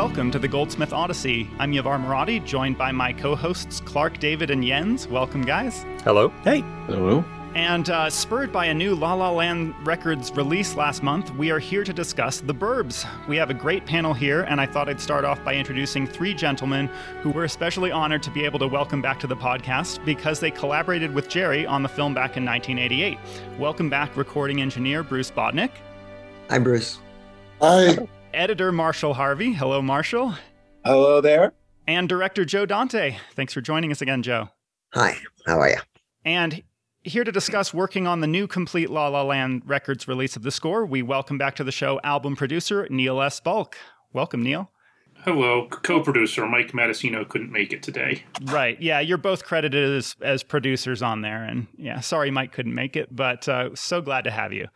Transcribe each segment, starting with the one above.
welcome to the Goldsmith Odyssey. I'm Yavar Moradi, joined by my co hosts Clark, David, and Jens. Welcome, guys. Hello. Hey. Hello. And uh, spurred by a new La La Land Records release last month, we are here to discuss The Burbs. We have a great panel here, and I thought I'd start off by introducing three gentlemen who we're especially honored to be able to welcome back to the podcast because they collaborated with Jerry on the film back in 1988. Welcome back, recording engineer Bruce Botnick. Hi, Bruce. Hi. Editor Marshall Harvey. Hello, Marshall. Hello there. And director Joe Dante. Thanks for joining us again, Joe. Hi. How are you? And here to discuss working on the new complete La La Land Records release of the score, we welcome back to the show album producer Neil S. Bulk. Welcome, Neil. Hello, co-producer Mike Matessino couldn't make it today. Right. Yeah, you're both credited as as producers on there, and yeah, sorry Mike couldn't make it, but uh, so glad to have you.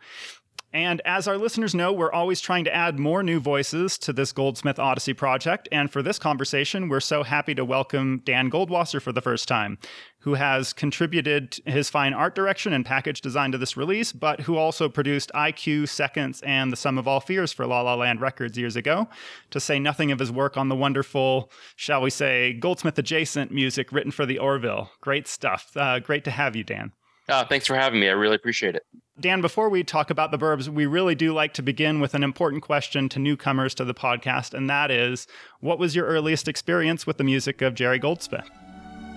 And as our listeners know, we're always trying to add more new voices to this Goldsmith Odyssey project. And for this conversation, we're so happy to welcome Dan Goldwasser for the first time, who has contributed his fine art direction and package design to this release, but who also produced IQ, Seconds, and The Sum of All Fears for La La Land Records years ago, to say nothing of his work on the wonderful, shall we say, Goldsmith adjacent music written for the Orville. Great stuff. Uh, great to have you, Dan. Uh, thanks for having me. I really appreciate it. Dan, before we talk about the Burbs, we really do like to begin with an important question to newcomers to the podcast, and that is what was your earliest experience with the music of Jerry Goldsmith?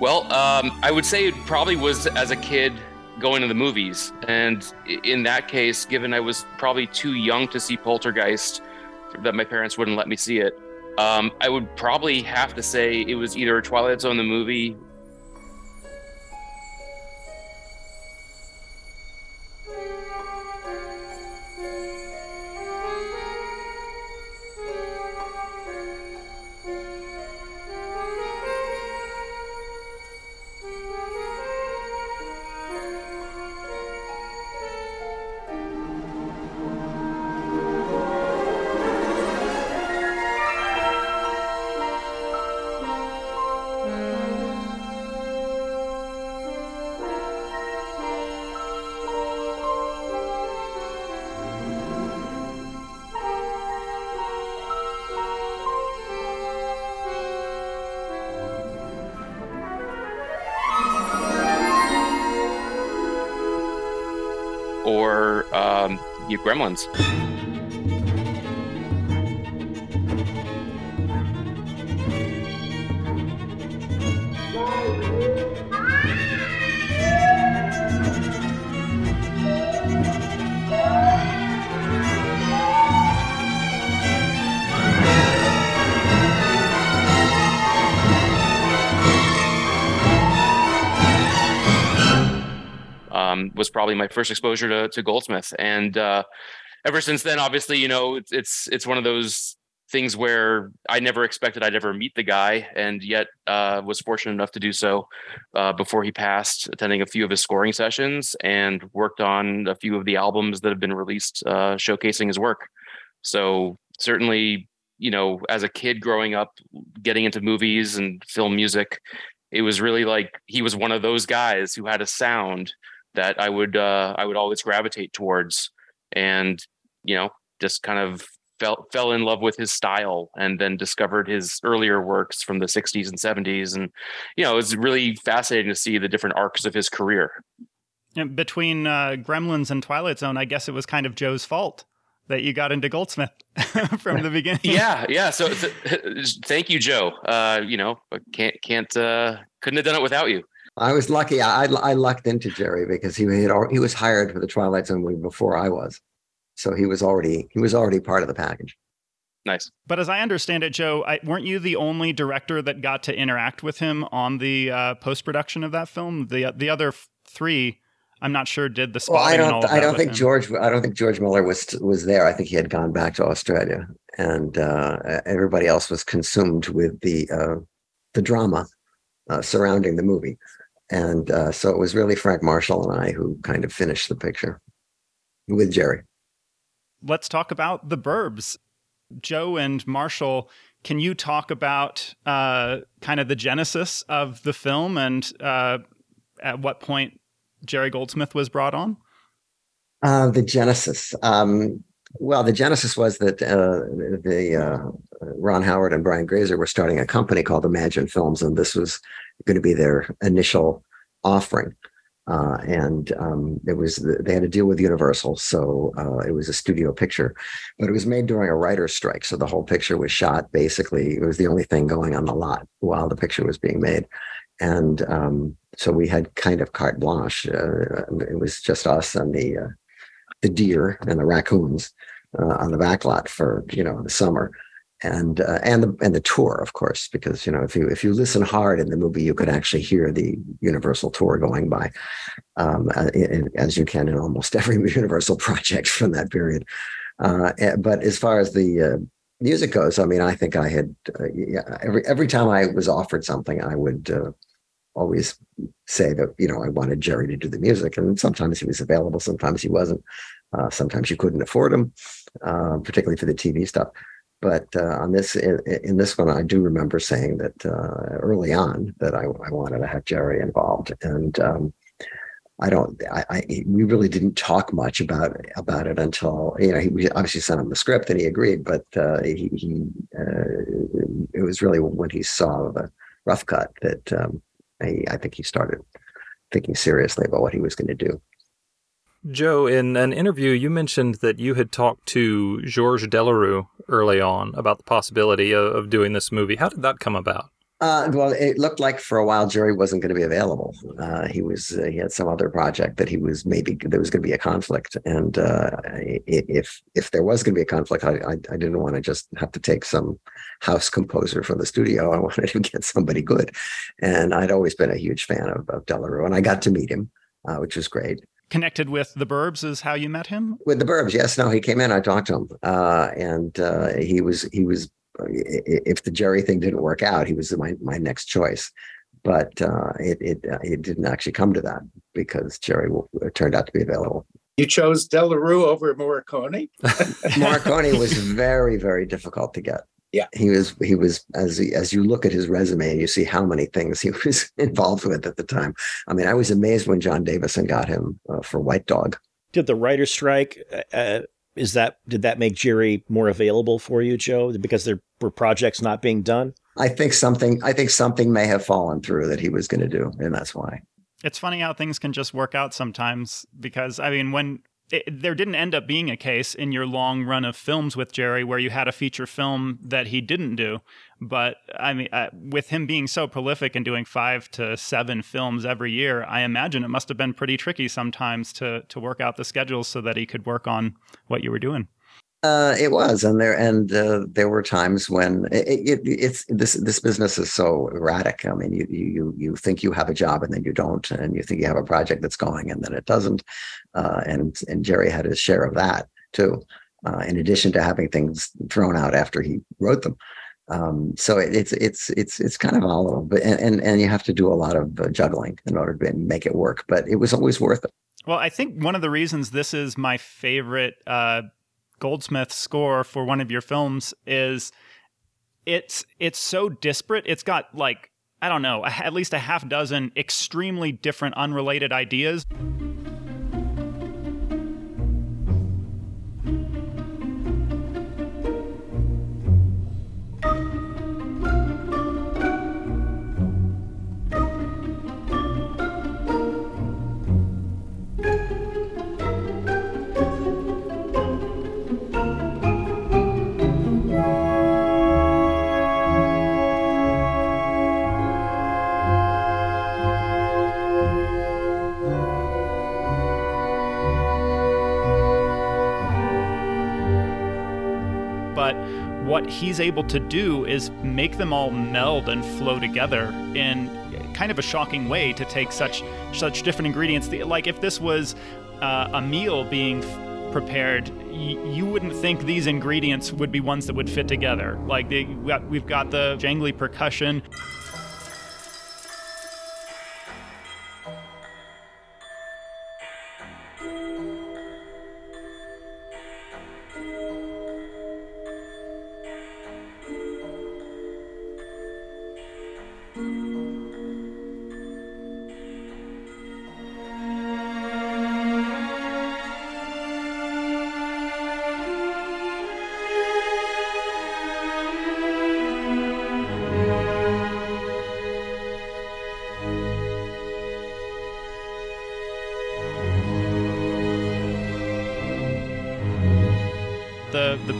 Well, um, I would say it probably was as a kid going to the movies. And in that case, given I was probably too young to see Poltergeist, that my parents wouldn't let me see it, um, I would probably have to say it was either Twilight Zone the movie Gremlins. Um, was probably my first exposure to, to Goldsmith, and uh, ever since then, obviously, you know, it's it's it's one of those things where I never expected I'd ever meet the guy, and yet uh, was fortunate enough to do so uh, before he passed, attending a few of his scoring sessions and worked on a few of the albums that have been released, uh, showcasing his work. So certainly, you know, as a kid growing up, getting into movies and film music, it was really like he was one of those guys who had a sound that I would uh, I would always gravitate towards, and you know, just kind of fell fell in love with his style, and then discovered his earlier works from the '60s and '70s, and you know, it was really fascinating to see the different arcs of his career. And Between uh, Gremlins and Twilight Zone, I guess it was kind of Joe's fault that you got into Goldsmith from the beginning. yeah, yeah. So, so thank you, Joe. Uh, you know, can't can't uh, couldn't have done it without you. I was lucky. I, I lucked into Jerry because he had he was hired for the Twilight Zone movie before I was, so he was already he was already part of the package. Nice. But as I understand it, Joe, I, weren't you the only director that got to interact with him on the uh, post production of that film? The the other three, I'm not sure, did the spotting. Well, I don't. I don't think him. George. I don't think George Miller was was there. I think he had gone back to Australia, and uh, everybody else was consumed with the uh, the drama uh, surrounding the movie. And uh, so it was really Frank Marshall and I who kind of finished the picture with Jerry. Let's talk about the Burbs. Joe and Marshall, can you talk about uh, kind of the genesis of the film and uh, at what point Jerry Goldsmith was brought on? Uh, the genesis. Um, Well, the genesis was that uh, the uh, Ron Howard and Brian Grazer were starting a company called Imagine Films, and this was going to be their initial offering. Uh, and um, it was they had to deal with Universal, so uh, it was a studio picture, but it was made during a writer's strike. So the whole picture was shot basically. It was the only thing going on the lot while the picture was being made, and um, so we had kind of carte blanche. Uh, it was just us and the uh, the deer and the raccoons uh, on the back lot for you know the summer and uh, and the and the tour, of course, because you know if you if you listen hard in the movie, you could actually hear the Universal tour going by, um, uh, as you can in almost every Universal project from that period. Uh, eh, but as far as the uh, music goes, I mean, I think I had uh, yeah, every every time I was offered something, I would uh, always say that you know I wanted Jerry to do the music, and sometimes he was available, sometimes he wasn't. sometimes you couldn't afford him, particularly for the TV stuff but uh, on this in, in, this one i do remember saying that uh, early on that I, I, wanted to have jerry involved. And um, i don't I, I, we really didn't talk much about about it until you know he we obviously sent him the script and he agreed but uh, he, he uh, it was really when he saw the rough cut that um, I, I think he started thinking seriously about what he was going to do. Joe, in an interview, you mentioned that you had talked to Georges Delerue early on about the possibility of, of doing this movie. How did that come about? Uh, well, it looked like for a while Jerry wasn't going to be available. Uh, he was uh, he had some other project that he was maybe there was going to be a conflict, and uh, if if there was going to be a conflict, I, I, I didn't want to just have to take some house composer from the studio. I wanted to get somebody good, and I'd always been a huge fan of, of Delerue, and I got to meet him, uh, which was great connected with the Burbs is how you met him. With the Burbs, yes. No, he came in. I talked to him, uh, and uh, he was he was. If the Jerry thing didn't work out, he was my my next choice. But uh, it it uh, it didn't actually come to that because Jerry turned out to be available. You chose Delerue over Morricone. Morricone was very very difficult to get. Yeah, he was he was as as you look at his resume and you see how many things he was involved with at the time. I mean, I was amazed when Jon Davison got him uh, for White Dog. Did the writer's strike? Uh, uh, is that did that make Jerry more available for you, Joe? Because there were projects not being done. I think something. I think something may have fallen through that he was going to do, and that's why. It's funny how things can just work out sometimes. Because I mean, when it, there didn't end up being a case in your long run of films with Jerry where you had a feature film that he didn't do. But I mean, uh, with him being so prolific and doing five to seven films every year, I imagine it must have been pretty tricky sometimes to to work out the schedules so that he could work on what you were doing. Uh, it was, and there and uh, there were times when it, it, it's this this business is so erratic. I mean, you you you think you have a job and then you don't, and you think you have a project that's going and then it doesn't. Uh, and and Jerry had his share of that too, uh, in addition to having things thrown out after he wrote them. Um, so it, it's it's it's it's kind of volatile, but and, and and you have to do a lot of uh, juggling in order to make it work. But it was always worth it. Well, I think one of the reasons this is my favorite uh, Goldsmith score for one of your films is it's it's so disparate. It's got like I don't know, at least a half dozen extremely different unrelated ideas. What he's able to do is make them all meld and flow together in kind of a shocking way to take such such different ingredients. Like if this was uh, a meal being prepared, you wouldn't think these ingredients would be ones that would fit together. Like they, we've got the jangly percussion.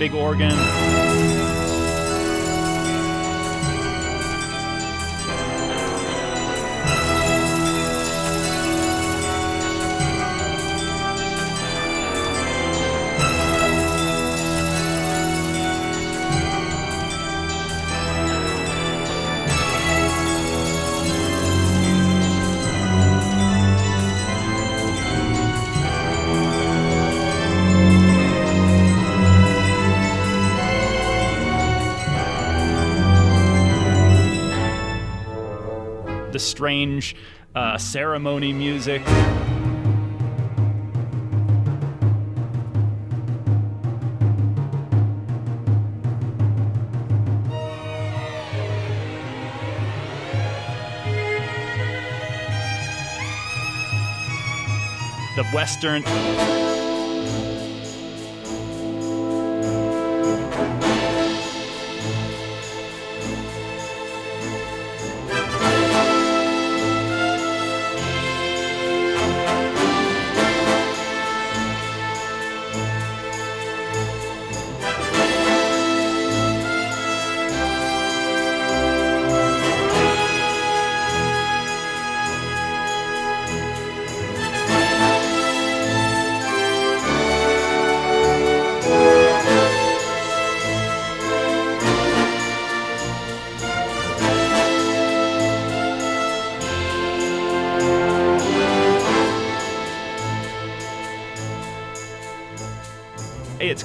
Big organ. Strange uh, ceremony music. The Western.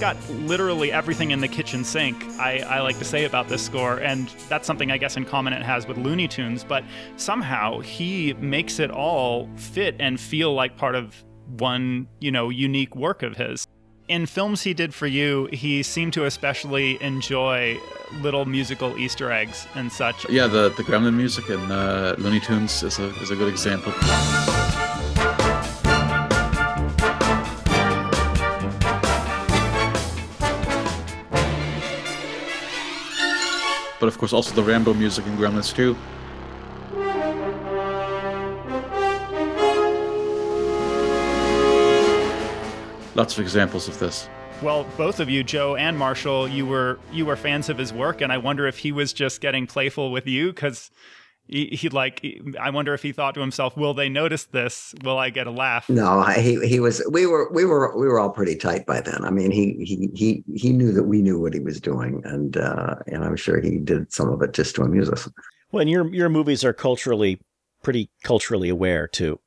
Got literally everything in the kitchen sink, I, I like to say about this score, and that's something I guess in common it has with Looney Tunes, but somehow he makes it all fit and feel like part of one, you know, unique work of his. In films he did for you, he seemed to especially enjoy little musical Easter eggs and such. Yeah, the, the Gremlin music in uh, Looney Tunes is a, is a good example. Course, also the Rambo music in Gremlins too. Lots of examples of this. Well, both of you, Joe and Marshall, you were you were fans of his work, and I wonder if he was just getting playful with you because he, he like I wonder if he thought to himself, "Will they notice this? Will I get a laugh?" No, I- he he was. We were we were we were all pretty tight by then. I mean, he he he he knew that we knew what he was doing, and uh, and I'm sure he did some of it just to amuse us. Well, and your your movies are culturally pretty culturally aware too.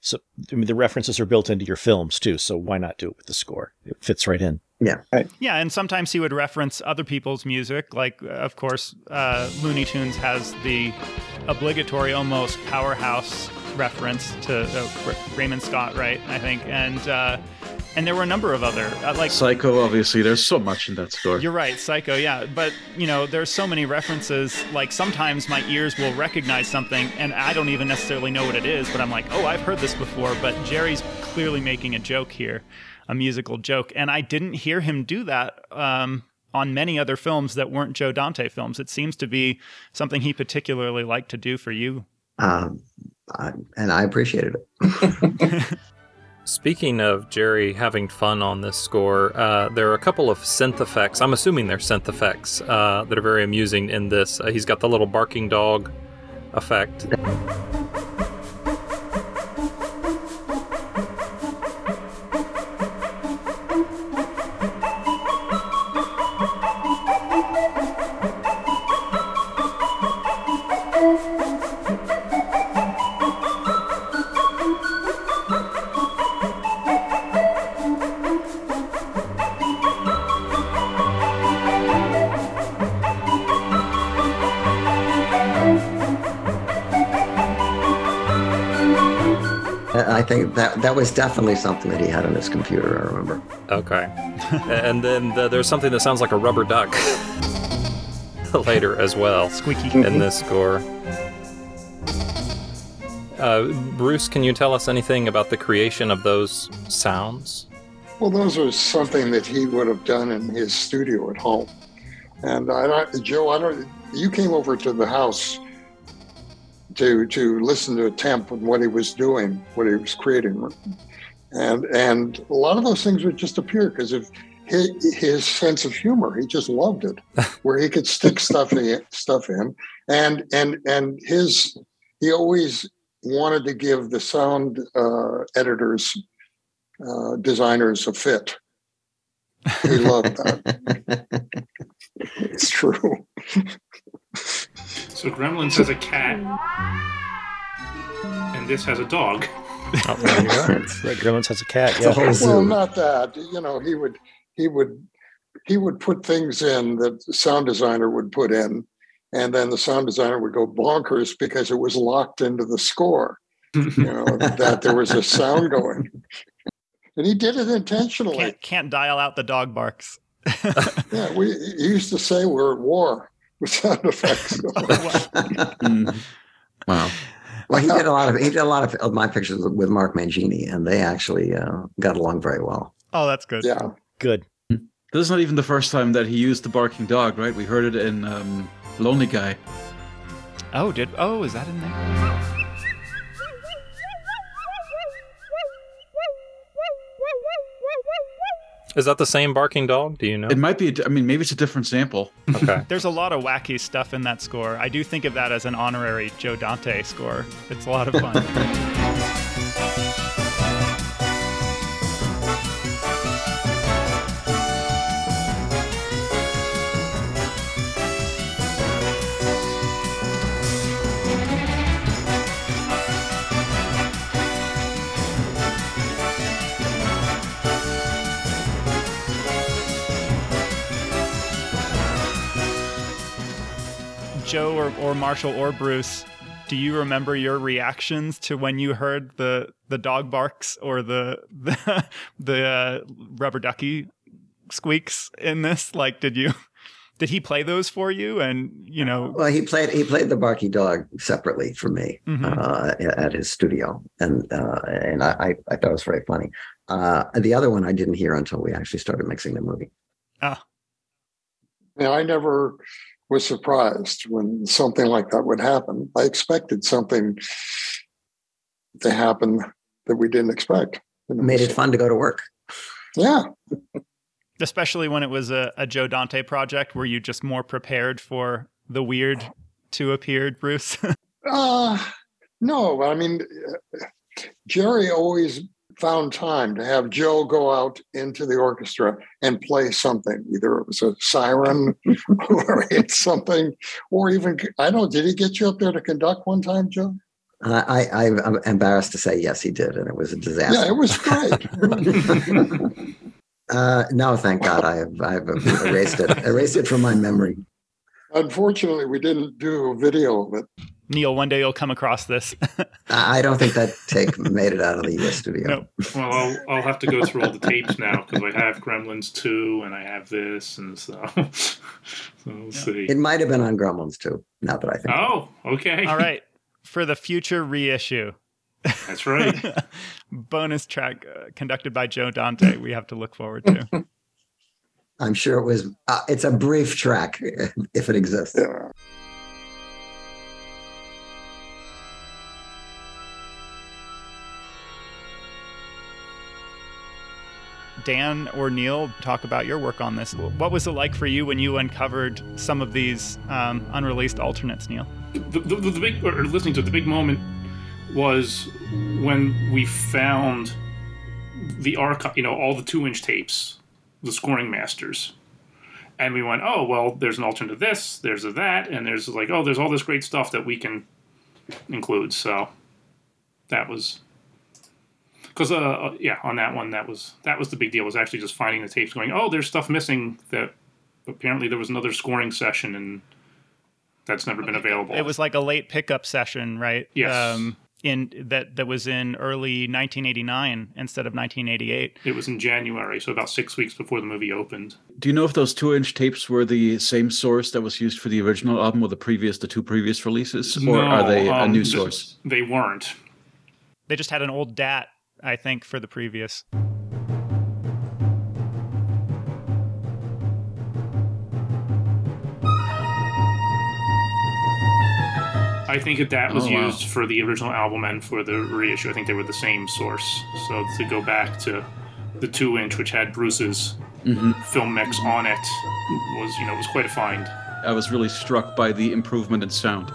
So I mean, the references are built into your films too. So why not do it with the score? It fits right in. Yeah, Yeah, and sometimes he would reference other people's music. Like, uh, of course, uh, Looney Tunes has the obligatory, almost powerhouse reference to uh, Raymond Scott, right? I think, and uh, and there were a number of other uh, like Psycho, obviously, there's so much in that score. You're right, Psycho, yeah. But, you know, there's so many references. Like, sometimes my ears will recognize something, and I don't even necessarily know what it is, but I'm like, oh, I've heard this before. But Jerry's clearly making a joke here, a musical joke. And I didn't hear him do that um, on many other films that weren't Joe Dante films. It seems to be something he particularly liked to do for you. Um, I, and I appreciated it. Speaking of Jerry having fun on this score, uh, there are a couple of synth effects. I'm assuming they're synth effects uh, that are very amusing in this. Uh, he's got the little barking dog effect. That that was definitely something that he had on his computer. I remember. Okay. and then the, there's something that sounds like a rubber duck later as well Squeaky. in this score. Uh, Bruce, can you tell us anything about the creation of those sounds? Well, those are something that he would have done in his studio at home. And I don't, Joe, I don't. You came over to the house to to listen to a temp and what he was doing, what he was creating, and and a lot of those things would just appear because of his, his sense of humor. He just loved it, where he could stick stuff in, stuff in, and and and his he always wanted to give the sound uh, editors, uh, designers a fit. He loved that. it's true. So Gremlins has a cat, and this has a dog. Oh, there you go. Right, Gremlins has a cat. Yeah. Well, not that. You know, he would he would he would put things in that the sound designer would put in, and then the sound designer would go bonkers because it was locked into the score. You know that there was a sound going, and he did it intentionally. Can't, can't dial out the dog barks. Yeah, we he used to say we're at war with sound effects. Mm. Wow. Well, he did a lot of he did a lot of, of my pictures with Mark Mangini, and they actually uh, got along very well. Oh, that's good. yeah, Good. This is not even the first time that he used the barking dog, right? We heard it in um, Lonely Guy. Oh, did oh, is that in there? Is that the same barking dog? Do you know? It might be. I mean, maybe it's a different sample. Okay. There's a lot of wacky stuff in that score. I do think of that as an honorary Joe Dante score. It's a lot of fun. Joe or, or Marshall or Bruce, do you remember your reactions to when you heard the the dog barks or the the, the uh, rubber ducky squeaks in this? Like, did you did he play those for you? And you know, Well, he played he played the Barky Dog separately for me Mhm. uh, at his studio, and uh, and I, I I thought it was very funny. Uh, the other one I didn't hear until we actually started mixing the movie. and I never was surprised when something like that would happen. I expected something to happen that we didn't expect. It made it fun to go to work. Yeah, especially when it was a, a Joe Dante project, were you just more prepared for the weird to appear, Bruce? Uh, no, I mean, uh, Jerry always found time to have Joe go out into the orchestra and play something. Either it was a siren or it's something, or even, I don't did he get you up there to conduct one time, Joe? Uh, I, I I'm embarrassed to say yes, he did, and it was a disaster. Yeah, it was great. Uh, no, thank God, I have I've erased it erased it from my memory. Unfortunately, we didn't do a video of it. Neil, one day you'll come across this. I I don't think that take made it out of the U.S. studio. Nope. Well, I'll, I'll have to go through all the tapes now because I have Gremlins 2 and I have this, and so, so we'll see. It might have been on Gremlins 2, Now that I think. Oh, okay. All right. For the future reissue, That's right. bonus track uh, conducted by Joe Dante, we have to look forward to. I'm sure it was. Uh, it's a brief track, if it exists. Yeah. Dan or Neil, talk about your work on this. What was it like for you when you uncovered some of these um, unreleased alternates, Neil? the, the, the big, or listening to it, the big moment was when we found the archive, you know, all the two inch tapes, the scoring masters. And we went, oh, well, there's an alternate to this, there's a that, and there's like, oh, there's all this great stuff that we can include. So that was. Because uh, yeah, on that one, that was that was the big deal. Was actually just finding the tapes, going, oh, there's stuff missing that apparently there was another scoring session and that's never been available. It was like a late pickup session, right? Yes. Um, in that that was in early 1989 instead of 1988. It was in January, so about six weeks before the movie opened. Do you know if those two-inch tapes were the same source that was used for the original album or the previous, the two previous releases, or are No, they a um, new th- source? They weren't. They just had an old DAT, I think, for the previous. I think that that was Oh, wow. used for the original album and for the reissue. I think they were the same source. So to go back to the two inch, which had Bruce's Mhm. film mix on it was you know was quite a find. I was really struck by the improvement in sound.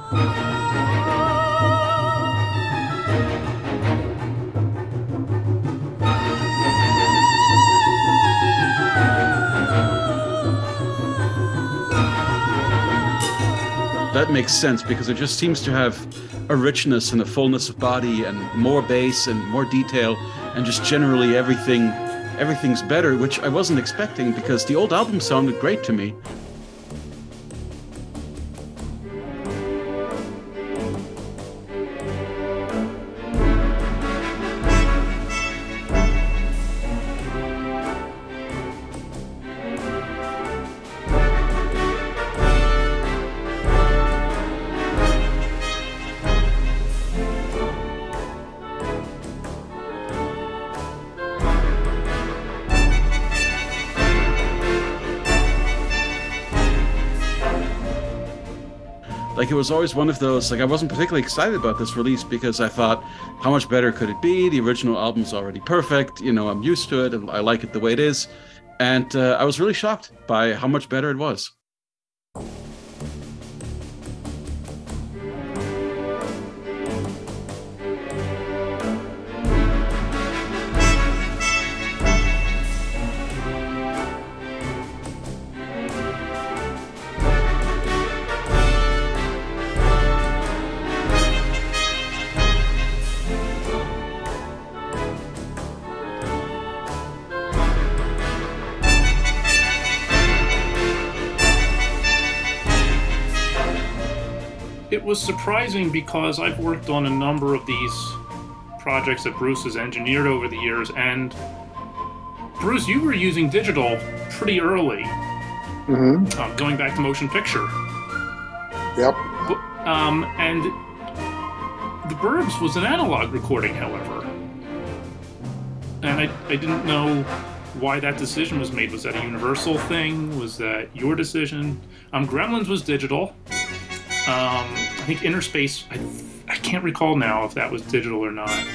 That makes sense because it just seems to have a richness and a fullness of body and more bass and more detail and just generally everything everything's better, which I wasn't expecting because the old album sounded great to me. It was always one of those like i wasn't particularly excited about this release because i thought how much better could it be? The original album's already perfect you know i'm used to it and i like it the way it is. And uh, i was really shocked by how much better it was was surprising because I've worked on a number of these projects that Bruce has engineered over the years, and Bruce, you were using digital pretty early, hmm um, going back to motion picture. Yep. Um, and the Burbs was an analog recording, however. And I, I didn't know why that decision was made. Was that a universal thing? Was that your decision? Um, Gremlins was digital. Um, think Innerspace, I, I can't recall now if that was digital or not.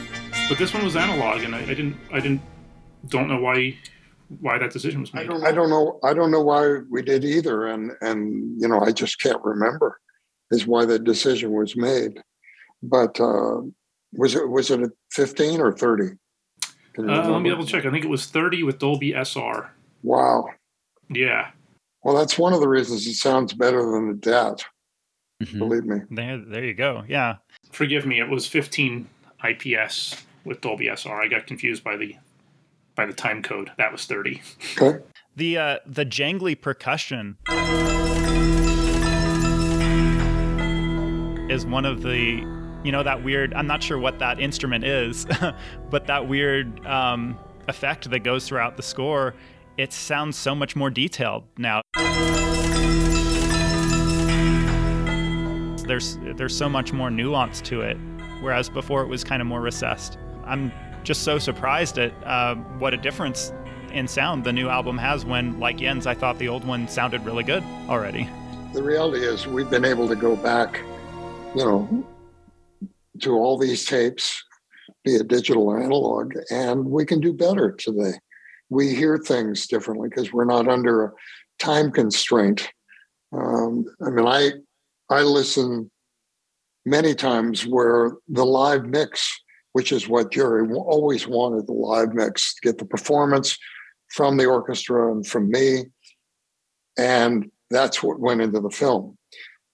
But this one was analog, and I, I didn't, I didn't, don't know why, why that decision was made. I don't know. I don't know why we did either, and and you know, I just can't remember is why the decision was made. But uh, was it was it at fifteen or thirty? Uh, let me double check. I think it was 30 with Dolby SR. Wow. Yeah. Well, that's one of the reasons it sounds better than the DAT. Mhm. Believe me. There, there you go. Yeah. forgive me, it was 15 IPS with Dolby SR. I got confused by the by the time code. That was 30. Okay. The uh, the jangly percussion is one of the you know that weird. I'm not sure what that instrument is, but that weird um, effect that goes throughout the score. It sounds so much more detailed now. There's there's so much more nuance to it, whereas before it was kind of more recessed. I'm just so surprised at uh, what a difference in sound the new album has when, like Jens, I thought the old one sounded really good already. The reality is, we've been able to go back, you know, to all these tapes, be it digital or analog, and we can do better today. We hear things differently because we're not under a time constraint. Um, I mean, I I listen many times where the live mix, which is what Jerry always wanted, the live mix, to get the performance from the orchestra and from me, and that's what went into the film.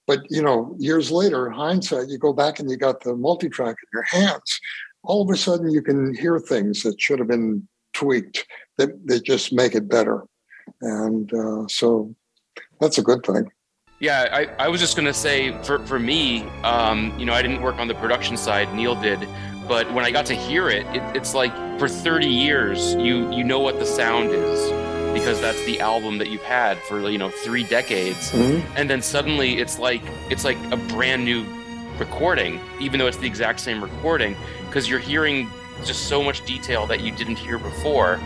But you know, years later, in hindsight, you go back and you got the multi-track in your hands. All of a sudden, you can hear things that should have been tweaked that that just make it better, and uh, so that's a good thing. Yeah, I, I was just gonna say for for me, um, you know, I didn't work on the production side. Neil did, but when I got to hear it, it it's like for 30 years, you you know what the sound is because that's the album that you've had for you know three decades, and then suddenly it's like it's like a brand new recording, even though it's the exact same recording, because you're hearing just so much detail that you didn't hear before.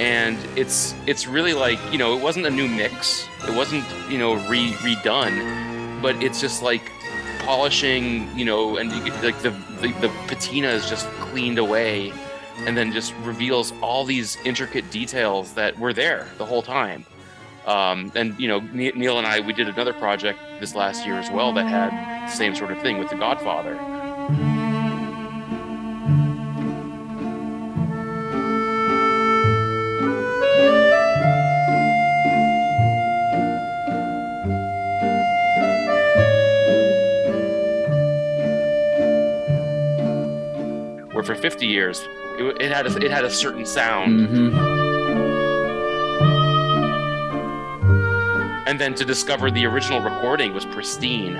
And it's it's really like you know it wasn't a new mix it wasn't you know re redone but it's just like polishing, you know, and you like the, the the patina is just cleaned away, and then just reveals all these intricate details that were there the whole time. Um, and you know, Neil and I we did another project this last year as well that had the same sort of thing with The Godfather. 50 years it, it had a, it had a certain sound, hmm and then to discover the original recording was pristine.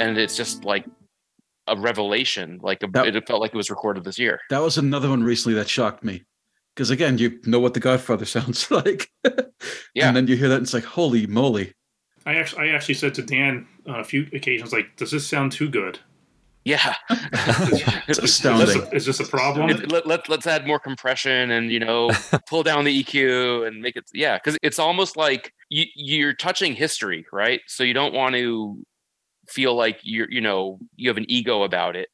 And it's just like a revelation. Like a, That- it felt like it was recorded this year. That was another one recently that shocked me. Because again, you know what The Godfather sounds like. Yeah. And then you hear that and it's like, holy moly. I actually, I actually said to Dan on a few occasions, like, "Does this sound too good? Yeah. It's Is this astounding. a, is this a problem?" It- let, let, let's add more compression and you know pull down the eq and make it yeah because it's almost like you, you're touching history right so you don't want to feel like you're you know you have an ego about it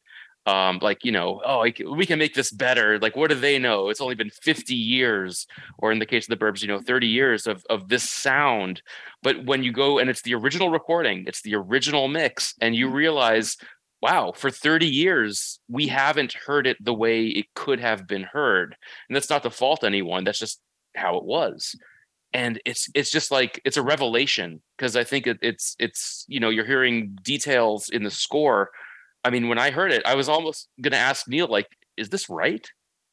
um like you know oh we can make this better like what do they know it's only been 50 years or in the case of the burbs you know 30 years of of this sound but when you go and it's the original recording it's the original mix and you realize wow, for 30 years, we haven't heard it the way it could have been heard. And that's not to fault anyone. That's just how it was. And it's it's just like it's a revelation because I think it, it's it's you know you're hearing details in the score. I mean, when I heard it, I was almost gonna ask Neil like, is this right?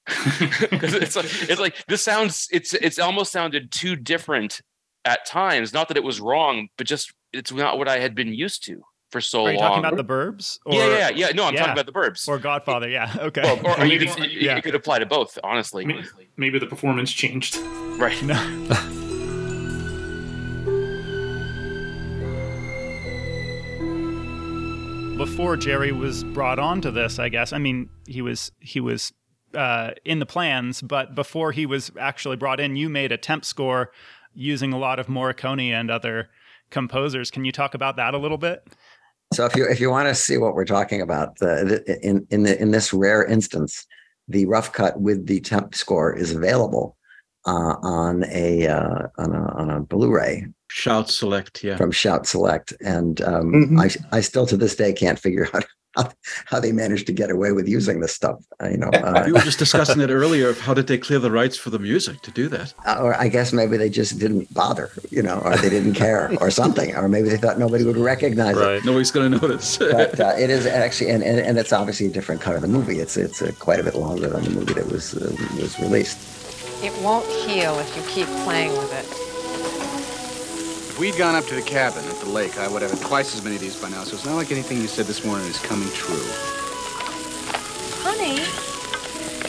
Because it's like it's like this sounds it's it's almost sounded too different at times. Not that it was wrong, but just it's not what I had been used to for so long. Are you long. talking about the Burbs? Or, yeah, yeah, yeah. No, I'm yeah. talking about the Burbs. Or Godfather? Yeah. Okay. Well, or, or you Maybe- could yeah. you could apply to both, honestly. May- Maybe the performance changed. Right. No. Before Jerry was brought onto this, I guess. I mean, he was he was uh, in the plans, but before he was actually brought in, you made a temp score using a lot of Morricone and other composers. Can you talk about that a little bit? So if you if you want to see what we're talking about, the, in in the in this rare instance, the rough cut with the temp score is available uh, on a uh, on a on a Blu-ray Shout select, yeah. from Shout Select, and um, Mhm. I I still to this day can't figure out how, how they managed to get away with using this stuff. Uh, you know, uh, We were just discussing it earlier of how did they clear the rights for the music to do that? or I guess maybe they just didn't bother, you know, or they didn't care, or something, or maybe they thought nobody would recognize it. Nobody's going to notice. But uh, it is actually, and, and, and it's obviously a different cut of the movie. It's it's uh, quite a bit longer than the movie that was uh, was released. It won't heal if you keep playing with it. If we'd gone up to the cabin at the lake, I would have had twice as many of these by now, so it's not like anything you said this morning is coming true. Honey,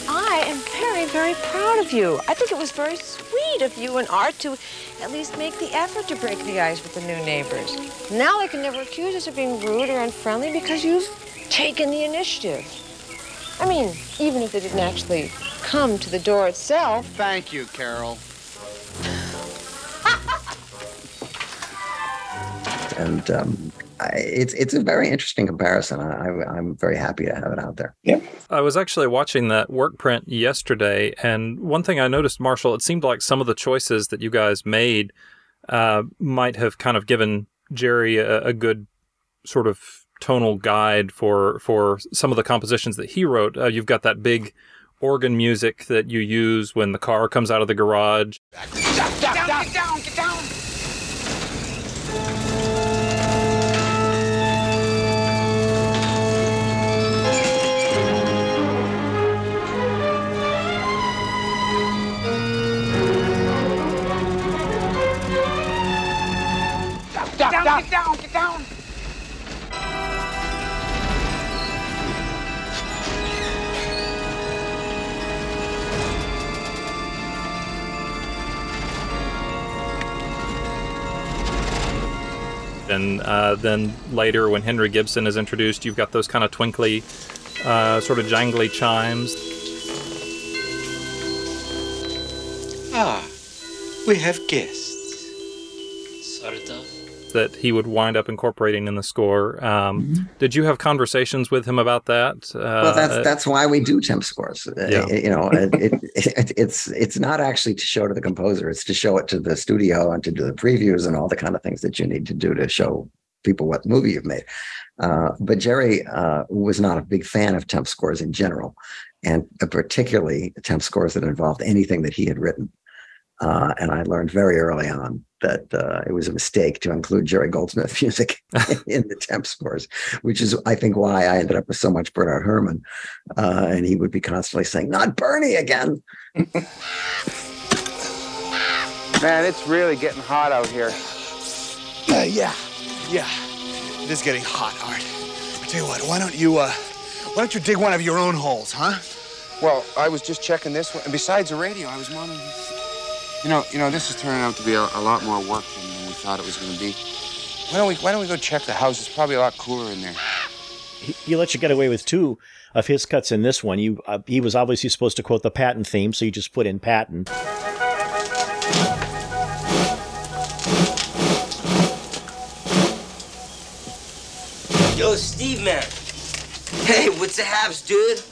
I am very, very proud of you. I think it was very sweet of you and Art to at least make the effort to break the ice with the new neighbors. Now they can never accuse us of being rude or unfriendly because you've taken the initiative. I mean, even if they didn't actually come to the door itself. Thank you, Carol. And um, I, it's it's a very interesting comparison. I, I, I'm very happy to have it out there. Yeah, I was actually watching that work print yesterday, and one thing I noticed, Marshall, it seemed like some of the choices that you guys made uh, might have kind of given Jerry a, a good sort of tonal guide for for some of the compositions that he wrote. Uh, you've got that big organ music that you use when the car comes out of the garage. Get down, get down, get down! Get down, get down, get down! And uh, then later, when Henry Gibson is introduced, you've got those kind of twinkly, uh, sort of jangly chimes. Ah, we have guests. Sort of. That he would wind up incorporating in the score. Um, Mm-hmm. Did you have conversations with him about that? Uh, well, that's that's why we do temp scores. Uh, You know, it, it, it, it's it's not actually to show to the composer; it's to show it to the studio and to do the previews and all the kind of things that you need to do to show people what movie you've made. Uh, but Jerry uh, was not a big fan of temp scores in general, and particularly temp scores that involved anything that he had written. Uh, and I learned very early on that uh, it was a mistake to include Jerry Goldsmith music in the temp scores, which is, I think, why I ended up with so much Bernard Herrmann. Uh, and he would be constantly saying, "Not Bernie again." Man, it's really getting hot out here. Uh, yeah, yeah. It is getting hot, Art. I tell you what, why don't you, uh, why don't you dig one of your own holes, huh? Well, I was just checking this one, and besides the radio, I was wondering. You know, you know, this is turning out to be a, a lot more work than we thought it was going to be. Why don't we? Why don't we go check the house? It's probably a lot cooler in there. He, he let you get away with two of his cuts in this one. You, uh, he was obviously supposed to quote the Patton theme, so you just put in Patton. Yo, Steve, man. Hey, what's the haps, dude?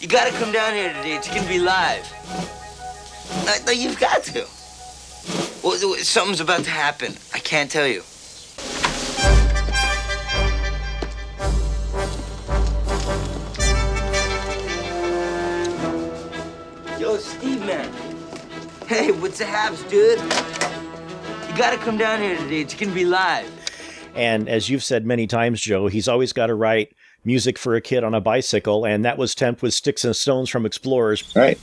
You gotta come down here today. It's gonna be live. No, no, you've got to. Well, something's about to happen. I can't tell you. Yo, Steve, man. Hey, what's the haps, dude? You gotta come down here today. It's gonna be live. And as you've said many times, Joe, he's always got to write music for a kid on a bicycle, and that was Temp with Sticks and Stones from Explorers. Right.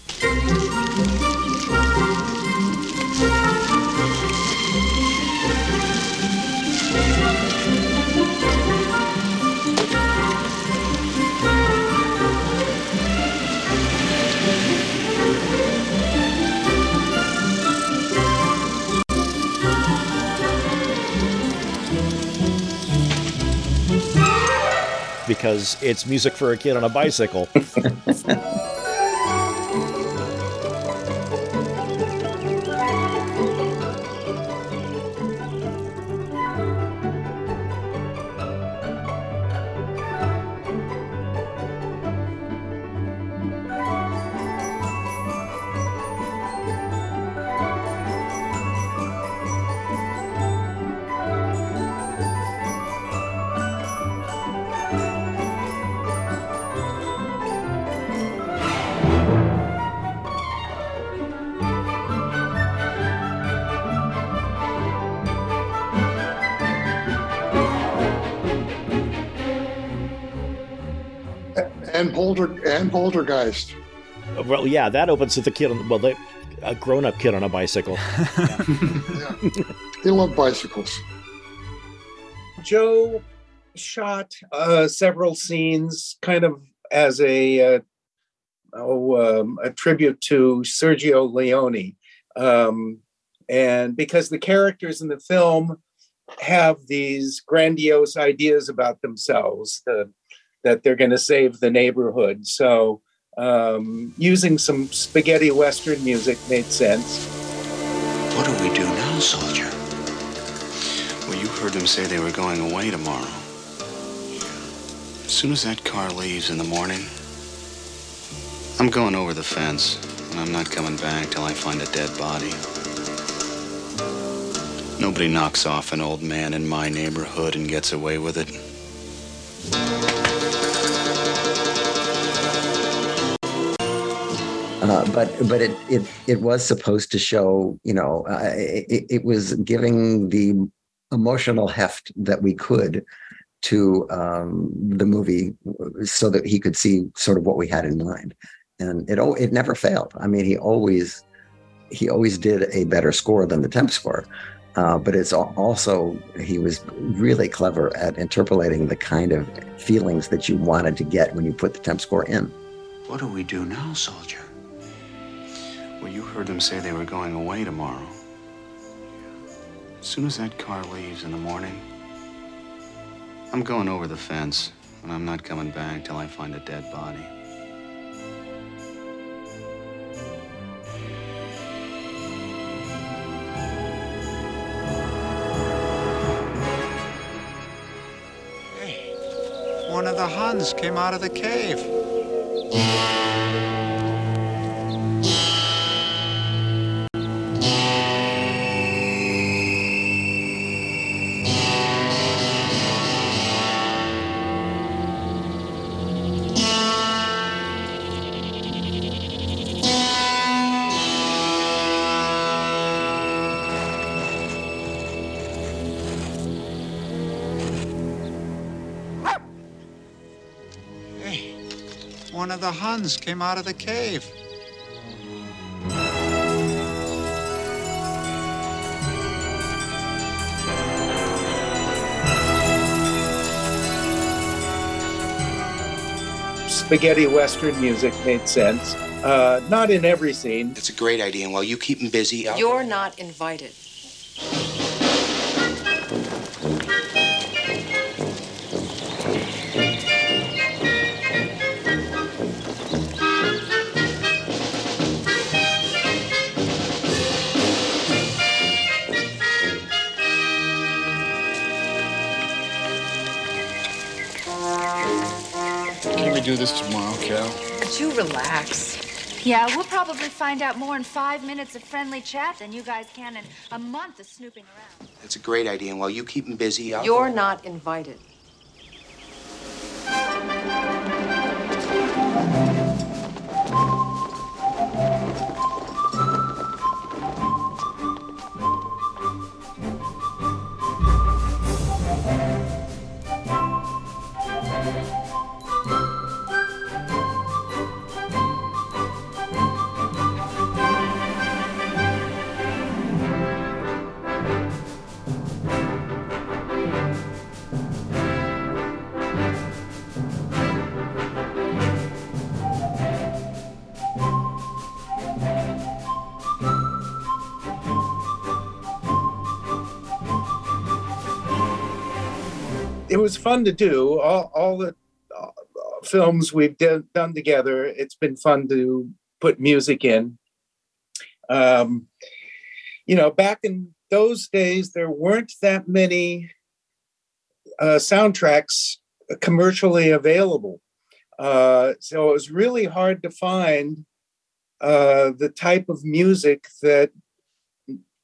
Because it's music for a kid on a bicycle. And Polter and Poltergeist. well, yeah, that opens with the kid on well, the, a grown-up kid on a bicycle. They love bicycles. Joe shot uh, several scenes kind of as a uh, oh, um, a tribute to Sergio Leone, um, and because the characters in the film have these grandiose ideas about themselves the, that they're going to save the neighborhood, so um, using some spaghetti western music made sense. What do we do now, soldier? Well, you heard them say they were going away tomorrow. As soon as that car leaves in the morning, I'm going over the fence, and I'm not coming back till I find a dead body. Nobody knocks off an old man in my neighborhood and gets away with it. Uh, but but it, it it was supposed to show you know uh, it, it was giving the emotional heft that we could to um, the movie so that he could see sort of what we had in mind. And it it never failed. I mean he always he always did a better score than the temp score. Uh, but it's also he was really clever at interpolating the kind of feelings that you wanted to get when you put the temp score in. What do we do now, soldier? Well, you heard them say they were going away tomorrow. As soon as that car leaves in the morning, I'm going over the fence, and I'm not coming back till I find a dead body. Hey, One of the Huns came out of the cave. The Huns came out of the cave. Spaghetti Western music made sense. Uh, not in every scene. It's a great idea, and while you keep them busy, I'll... You're not invited. Do this tomorrow, Cal? Would you relax? Yeah, we'll probably find out more in five minutes of friendly chat than you guys can in a month of snooping around. That's a great idea, and while you keep him busy, I'll... You're not invited. Was fun to do. All, all the uh, films we've de- done together, it's been fun to put music in. Um, you know, back in those days, there weren't that many uh, soundtracks commercially available. Uh, so it was really hard to find uh, the type of music that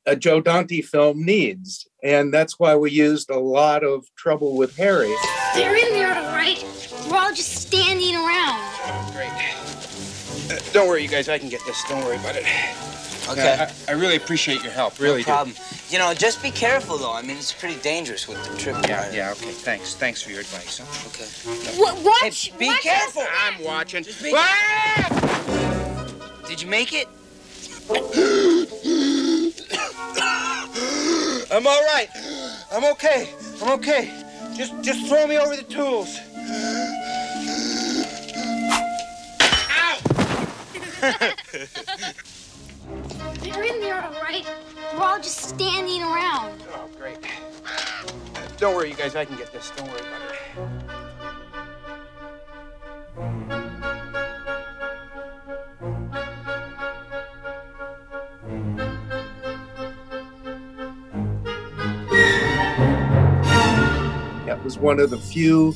a Joe Dante film needs. And that's why we used a lot of Trouble with Harry. They're in there, all right. We're all just standing around. Great. Uh, don't worry, you guys. I can get this. Don't worry about it. Okay. Yeah, I, I really appreciate your help. Really no problem. You know, just be careful though. I mean, it's pretty dangerous with the trip. Yeah, yeah, okay. Thanks. Thanks for your advice. Huh? Okay. What? Watch. Hey, be watch careful. I'm watching. Just be- Ah! Did you make it? I'm all right. I'm okay. I'm okay. Just, just throw me over the tools. Ow! They're in there, all right. We're all just standing around. Oh, great. Don't worry, you guys. I can get this. Don't worry about it. That was one of the few,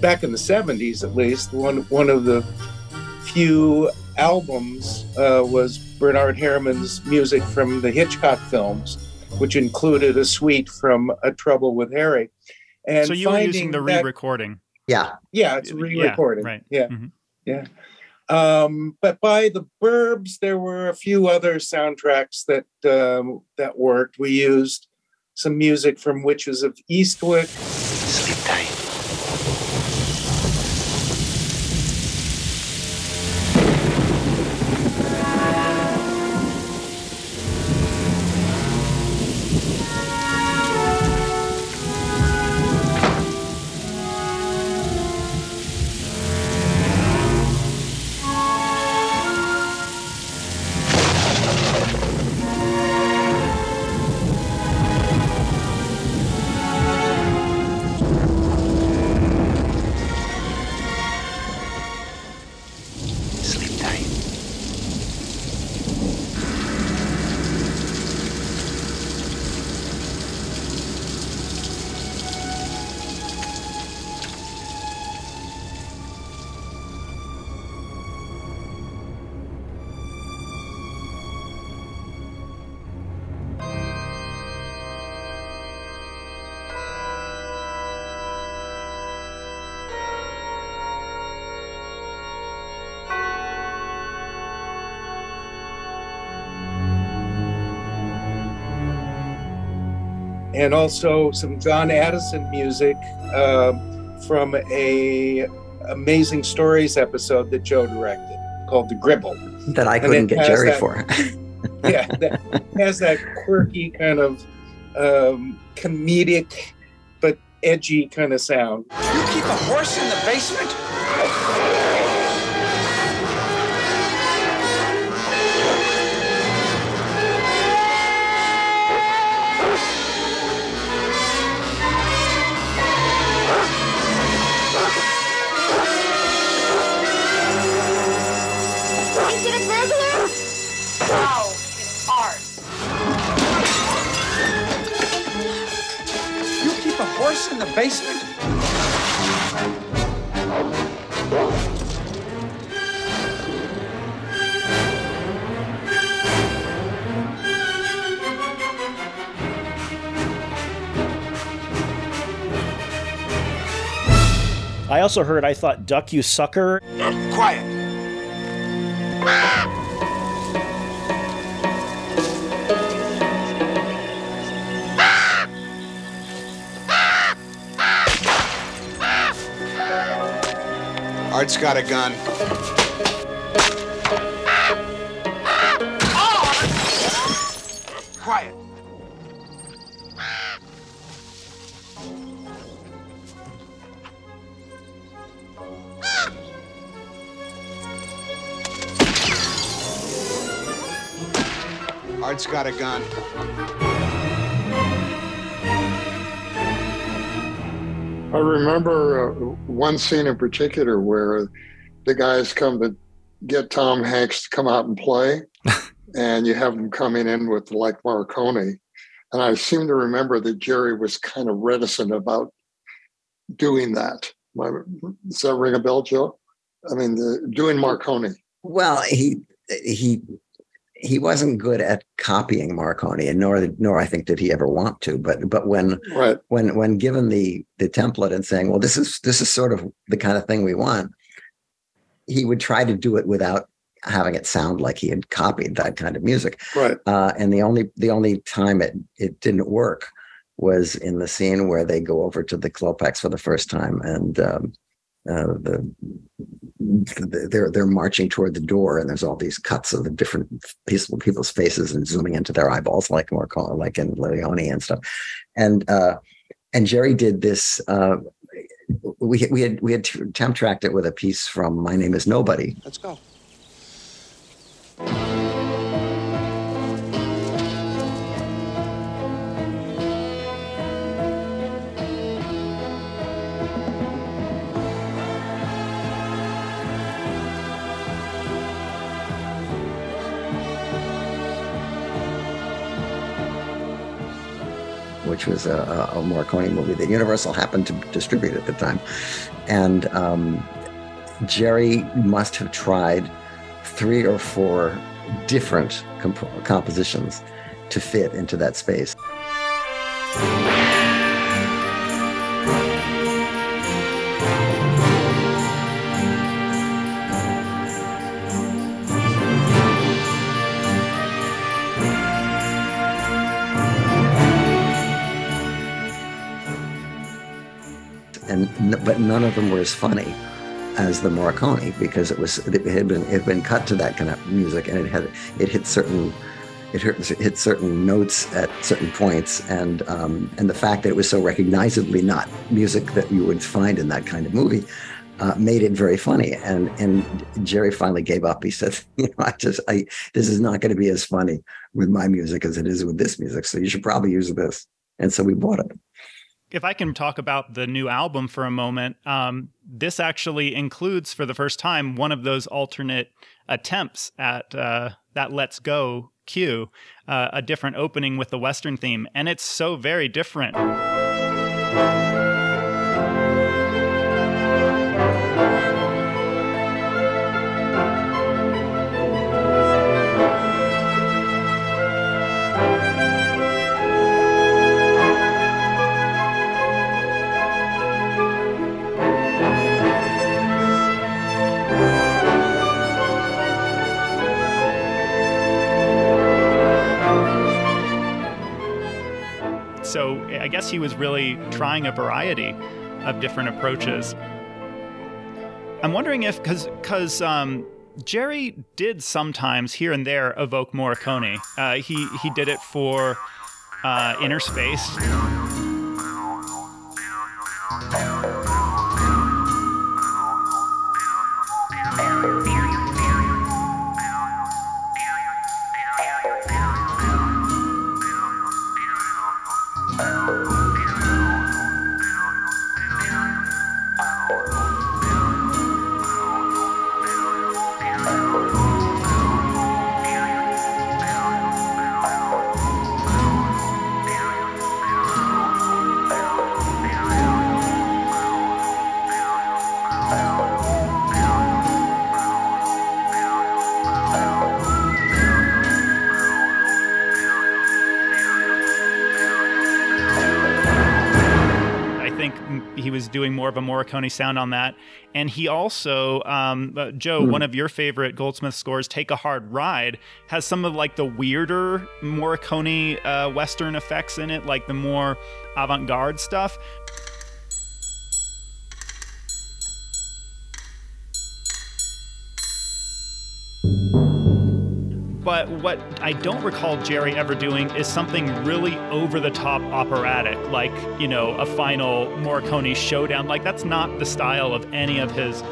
back in the 70s at least, one, one of the few albums uh, was Bernard Herrmann's music from the Hitchcock films, which included a suite from A Trouble with Harry. And so you were using the re-recording. Yeah. Yeah, it's re-recording. right. Yeah. Mhm. Yeah. Um, but by the Burbs, there were a few other soundtracks that um, that worked. We used some music from Witches of Eastwick. And also some John Addison music um, from a Amazing Stories episode that Joe directed called The Greibble. That I couldn't get Jerry that- for. yeah, that has that quirky kind of um, comedic but edgy kind of sound. You keep a horse in the basement? Keep in the basement? I also heard I thought Duck You Sucker. Quiet. Art's got a gun. Quiet. Art's got a gun. I remember uh, one scene in particular where the guys come to get Tom Hanks to come out and play, and you have him coming in with like Morricone. And I seem to remember that Jerry was kind of reticent about doing that. My, does that ring a bell, Joe? I mean, the, doing Morricone. Well, he he he wasn't good at copying Morricone, and nor nor I think did he ever want to. But but when right. when when given the the template and saying, well, this is this is sort of the kind of thing we want, he would try to do it without having it sound like he had copied that kind of music. Right. Uh, and the only the only time it it didn't work was in the scene where they go over to the Klopeks for the first time, and um, uh, the, the they're they're marching toward the door, and there's all these cuts of the different peaceful people's faces and zooming into their eyeballs, like more like in Leone and stuff, and uh, and Jerry did this. Uh, we we had we had temp tracked it with a piece from My Name Is Nobody, Let's go. Which was a, a Morricone movie that Universal happened to distribute at the time. And um, Jerry must have tried three or four different comp- compositions to fit into that space. But none of them were as funny as the Morricone because it was it had been it had been cut to that kind of music and it had it hit certain it hit, certain notes at certain points and um, and the fact that it was so recognizably not music that you would find in that kind of movie uh, made it very funny. And and Jerry finally gave up. He said you know I just I this is not going to be as funny with my music as it is with this music so you should probably use this. And so we bought it if I can talk about the new album for a moment, um, this actually includes for the first time one of those alternate attempts at uh, that "Let's Go" cue, uh, a different opening with the Western theme, and it's so very different. So I guess he was really trying a variety of different approaches. I'm wondering if because um, Jerry did sometimes here and there evoke Morricone. Uh, he he did it for uh, Innerspace. Doing more of a Morricone sound on that. And he also, um, uh, Joe, Hmm. one of your favorite Goldsmith scores, "Take a Hard Ride," has some of like the weirder Morricone uh, Western effects in it, like the more avant-garde stuff. But what I don't recall Jerry ever doing is something really over the top operatic, like, you know, a final Morricone showdown. Like, that's not the style of any of his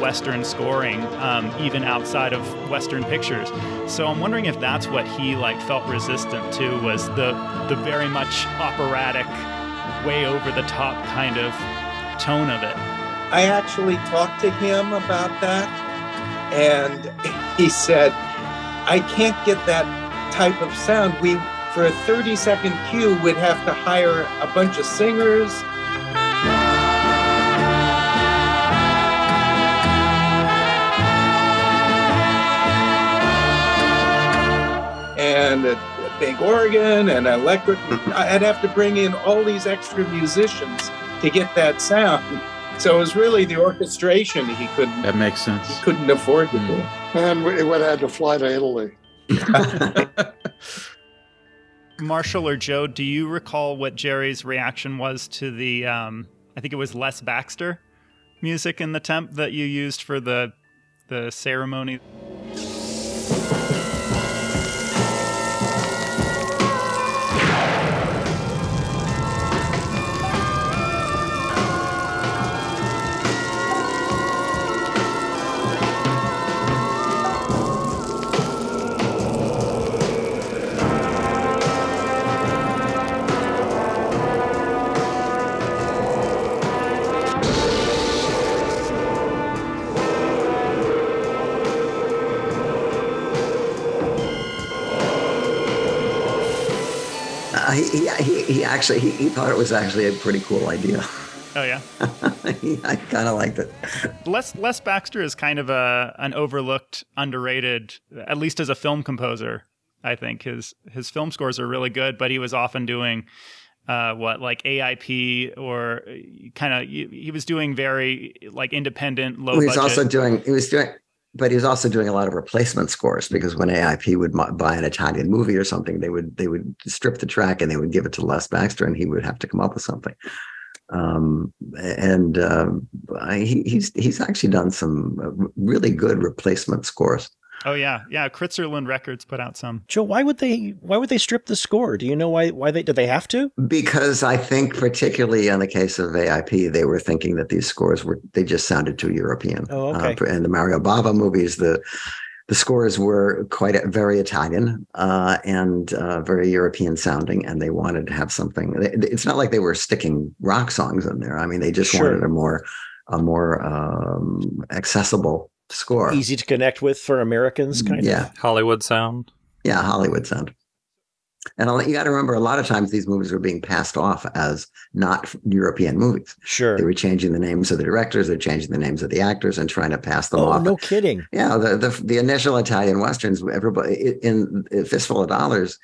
Western scoring, um, even outside of Western pictures. So I'm wondering if that's what he like felt resistant to was the the very much operatic, way over the top kind of tone of it. I actually talked to him about that, and he said, I can't get that type of sound. We, for a 30 second cue, would have to hire a bunch of singers. And a, a big organ and electric. I'd have to bring in all these extra musicians to get that sound. So it was really the orchestration he couldn't. That makes sense. He couldn't afford to do. And we would have had to fly to Italy. Marshall or Joe, do you recall what Jerry's reaction was to the um, I think it was Les Baxter music in the temp that you used for the the ceremony? He, he, he, actually he, he thought it was actually a pretty cool idea. Oh yeah. I kind of liked it. Les Les Baxter is kind of a an overlooked, underrated, at least as a film composer. I think his his film scores are really good, but he was often doing uh, what like AIP or kind of he, he was doing very like independent, low he was budget. also doing he was doing but he was also doing a lot of replacement scores because when AIP would buy an Italian movie or something, they would they would strip the track and they would give it to Les Baxter, and he would have to come up with something. Um, and I, he, he's he's actually done some uh, really good replacement scores. Oh yeah, yeah. Kritzerland Records put out some. Joe, why would they why would they strip the score? Do you know why why they did they have to? Because I think, particularly in the case of AIP, they were thinking that these scores were they just sounded too European. Oh, okay. Uh, in the Mario Bava movies, the the scores were quite very Italian uh, and uh, very European sounding, and they wanted to have something. It's not like they were sticking rock songs in there. I mean, they just Sure. wanted a more a more um, accessible score. Easy to connect with for Americans, kind Yeah. of. Hollywood sound. Yeah, Hollywood sound. And you got to remember, a lot of times these movies were being passed off as not European movies. Sure. They were changing the names of the directors, they're changing the names of the actors, and trying to pass them Oh, off. no kidding. Yeah, the, the the initial Italian westerns, everybody in, in Fistful of Dollars,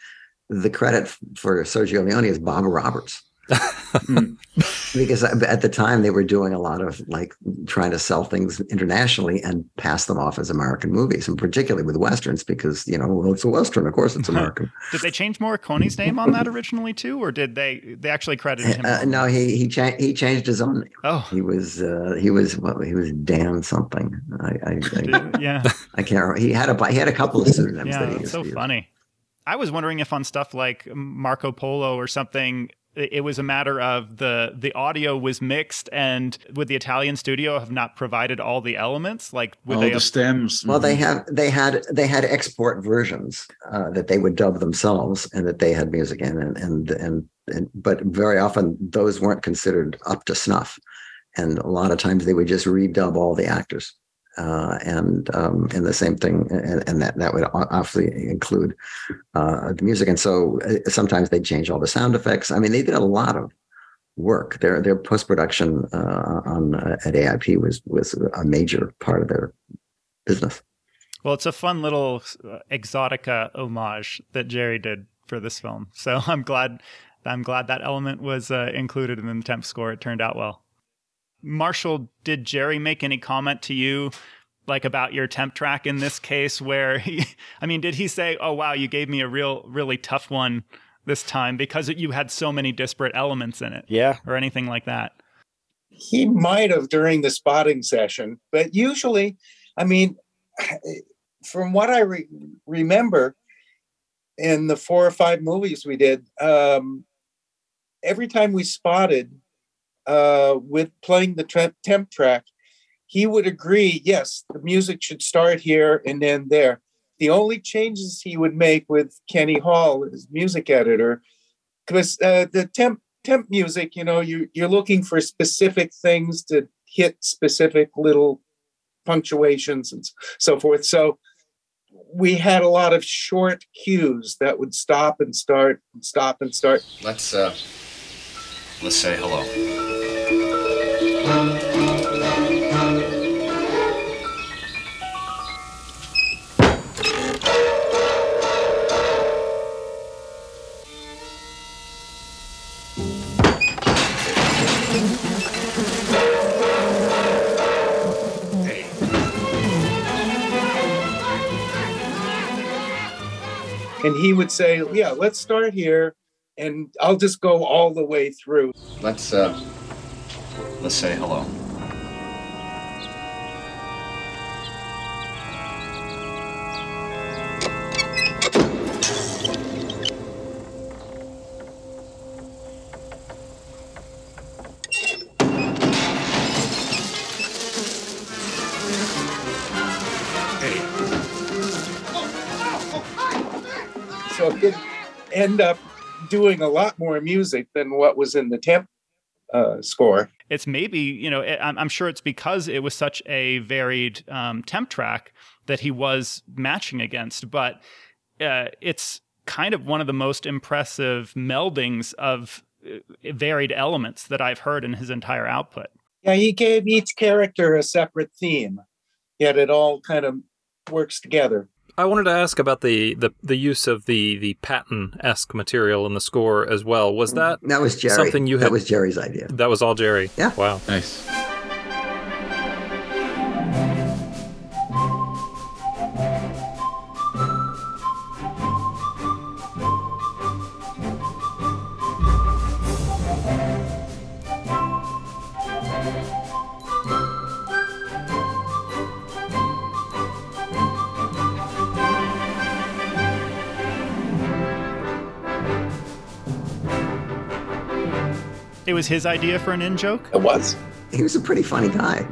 the credit for Sergio Leone is Bob Roberts. because at the time they were doing a lot of like trying to sell things internationally and pass them off as American movies, and particularly with westerns, because you know, well, it's a western, of course, it's American. did they change Morricone's name on that originally too, or did they they actually credited him? Uh, no, he he changed he changed his own name. Oh, he was uh, he was well, he was Dan something. I, I, I yeah, I can't remember. He had a he had a couple of pseudonyms. yeah, that he so funny. I was wondering if on stuff like Marco Polo or something, it it was a matter of the the audio was mixed, and would the Italian studio have not provided all the elements? Like, would All they the have, stems. Well, they Mhm. have they had they had export versions uh, that they would dub themselves, and that they had music in, and and and, and but very often those weren't considered up to snuff, and a lot of times they would just redub all the actors, uh, and um, and the same thing, and, and that that would obviously include uh, the music, and so uh, sometimes they change all the sound effects. I mean, they did a lot of work. Their their post production uh, on uh, at AIP was was a major part of their business. Well, it's a fun little exotica homage that Jerry did for this film. So I'm glad I'm glad that element was included in the temp score. It turned out well. Marshall, did Jerry make any comment to you like about your temp track in this case where he I mean, did he say, "Oh wow, you gave me a real really tough one this time because you had so many disparate elements in it?" Yeah. Or anything like that? He might have during the spotting session, but usually, I mean, from what I re- remember in the four or five movies we did, um, every time we spotted uh, with playing the temp track, he would agree, yes, the music should start here and then there. The only changes he would make with Kenny Hall, his music editor, because uh, the temp temp music, you know, you you're looking for specific things to hit specific little punctuations and so forth. So we had a lot of short cues that would stop and start, and stop and start. Let's uh let's say hello. And he would say, "Yeah, let's start here, and I'll just go all the way through." Let's uh let's say hello. So it end up doing a lot more music than what was in the temp uh, score. It's maybe you know it, I'm, I'm sure it's because it was such a varied um, temp track that he was matching against but uh, it's kind of one of the most impressive meldings of uh, varied elements that i've heard in his entire output Yeah, he gave each character a separate theme, yet it all kind of works together. I wanted to ask about the, the, the use of the, the Patton esque material in the score as well. Was that That was Jerry. something you had? That was Jerry's idea. That was all Jerry. Yeah. Wow. Nice. Was his idea for an in joke It was. He was a pretty funny guy.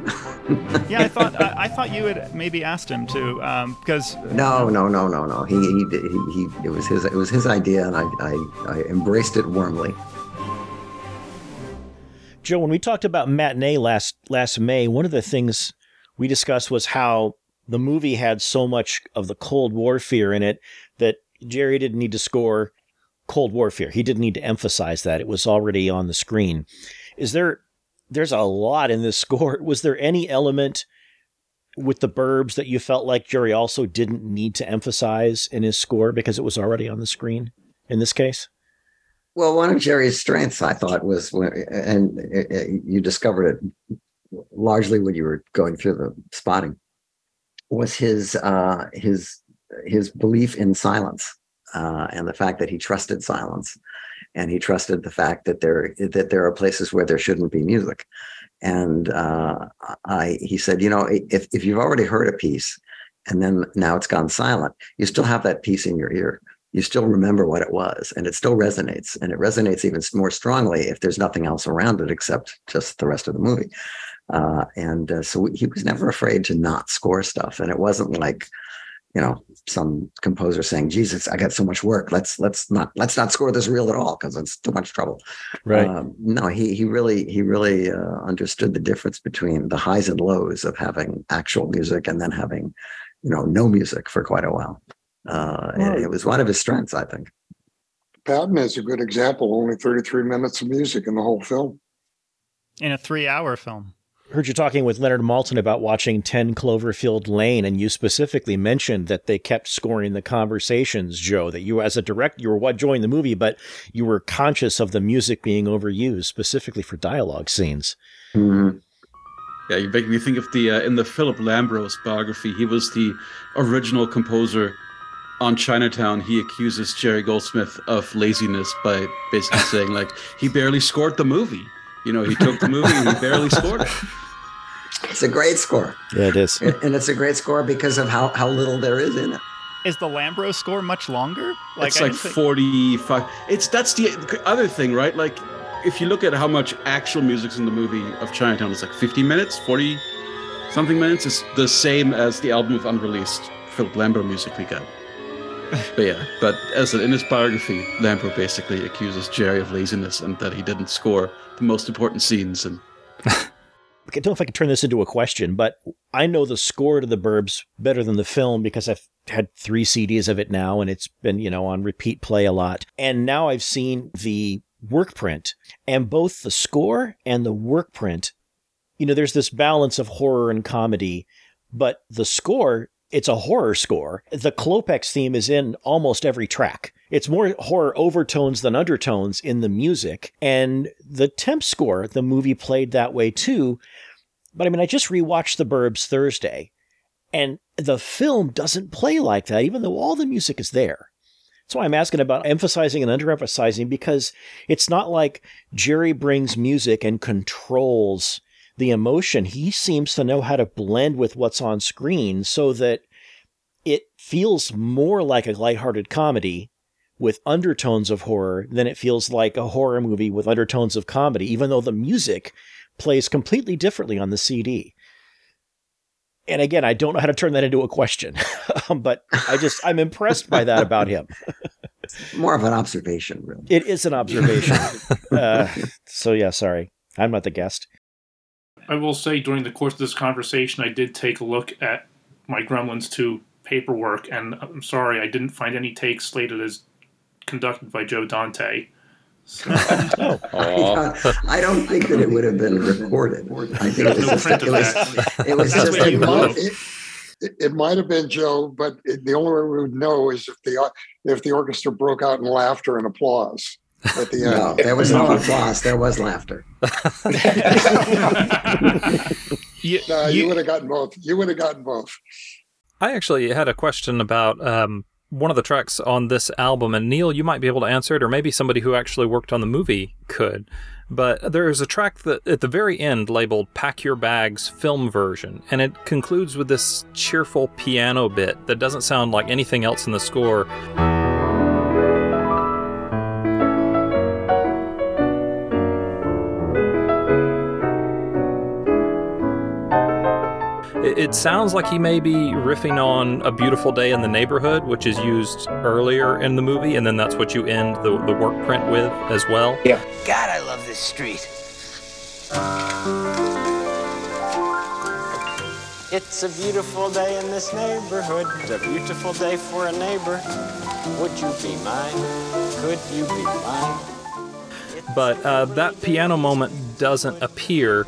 yeah i thought I, I thought you had maybe asked him to um, because No, no, no, no, no. He, he, he, he it was his, it was his idea, and I, I, I embraced it warmly. Joe, when we talked about matinee last last May, one of the things we discussed was how the movie had so much of the Cold War fear in it that Jerry didn't need to score Cold Warfare. He didn't need to emphasize that; it was already on the screen. Is there? There's a lot in this score. Was there any element with the Burbs that you felt like Jerry also didn't need to emphasize in his score because it was already on the screen? In this case, Well, one of Jerry's strengths, I thought, was when, and it, it, you discovered it largely when you were going through the spotting, was his uh, his his belief in silence uh, and the fact that he trusted silence, and he trusted the fact that there that there are places where there shouldn't be music, and uh, I he said, you know, if if you've already heard a piece, and then now it's gone silent, you still have that piece in your ear. You still remember what it was and it still resonates and it resonates even more strongly if there's nothing else around it except just the rest of the movie. Uh, and uh, so he was never afraid to not score stuff and it wasn't like you know some composer saying jesus i got so much work let's let's not let's not score this reel at all because it's too much trouble right um, no he he really he really uh, understood the difference between the highs and lows of having actual music and then having you know no music for quite a while uh, right. it, it was one of his strengths, I think. Patton is a good example. Only 33 minutes of music in the whole film. In a three hour film. Heard you talking with Leonard Maltin about watching 10 Cloverfield Lane, and you specifically mentioned that they kept scoring the conversations, Joe, that you, as a director, you were enjoying the movie, but you were conscious of the music being overused, specifically for dialogue scenes. Mm-hmm. Yeah, you make me think of the, uh, in the Phillip Lambro's biography, he was the original composer on Chinatown, he accuses Jerry Goldsmith of laziness by basically saying like he barely scored the movie. You know, he took the movie and he barely scored it. It's a great score. Yeah, it is. And it's a great score because of how, how little there is in it. Is the Lambro score much longer? Like it's I like think... 45. It's that's the other thing, right? Like if you look at how much actual music's in the movie of Chinatown, it's like 50 minutes, 40 something minutes. It's the same as the album of unreleased Phillip Lambro music we got but yeah, but as in his biography, Lambro basically accuses Jerry of laziness and that he didn't score the most important scenes. And I don't know if I can turn this into a question, but I know the score to the Burbs better than the film because I've had three CDs of it now, and it's been you know on repeat play a lot. And now I've seen the work print, and both the score and the work print, you know, there's this balance of horror and comedy, but the score it's a horror score. The Klopeks theme is in almost every track. It's more horror overtones than undertones in the music. And the temp score, the movie played that way too. But I mean, I just rewatched The Burbs Thursday, and the film doesn't play like that, even though all the music is there. That's why I'm asking about emphasizing and underemphasizing because it's not like Jerry brings music and controls the emotion, he seems to know how to blend with what's on screen so that it feels more like a lighthearted comedy with undertones of horror than it feels like a horror movie with undertones of comedy, even though the music plays completely differently on the CD. And again, I don't know how to turn that into a question, but I just, I'm impressed by that about him. More of an observation, really. It is an observation. uh, so, yeah, sorry. I'm not the guest. I will say during the course of this conversation, I did take a look at my Gremlins 2 paperwork, and I'm sorry, I didn't find any takes slated as conducted by Joe Dante. So. oh. I, don't, think that it would have been recorded. I think it was no just, it was, it was just like, it, it, it, might have been Joe, but it, the only way we would know is if the if the orchestra broke out in laughter and applause at the end. No, there was no applause. There was laughter. you, no, you, you would have gotten both. You would have gotten both. I actually had a question about um, one of the tracks on this album, and Neil, you might be able to answer it, or maybe somebody who actually worked on the movie could. But there is a track that at the very end labeled Pack Your Bags Film Version, and it concludes with this cheerful piano bit that doesn't sound like anything else in the score. It sounds like he may be riffing on A Beautiful Day in the Neighborhood, which is used earlier in the movie, and then that's what you end the, the work print with as well. Yeah. God, I love this street. It's a beautiful day in this neighborhood. It's a beautiful day for a neighbor. Would you be mine? Could you be mine? But uh, that piano moment doesn't appear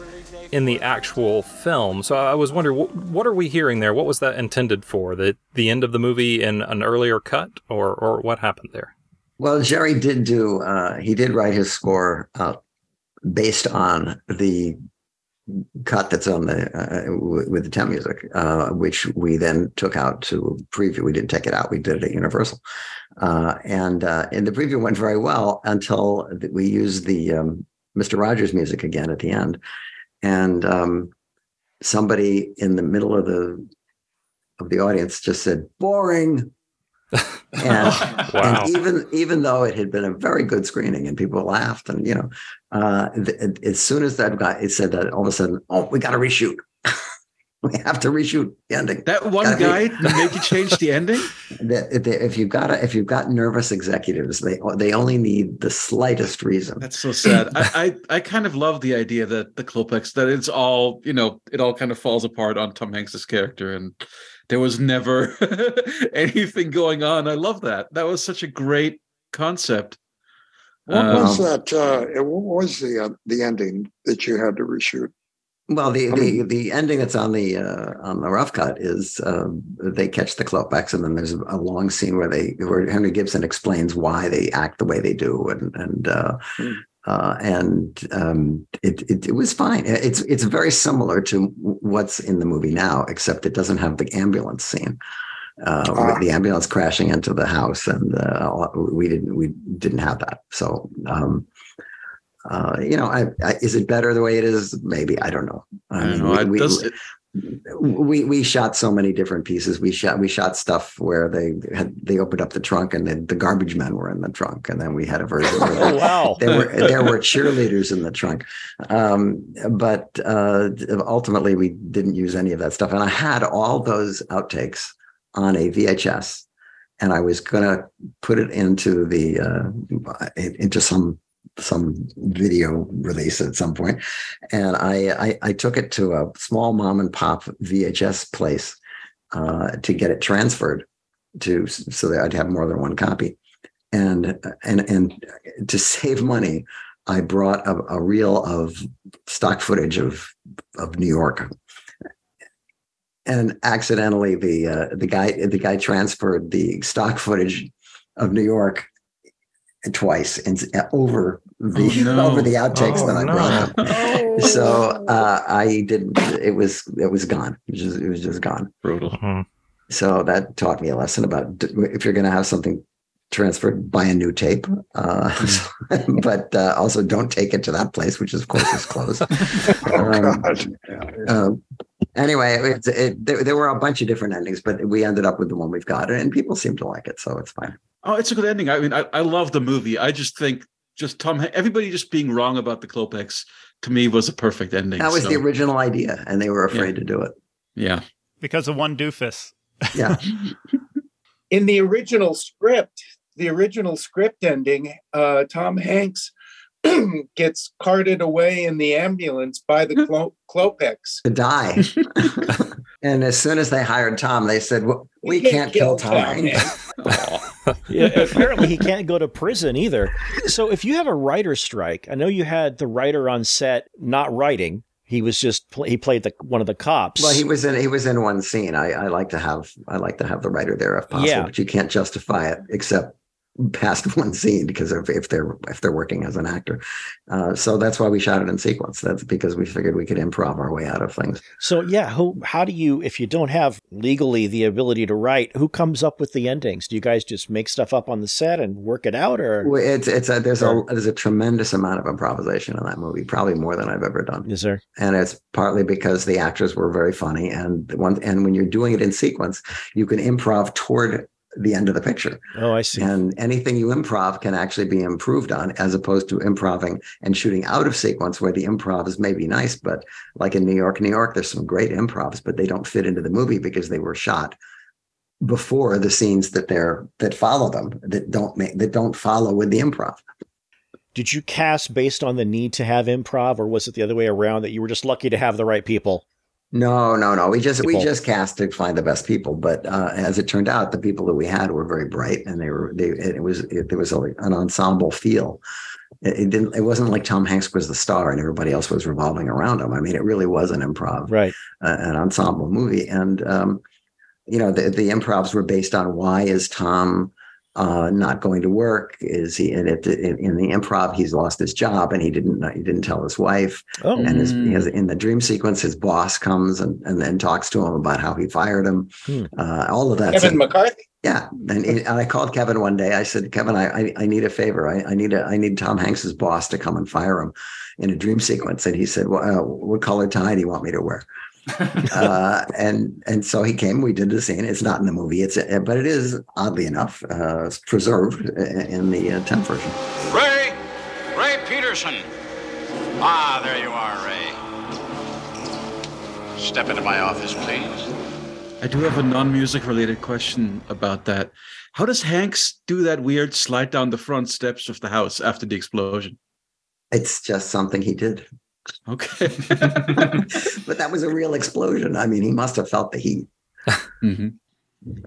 in the actual film. So I was wondering, what, are we hearing there? What was that intended for? The the end of the movie in an earlier cut, or or what happened there? Well, Jerry did do. Uh, he did write his score uh, based on the cut that's on the uh, with the temp music, uh, which we then took out to preview. We didn't take it out; we did it at Universal, uh, and uh, and the preview went very well until we used the um, Mr. Rogers music again at the end, and um, somebody in the middle of the of the audience just said "boring." and, Wow. and even even though it had been a very good screening and people laughed and you know uh th- as soon as that guy it said that all of a sudden oh we got to reshoot we have to reshoot the ending That one Gotta be- guy made you change the ending. that that if you've got a, if you've got nervous executives they they only need the slightest reason That's so sad. I, I I kind of love the idea that the Klopeks that it's all you know it all kind of falls apart on Tom Hanks's character and there was never anything going on. I love that. That was such a great concept. What was Um, that? Uh, what was the uh, the ending that you had to reshoot? Well, the I the, mean- the ending that's on the uh, on the rough cut is um, they catch the Klopeks, and then there's a long scene where they where Henry Gibson explains why they act the way they do, and and uh, uh, and um, it, it it was fine. It's it's very similar to what's in the movie now, except it doesn't have the ambulance scene. Uh, with the ambulance crashing into the house, and uh, we didn't we didn't have that. So um, uh, you know, I, I, is it better the way it is? Maybe I don't know. I, mean, know. We, we, we we shot so many different pieces. We shot we shot stuff where they had they opened up the trunk and then the garbage men were in the trunk, and then we had a version. Where Oh, wow. there were there were cheerleaders in the trunk, um, but uh, ultimately we didn't use any of that stuff. And I had all those outtakes on a VHS, and I was gonna put it into the uh, into some some video release at some point, and I, I I took it to a small mom and pop VHS place uh, to get it transferred to so that I'd have more than one copy, and and and to save money, I brought a, a reel of stock footage of of New York. And accidentally, the uh, the guy the guy transferred the stock footage of New York twice and over the Oh, no. over the outtakes Oh, that I no. brought them. So uh, I didn't. It was it was gone. It was just, it was just gone. Brutal. So that taught me a lesson about if you're going to have something transferred, buy a new tape. Uh, but uh, also don't take it to that place, which is, of course is closed. um, um, anyway, it, it, there, there were a bunch of different endings, but we ended up with the one we've got, and people seem to like it, so it's fine. Oh, it's a good ending. I mean, I, I love the movie. I just think just Tom, everybody just being wrong about the Klopeks to me was a perfect ending. That was so, the original idea, and they were afraid to do it. Yeah. because of one doofus. Yeah. in the original script, the original script ending, uh, Tom Hanks gets carted away in the ambulance by the hmm. Clo- Klopeks. to die. and as soon as they hired Tom, they said, well, "We can't, kill, Tom." Hanks." yeah, apparently he can't go to prison either. So if you have a writer strike, I know you had the writer on set not writing. He was just he played the one of the cops. Well, he was in he was in one scene. I, I like to have I like to have the writer there if possible, Yeah. but you can't justify it except past one scene because of if they're if they're working as an actor. Uh, so that's why we shot it in sequence. That's because we figured we could improv our way out of things. So yeah, who how do you if you don't have legally the ability to write, who comes up with the endings? Do you guys just make stuff up on the set and work it out or Well, It's it's a, there's a there's a tremendous amount of improvisation in that movie, probably more than I've ever done. Is there? And it's partly because the actors were very funny, and the one and when you're doing it in sequence, you can improv toward the end of the picture. Oh, I see. And anything you improv can actually be improved on, as opposed to improving and shooting out of sequence, where the improv is maybe nice, but like in New York, New York, there's some great improvs, but they don't fit into the movie because they were shot before the scenes that they're that follow them that don't make that don't follow with the improv. Did you cast based on the need to have improv or was it the other way around that you were just lucky to have the right people? No, no, no. We just we just cast to find the best people, but uh, as it turned out, the people that we had were very bright, and they were they. It was it, there was a, an ensemble feel. It, it didn't. It wasn't like Tom Hanks was the star and everybody else was revolving around him. I mean, it really was an improv, right? Uh, an ensemble movie, and um, you know the the improvs were based on why is Tom uh, not going to work? Is he in it in, in the improv? He's lost his job and he didn't he didn't tell his wife. Oh. And his, he has, in the dream sequence, his boss comes and and then talks to him about how he fired him. Hmm. Uh, all of that. Kevin McCarthy. Yeah, and, and I called Kevin one day. I said, Kevin, I I, I need a favor. I, I need a I need Tom Hanks's boss to come and fire him in a dream sequence. And he said, Well, uh, what color tie do you want me to wear? uh, and and so he came. We did the scene. It's not in the movie. It's uh, but it is oddly enough uh, preserved in the uh, temp version. Ray! Ray Peterson! Ah, there you are, Ray. Step into my office, please. I do have a non-music related question about that. How does Hanks do that weird slide down the front steps of the house after the explosion? It's just something he did. Okay. but that was a real explosion. I mean, he must have felt the heat. Mm-hmm.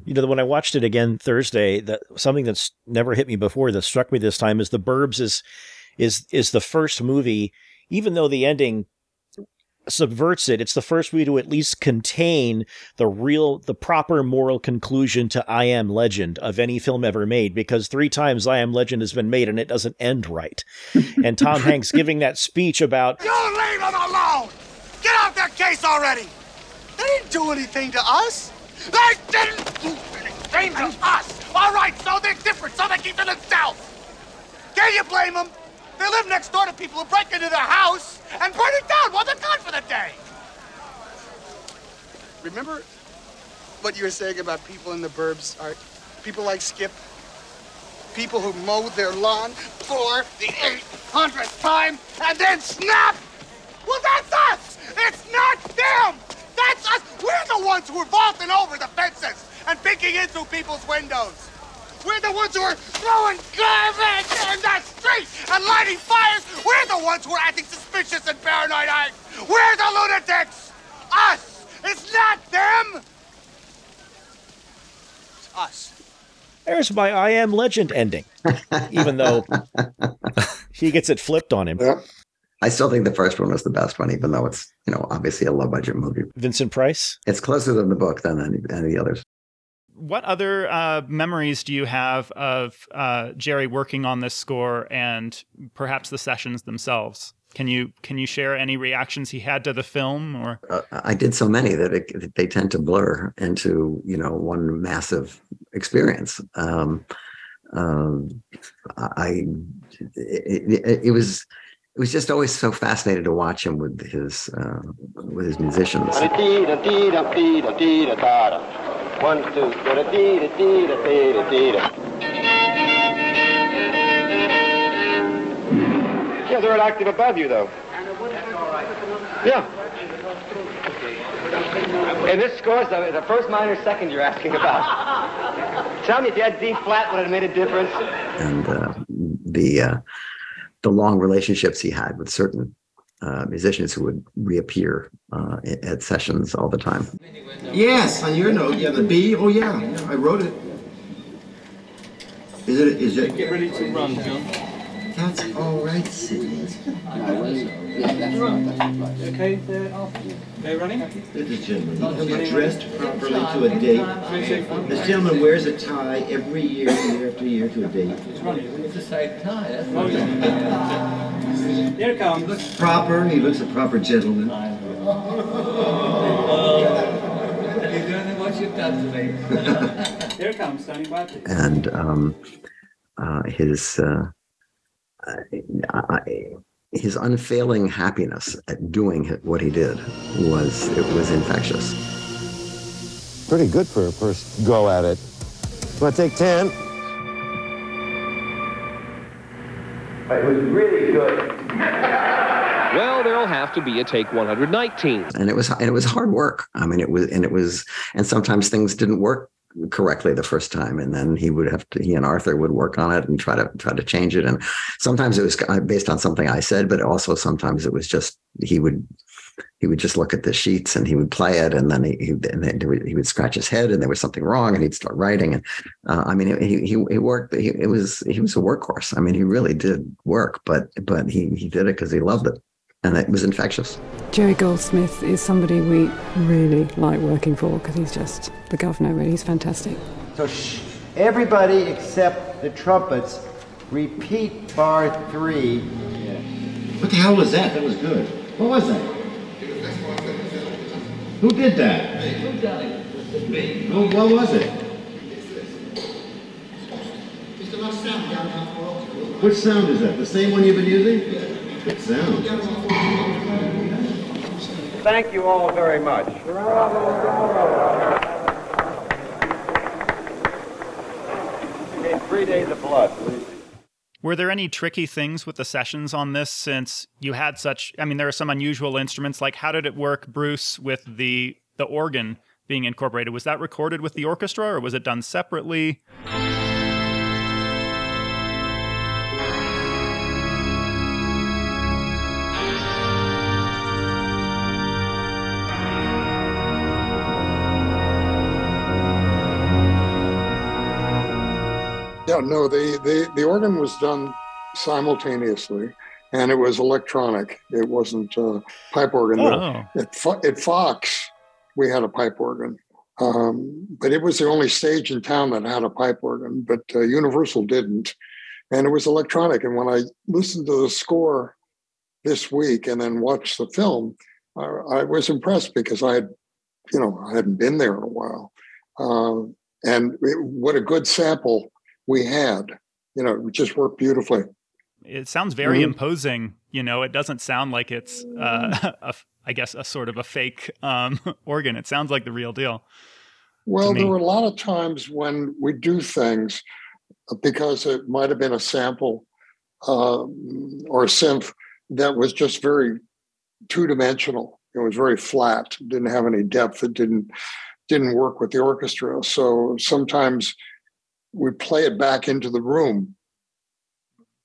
You know, when I watched it again Thursday, that something that's never hit me before that struck me this time is The Burbs is is is the first movie, even though the ending subverts it, it's the first movie to at least contain the real the proper moral conclusion to I Am Legend of any film ever made, because three times I Am Legend has been made and it doesn't end right. and Tom Hanks giving that speech about You leave them alone! Get off their case already! They didn't do anything to us! They didn't do anything to us! All right, so they're different, so they keep to themselves! Can you blame them? They live next door to people who break into their house and burn it down while they're gone for the day! Remember what you were saying about people in the burbs, Art? People like Skip? People who mow their lawn For the 800th time and then snap! Well, that's us! It's not them! That's us! We're the ones who are vaulting over the fences and peeking in through people's windows! We're the ones who are throwing garbage in the street and lighting fires! We're the ones who are acting suspicious and paranoid! We're the lunatics! Us! It's not them! It's us. There's my I Am Legend ending, even though he gets it flipped on him. I still think the first one was the best one, even though it's you know obviously a low budget movie. Vincent Price. It's closer than the book than any, any of the others. What other uh, memories do you have of uh, Jerry working on this score and perhaps the sessions themselves? Can you can you share any reactions he had to the film or? Uh, I did so many that it, that they tend to blur into you know one massive experience. Um, um, I it, it, it was it was just always so fascinating to watch him with his uh, with his musicians. One, two, Yeah, they're an octave above you, though. Yeah. And this score's the, the first minor second you're asking about. Tell me if you had D flat, would it have made a difference? and uh, the uh, the long relationships he had with certain uh, musicians who would reappear uh, at- at sessions all the time. Yes, on your note, yeah, the B. Oh yeah, yeah, I wrote it. Is it? Is it? Get ready to run, John. That's all right, Sidney. Okay, they're after you. They're running? This gentleman, he's dressed properly to a date. This gentleman wears a tie every year, year after year to a date. It's a safe tie, that's Here it comes. Proper. He looks a proper gentleman. You're doing what you've done to. Here it comes, standing by. and um, uh, his uh, I, I- his unfailing happiness at doing what he did was it was infectious. Pretty good for a first go at it. Want to take 10? It was really good. Well, there'll have to be a take 119. and it was and it was hard work. I mean, it was and it was and sometimes things didn't work correctly the first time, and then he would have to he and Arthur would work on it and try to try to change it. And sometimes it was based on something I said, but also sometimes it was just he would he would just look at the sheets and he would play it, and then he he, and then he would scratch his head, and there was something wrong, and he'd start writing. And uh, I mean, he he he worked. He, it was he was a workhorse. I mean, he really did work, but but he he did it because he loved it, and it was infectious. Jerry Goldsmith is somebody we really like working for because he's just the governor, really. He's fantastic. So shh, Everybody except the trumpets repeat bar three. What the hell was that? That was good. What was that? Who did that? Who done it? Me. Who, what was it? Which sound is that? The same one you've been using? Good sound. Thank you all very much. Three days of blood. Were there any tricky things with the sessions on this since you had such I mean there are some unusual instruments like how did it work Bruce with the the organ being incorporated was that recorded with the orchestra or was it done separately? Yeah, no, the, the, the organ was done simultaneously and it was electronic. It wasn't uh, pipe organ. Oh. At, at Fox, we had a pipe organ, um, but it was the only stage in town that had a pipe organ, but uh, Universal didn't. And it was electronic. And when I listened to the score this week and then watched the film, I, I was impressed because I had, you know, I hadn't been there in a while. Uh, and it, what a good sample we had. You know, it just worked beautifully. It sounds very Mhm. imposing, you know, it doesn't sound like it's uh a, I guess a sort of a fake um organ. It sounds like the real deal. Well, there were a lot of times when we do things because it might have been a sample um, or a synth that was just very two dimensional. It was very flat. Didn't have any depth. It didn't didn't work with the orchestra. So sometimes we play it back into the room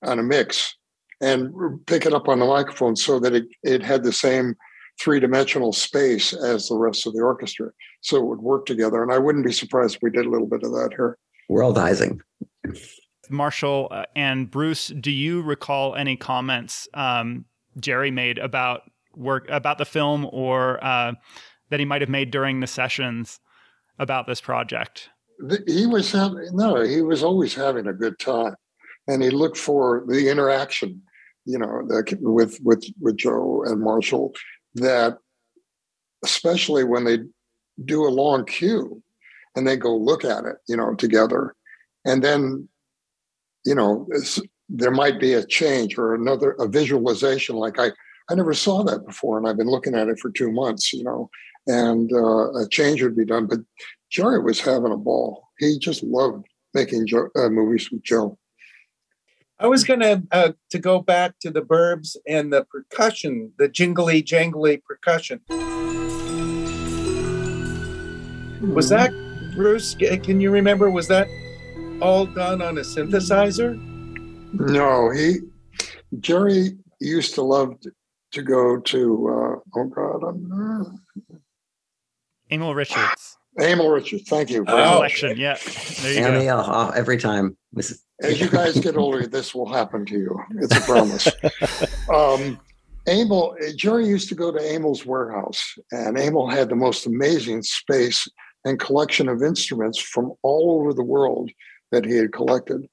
on a mix and pick it up on the microphone so that it, it had the same three dimensional space as the rest of the orchestra. So it would work together. And I wouldn't be surprised if we did a little bit of that here. Worldizing. Marshall uh, and Bruce, do you recall any comments um, Jerry made about work about the film or uh, that he might have made during the sessions about this project? He was having, no, he was always having a good time. And he looked for the interaction, you know, with, with, with Joe and Marshall that especially when they do a long cue and they go look at it, you know, together. And then, you know, there might be a change or another a visualization. Like I, I never saw that before, and I've been looking at it for two months, you know, and uh, a change would be done. But Jerry was having a ball. He just loved making Joe, uh, movies with Joe. I was gonna uh, to go back to the Burbs and the percussion, the jingly jangly percussion. Was that Bruce? Can you remember? Was that all done on a synthesizer? No, he Jerry used to love to, to go to uh, oh god, I'm, Emil Richards. Emil Richards. Thank you. very much. Collection, yeah. There you go. Emil, uh, every time. Mrs. As you guys get older, this will happen to you. It's a promise. um, Emil, Jerry used to go to Emil's warehouse, and Emil had the most amazing space and collection of instruments from all over the world that he had collected.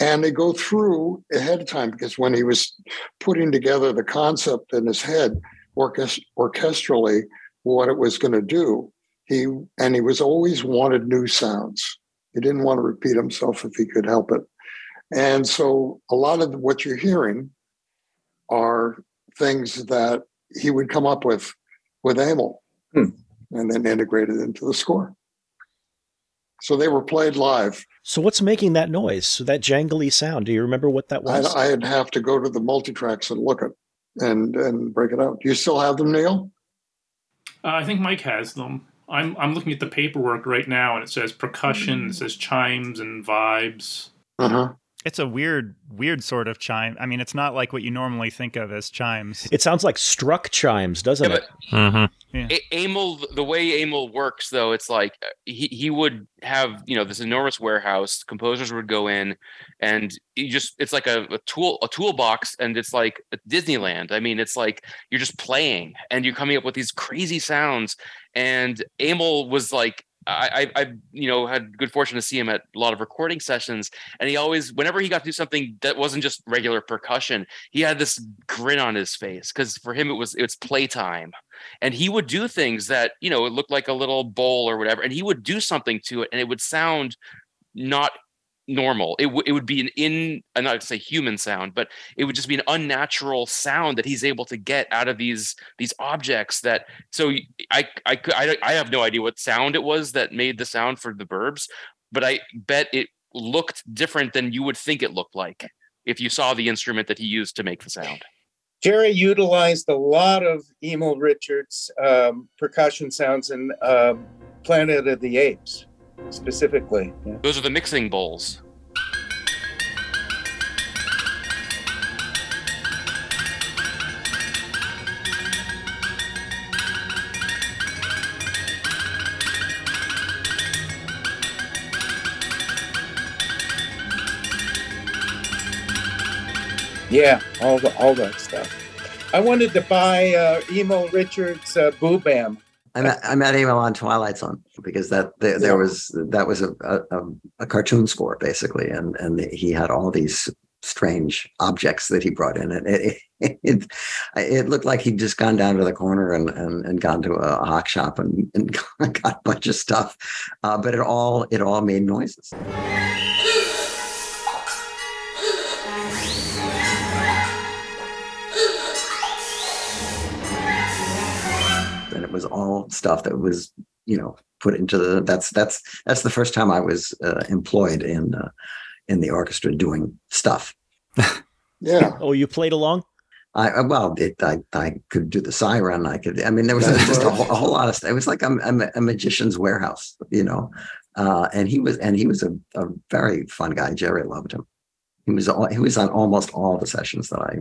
And they go through ahead of time because when he was putting together the concept in his head, orchest- orchestrally, what it was going to do, he and he was always wanted new sounds. He didn't want to repeat himself if he could help it. And so a lot of what you're hearing are things that he would come up with with Emil and then integrated into the score. So they were played live. So what's making that noise? So that jangly sound? Do you remember what that I'd, was? I'd have to go to the multitracks and look at and and break it out. Do you still have them, Neil? Uh, I think Mike has them. I'm I'm looking at the paperwork right now, and it says percussion, it says chimes and vibes. Uh huh. It's a weird, weird sort of chime. I mean, it's not like what you normally think of as chimes. It sounds like struck chimes, doesn't Yeah, it? Yeah. A- Emil, the way Emil works, though, it's like uh, he, he would have you know this enormous warehouse. Composers would go in, and you just it's like a, a tool a toolbox, and it's like Disneyland. I mean, it's like you're just playing, and you're coming up with these crazy sounds. And Emil was like I, I, you know, had good fortune to see him at a lot of recording sessions, and he always, whenever he got to do something that wasn't just regular percussion, he had this grin on his face because for him it was it's playtime, and he would do things that you know it looked like a little bowl or whatever, and he would do something to it, and it would sound not normal. It, w- it would be an in, I'm not going to say human sound, but it would just be an unnatural sound that he's able to get out of these these objects. That so I I I, I have no idea what sound it was that made the sound for the Burbs, but I bet it looked different than you would think it looked like if you saw the instrument that he used to make the sound. Jerry utilized a lot of Emil Richards um, percussion sounds in uh, Planet of the Apes specifically. Yeah. Those are the mixing bowls. Yeah, all the, all that stuff. I wanted to buy uh, Emil Richards' uh, Boo Bam. I met I met Emil on Twilight Zone because that there, there was that was a, a, a cartoon score basically, and and he had all these strange objects that he brought in, and it it, it, it looked like he'd just gone down to the corner and and, and gone to a hawk shop and, and got a bunch of stuff, uh, but it all it all made noises. Was all stuff that was you know put into the that's that's that's the first time i was uh, employed in uh, in the orchestra doing stuff yeah oh you played along I well, it, I I could do the siren. I could. I mean, there was just a whole, a whole, lot of stuff. It was like a, a, a magician's warehouse, you know. Uh, and he was and he was a, a very fun guy. Jerry loved him. He was he was on almost all the sessions that I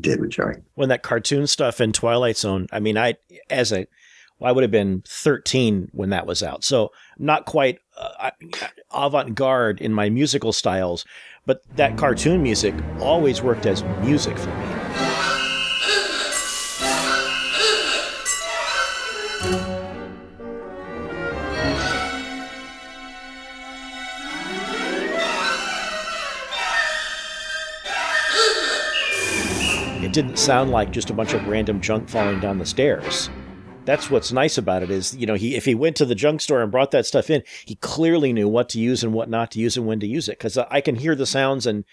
did with Jerry. When that cartoon stuff in Twilight Zone, I mean, I as a well, I would have been 13 when that was out. So not quite uh, avant-garde in my musical styles, but that cartoon music always worked as music for me. Didn't sound like just a bunch of random junk falling down the stairs. That's what's nice about it is you know he if he went to the junk store and brought that stuff in he clearly knew what to use and what not to use and when to use it. Because i can hear the sounds and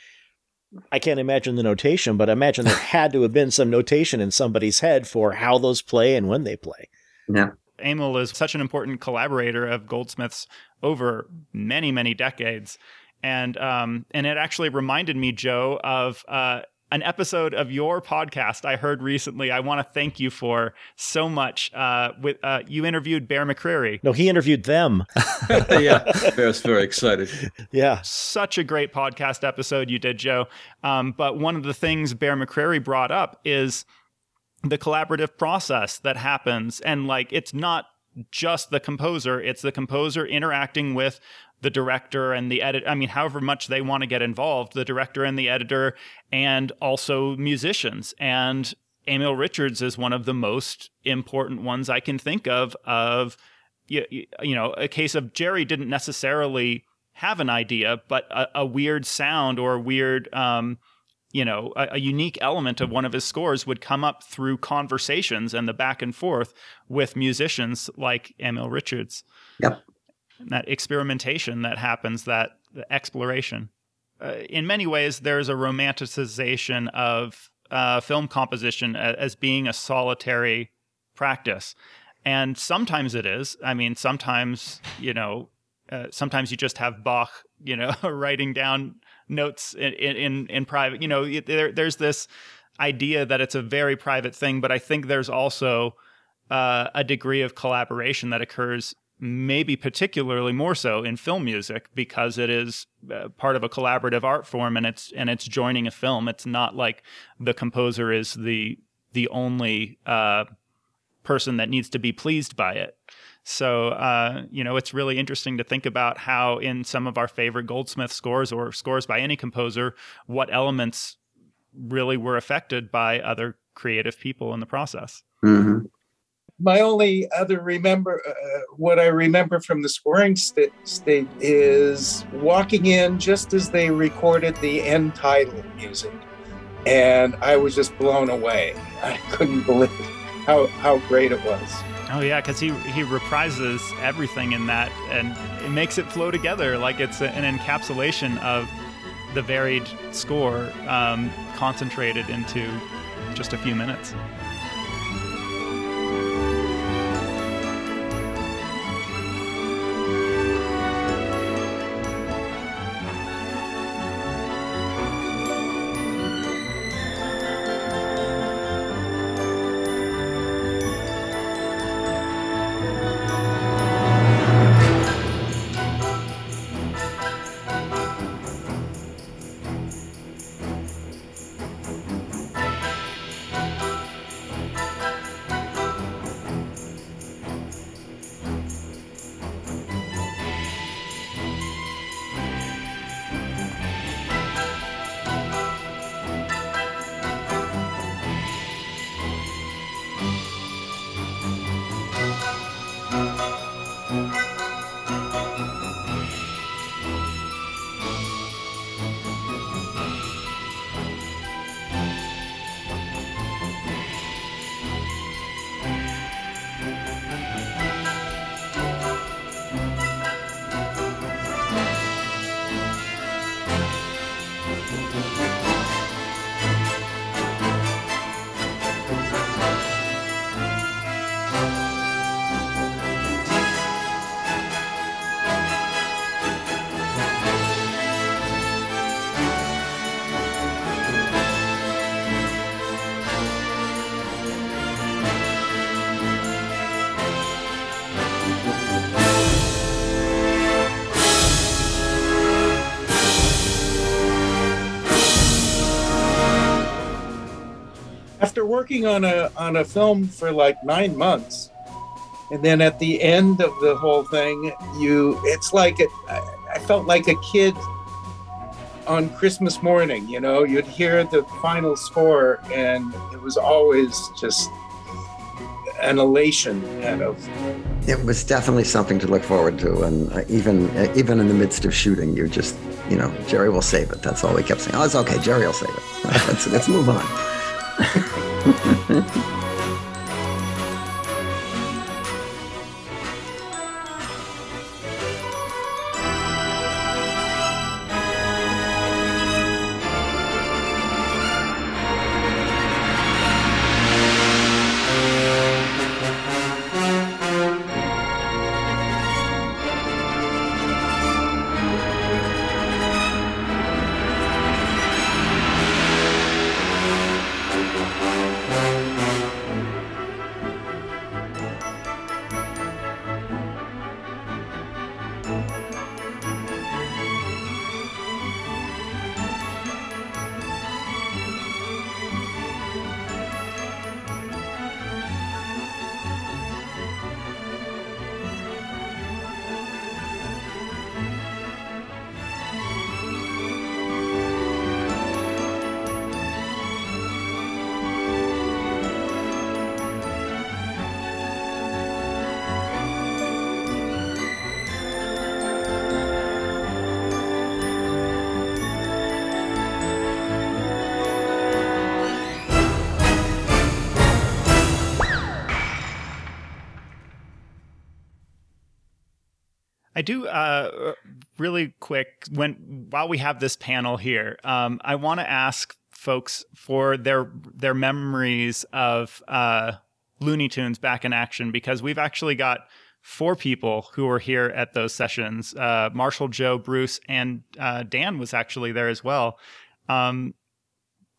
i can't imagine the notation but I imagine there had to have been some notation in somebody's head for how those play and when they play. Yeah. Emil is such an important collaborator of goldsmith's over many many decades. And um, and it actually reminded me joe of uh, an episode of your podcast I heard recently. I want to thank you for so much. Uh, with uh, you interviewed Bear McCreary. No, he interviewed them. yeah, Bear's very excited. Yeah, such a great podcast episode you did, Joe. Um, but one of the things Bear McCreary brought up is the collaborative process that happens, and like it's not just the composer; it's the composer interacting with the director and the edit i mean however much they want to get involved the director and the editor and also musicians. And emil richards is one of the most important ones i can think of of you, you know a case of jerry didn't necessarily have an idea but a, a weird sound or a weird um, you know a, a, unique element of one of his scores would come up through conversations and the back and forth with musicians like emil richards. Yep that experimentation that happens, that exploration. Uh, in many ways, there's a romanticization of uh, film composition as, being a solitary practice. And sometimes it is. I mean, sometimes, you know, uh, sometimes you just have Bach, you know, writing down notes in, in, in private. You know, there, there's this idea that it's a very private thing, but I think there's also uh, a degree of collaboration that occurs maybe particularly more so in film music because it is uh, part of a collaborative art form and it's and it's joining a film. It's not like the composer is the the only uh, person that needs to be pleased by it. So uh, you know it's really interesting to think about how in some of our favorite goldsmith scores or scores by any composer what elements really were affected by other creative people in the process. Mm-hmm my only other remember uh, what I remember from the scoring st- state is walking in just as they recorded the end title music, and I was just blown away. I couldn't believe how how great it was. Oh yeah, because he he reprises everything in that, and it makes it flow together like it's an encapsulation of the varied score um, concentrated into just a few minutes. Working on a on a film for like nine months and then at the end of the whole thing you it's like it, I, felt like a kid on christmas morning you know you'd hear the final score and it was always just an elation kind of It was definitely something to look forward to, and uh, even uh, even in the midst of shooting, you just you know Jerry will save it. That's all we kept saying. Oh, it's okay. Jerry will save it. Let's let's move on. 嗯哼 do uh, really quick when while we have this panel here, um, I want to ask folks for their their memories of uh, Looney Tunes back in action because we've actually got four people who were here at those sessions. Uh, Marshall, Joe, Bruce, and uh, Dan was actually there as well. Um,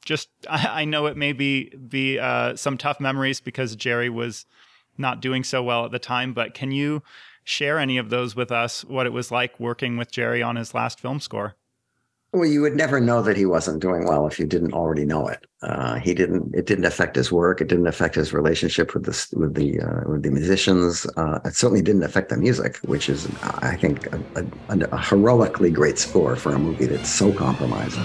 just I, I know it may be be uh, some tough memories because Jerry was not doing so well at the time, but can you share any of those with us? What it was like working with Jerry on his last film score? Well, you would never know that he wasn't doing well if you didn't already know it. Uh, he didn't. It didn't affect his work. It didn't affect his relationship with the with the uh, with the musicians. Uh, it certainly didn't affect the music, which is, I think, a, a, a heroically great score for a movie that's so compromising.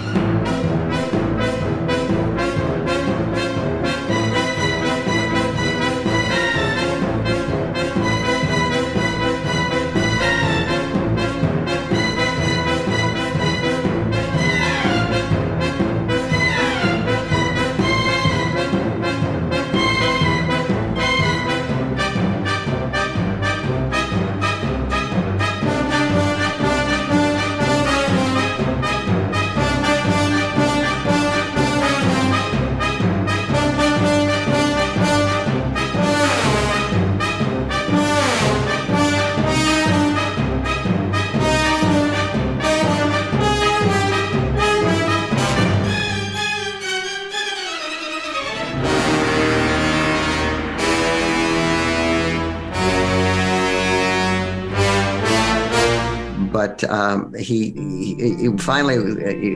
But um, he, he, he finally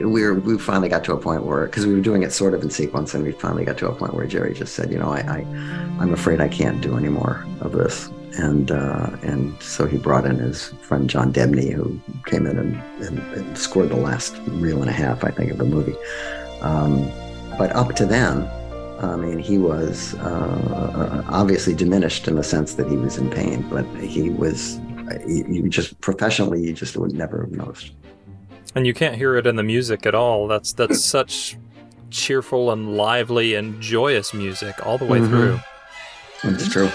we were we finally got to a point where because we were doing it sort of in sequence, and we finally got to a point where Jerry just said, you know, I, I I'm afraid I can't do any more of this, and uh, and so he brought in his friend John Debney, who came in and, and, and scored the last reel and a half, I think, of the movie. Um, but up to then, I mean, he was uh, obviously diminished in the sense that he was in pain, but he was, you just professionally, you just would never have noticed. And you can't hear it in the music at all. That's that's such cheerful and lively and joyous music all the way Mhm. through. It's true.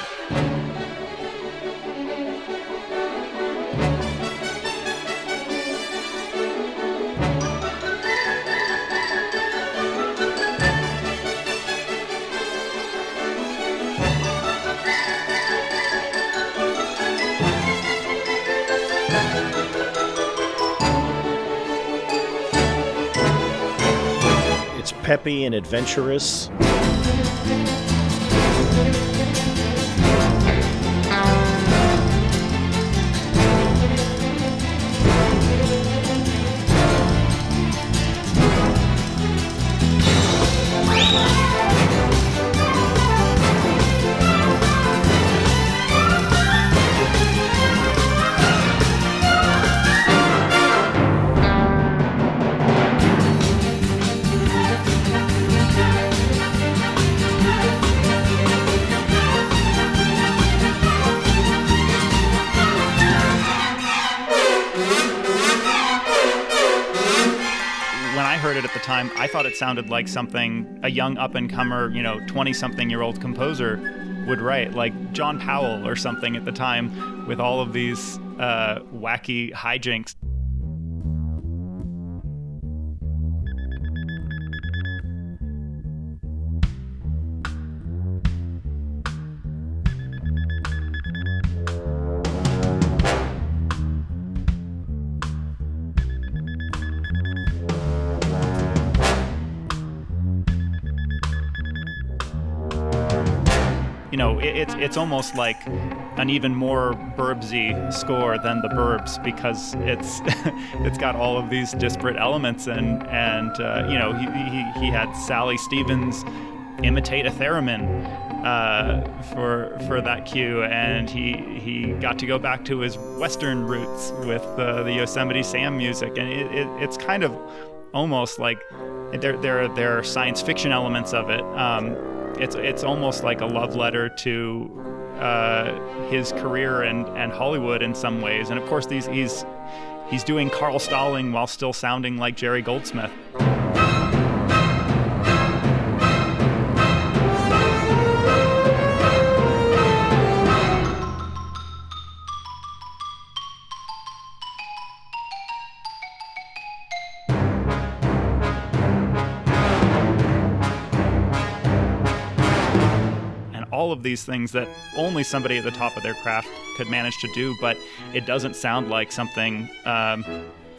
Peppy and adventurous. Thought it sounded like something a young up and comer, you know, 20 something year old composer would write, like John Powell or something at the time, with all of these uh, wacky hijinks. It's it's almost like an even more Burbsy score than the Burbs because it's it's got all of these disparate elements and and uh, you know he, he he had Sally Stevens imitate a theremin uh, for for that cue, and he he got to go back to his Western roots with uh, the Yosemite Sam music, and it, it, it's kind of almost like there there there are science fiction elements of it. Um, it's it's almost like a love letter to uh, his career and and Hollywood in some ways, and of course these he's he's doing Carl Stalling while still sounding like Jerry Goldsmith. Of these things that only somebody at the top of their craft could manage to do, but it doesn't sound like something um,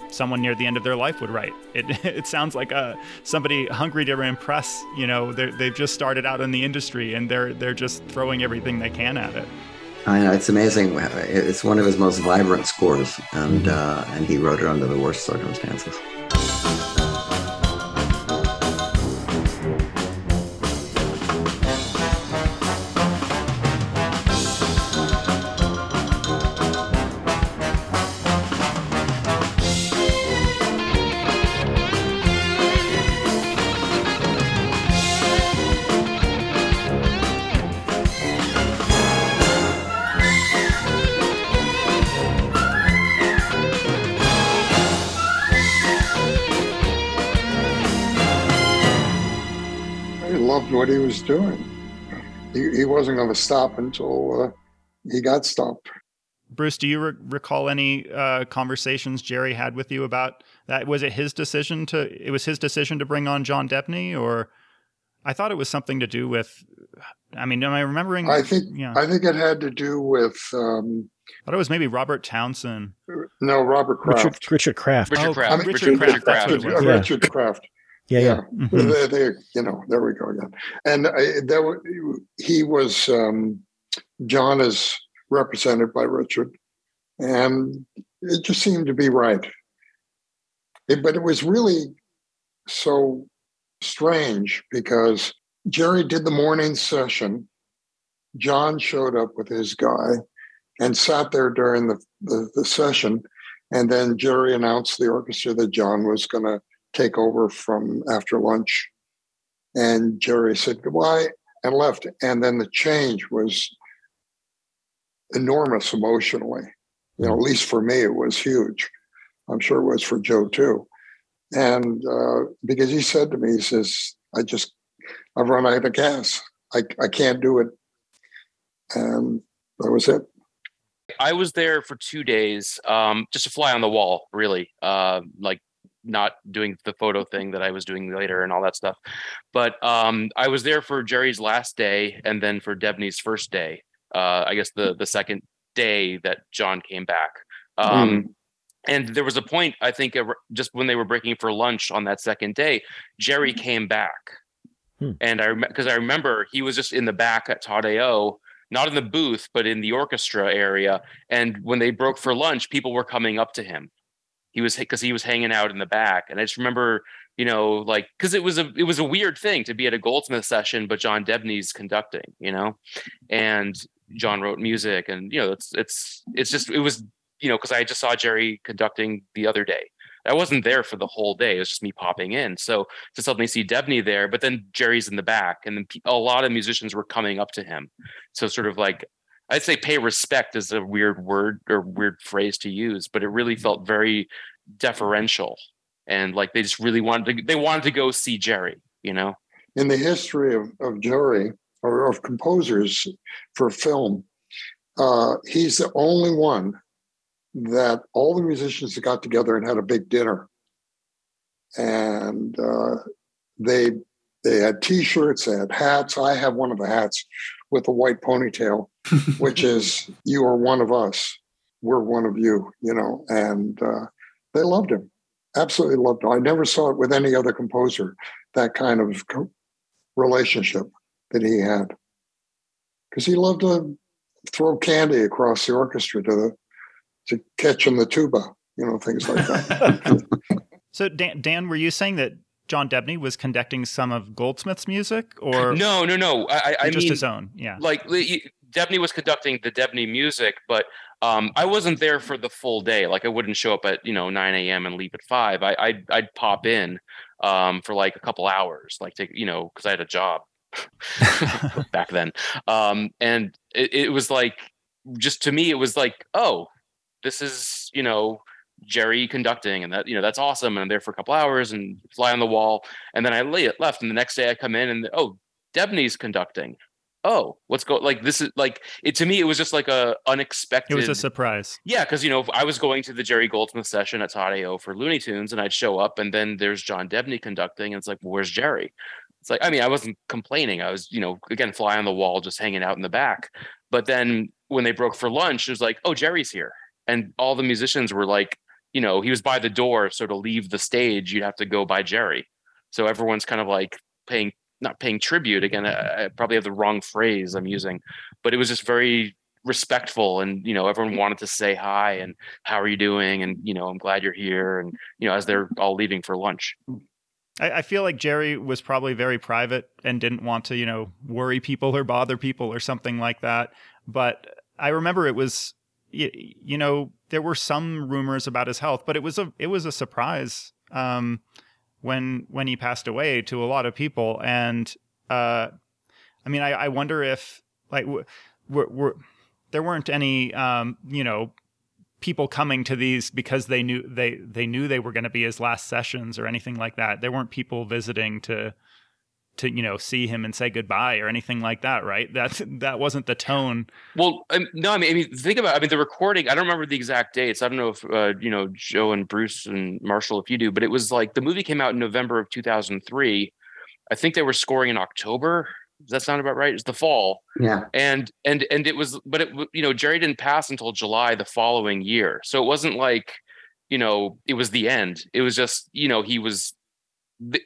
someone near the end of their life would write. It, it sounds like uh, somebody hungry to impress. You know, they've just started out in the industry and they're they're just throwing everything they can at it. I know it's amazing. It's one of his most vibrant scores, and uh, and he wrote it under the worst circumstances. Was doing. He, he wasn't going to stop until uh, he got stopped. Bruce, do you re- recall any uh, conversations Jerry had with you about that? Was it his decision to? It was his decision to bring on John Debney, or I thought it was something to do with. I mean, am I remembering? I think Yeah, I think it had to do with um, I thought it was maybe Robert Townsend. no Robert Richard, Kraft. Richard Kraft. Richard I Kraft. mean, Richard Kraft. That's what it Richard, was. uh, Richard Kraft. Yeah, yeah. Mhm. They, they, you know, there we go again. And uh, there, he was um, John is represented by Richard, and it just seemed to be right. It- but it was really so strange because Jerry did the morning session. John showed up with his guy and sat there during the, the, the session. And then Jerry announced the orchestra that John was going to take over from after lunch. And Jerry said goodbye and left. And then the change was enormous emotionally. You know, at least for me, it was huge. I'm sure it was for Joe too. And uh, because he said to me, he says, I just, I've run out of gas. I, I can't do it. And that was it. I was there for two days, um, just a fly on the wall, really. Uh, like not doing the photo thing that I was doing later and all that stuff. But um, I was there for Jerry's last day and then for Debney's first day. Uh, I guess the the second day that John came back. Um, And there was a point, I think, just when they were breaking for lunch on that second day, Jerry came back, and I because I remember he was just in the back at Todd-AO, not in the booth, but in the orchestra area. And when they broke for lunch, people were coming up to him. He was because he was hanging out in the back, and I just remember, you know, like because it was a it was a weird thing to be at a Goldsmith session, but John Debney's conducting, you know, and John wrote music, and you know, it's it's it's just it was you know because I just saw Jerry conducting the other day. I wasn't there for the whole day. It was just me popping in. So to suddenly see Debney there, but then Jerry's in the back, and then a lot of musicians were coming up to him. So sort of like I'd say pay respect is a weird word or weird phrase to use, but it really felt very deferential and like they just really wanted to they wanted to go see Jerry, you know. in the history of, of Jerry or of composers for film, uh, he's the only one that all the musicians got together and had a big dinner, and uh, they they had T-shirts, they had hats. I have one of the hats with a white ponytail, which is "You are one of us, we're one of you," you know, and uh, they loved him, absolutely loved him. I never saw it with any other composer that kind of co- relationship that he had. Because he loved to throw candy across the orchestra to the to catch in the tuba you know things like that. So Dan, Dan, were you saying that John Debney was conducting some of Goldsmith's music, or no, no, no. I, I, just mean, his own? Yeah. like Debney was conducting the Debney music, but um, I wasn't there for the full day. Like I wouldn't show up at you know 9 a.m. and leave at five. I I'd, I'd pop in um, for like a couple hours, like to you know because I had a job back then, um, and it, it was like just to me it was like oh this is you know Jerry conducting and that you know that's awesome and I'm there for a couple hours and fly on the wall and then I lay it left and the next day I come in and oh Debney's conducting oh what's going? like this is like it to me it was just like a unexpected It was a surprise. yeah because you know I was going to the Jerry Goldsmith session at Todd-AO for Looney Tunes and I'd show up and then there's John Debney conducting and it's like well, where's Jerry it's like I mean I wasn't complaining I was you know again fly on the wall just hanging out in the back but then when they broke for lunch it was like oh Jerry's here and all the musicians were like you know he was by the door so to leave the stage you'd have to go by Jerry. So everyone's kind of like paying not paying tribute again I, I probably have the wrong phrase I'm using but it was just very respectful and you know everyone wanted to say hi and how are you doing? And you know I'm glad you're here and you know as they're all leaving for lunch. I, I feel like Jerry was probably very private and didn't want to, you know, worry people or bother people or something like that. But I remember it was, you, you know, there were some rumors about his health, but it was a it was a surprise um, when when he passed away to a lot of people. And uh, I mean, I, I wonder if like there weren't any um, you know people coming to these because they knew they they knew they were going to be his last sessions or anything like that. There weren't people visiting to to you know see him and say goodbye or anything like that, right? That that wasn't the tone. Well, um, no, I mean, I mean, think about. I mean, the recording. I don't remember the exact dates. I don't know if uh, you know Joe and Bruce and Marshall, if you do, but it was like the movie came out in November of 2003. I think they were scoring in October. Does that sound about right? It's the fall. Yeah. And and and it was, but it you know Jerry didn't pass until July the following year, so it wasn't like you know it was the end. It was just you know he was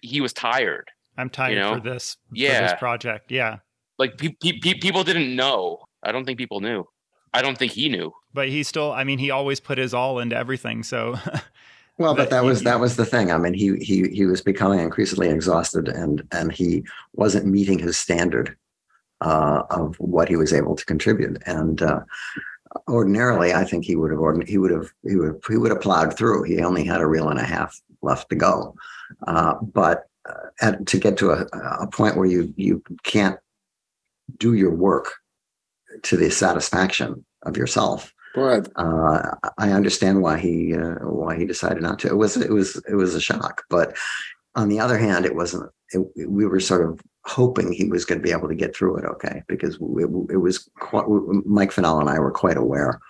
he was tired. I'm tired You know? for this for Yeah. this project. Yeah. Like pe- pe- pe- people didn't know. I don't think people knew. I don't think he knew. But he still, I mean, he always put his all into everything. So, Well, but But that he- was that was the thing. I mean, he he he was becoming increasingly exhausted, and and he wasn't meeting his standard uh, of what he was able to contribute. And uh, ordinarily, I think he would have ordin- he would have he would he would have plowed through. He only had a reel and a half left to go, uh, but at, to get to a, a point where you you can't do your work to the satisfaction of yourself Right. uh, I understand why he uh, why he decided not to. It was it was it was a shock, but on the other hand, it wasn't. It, we were sort of hoping he was going to be able to get through it okay because it, it was quite, Mike Finnell and I were quite aware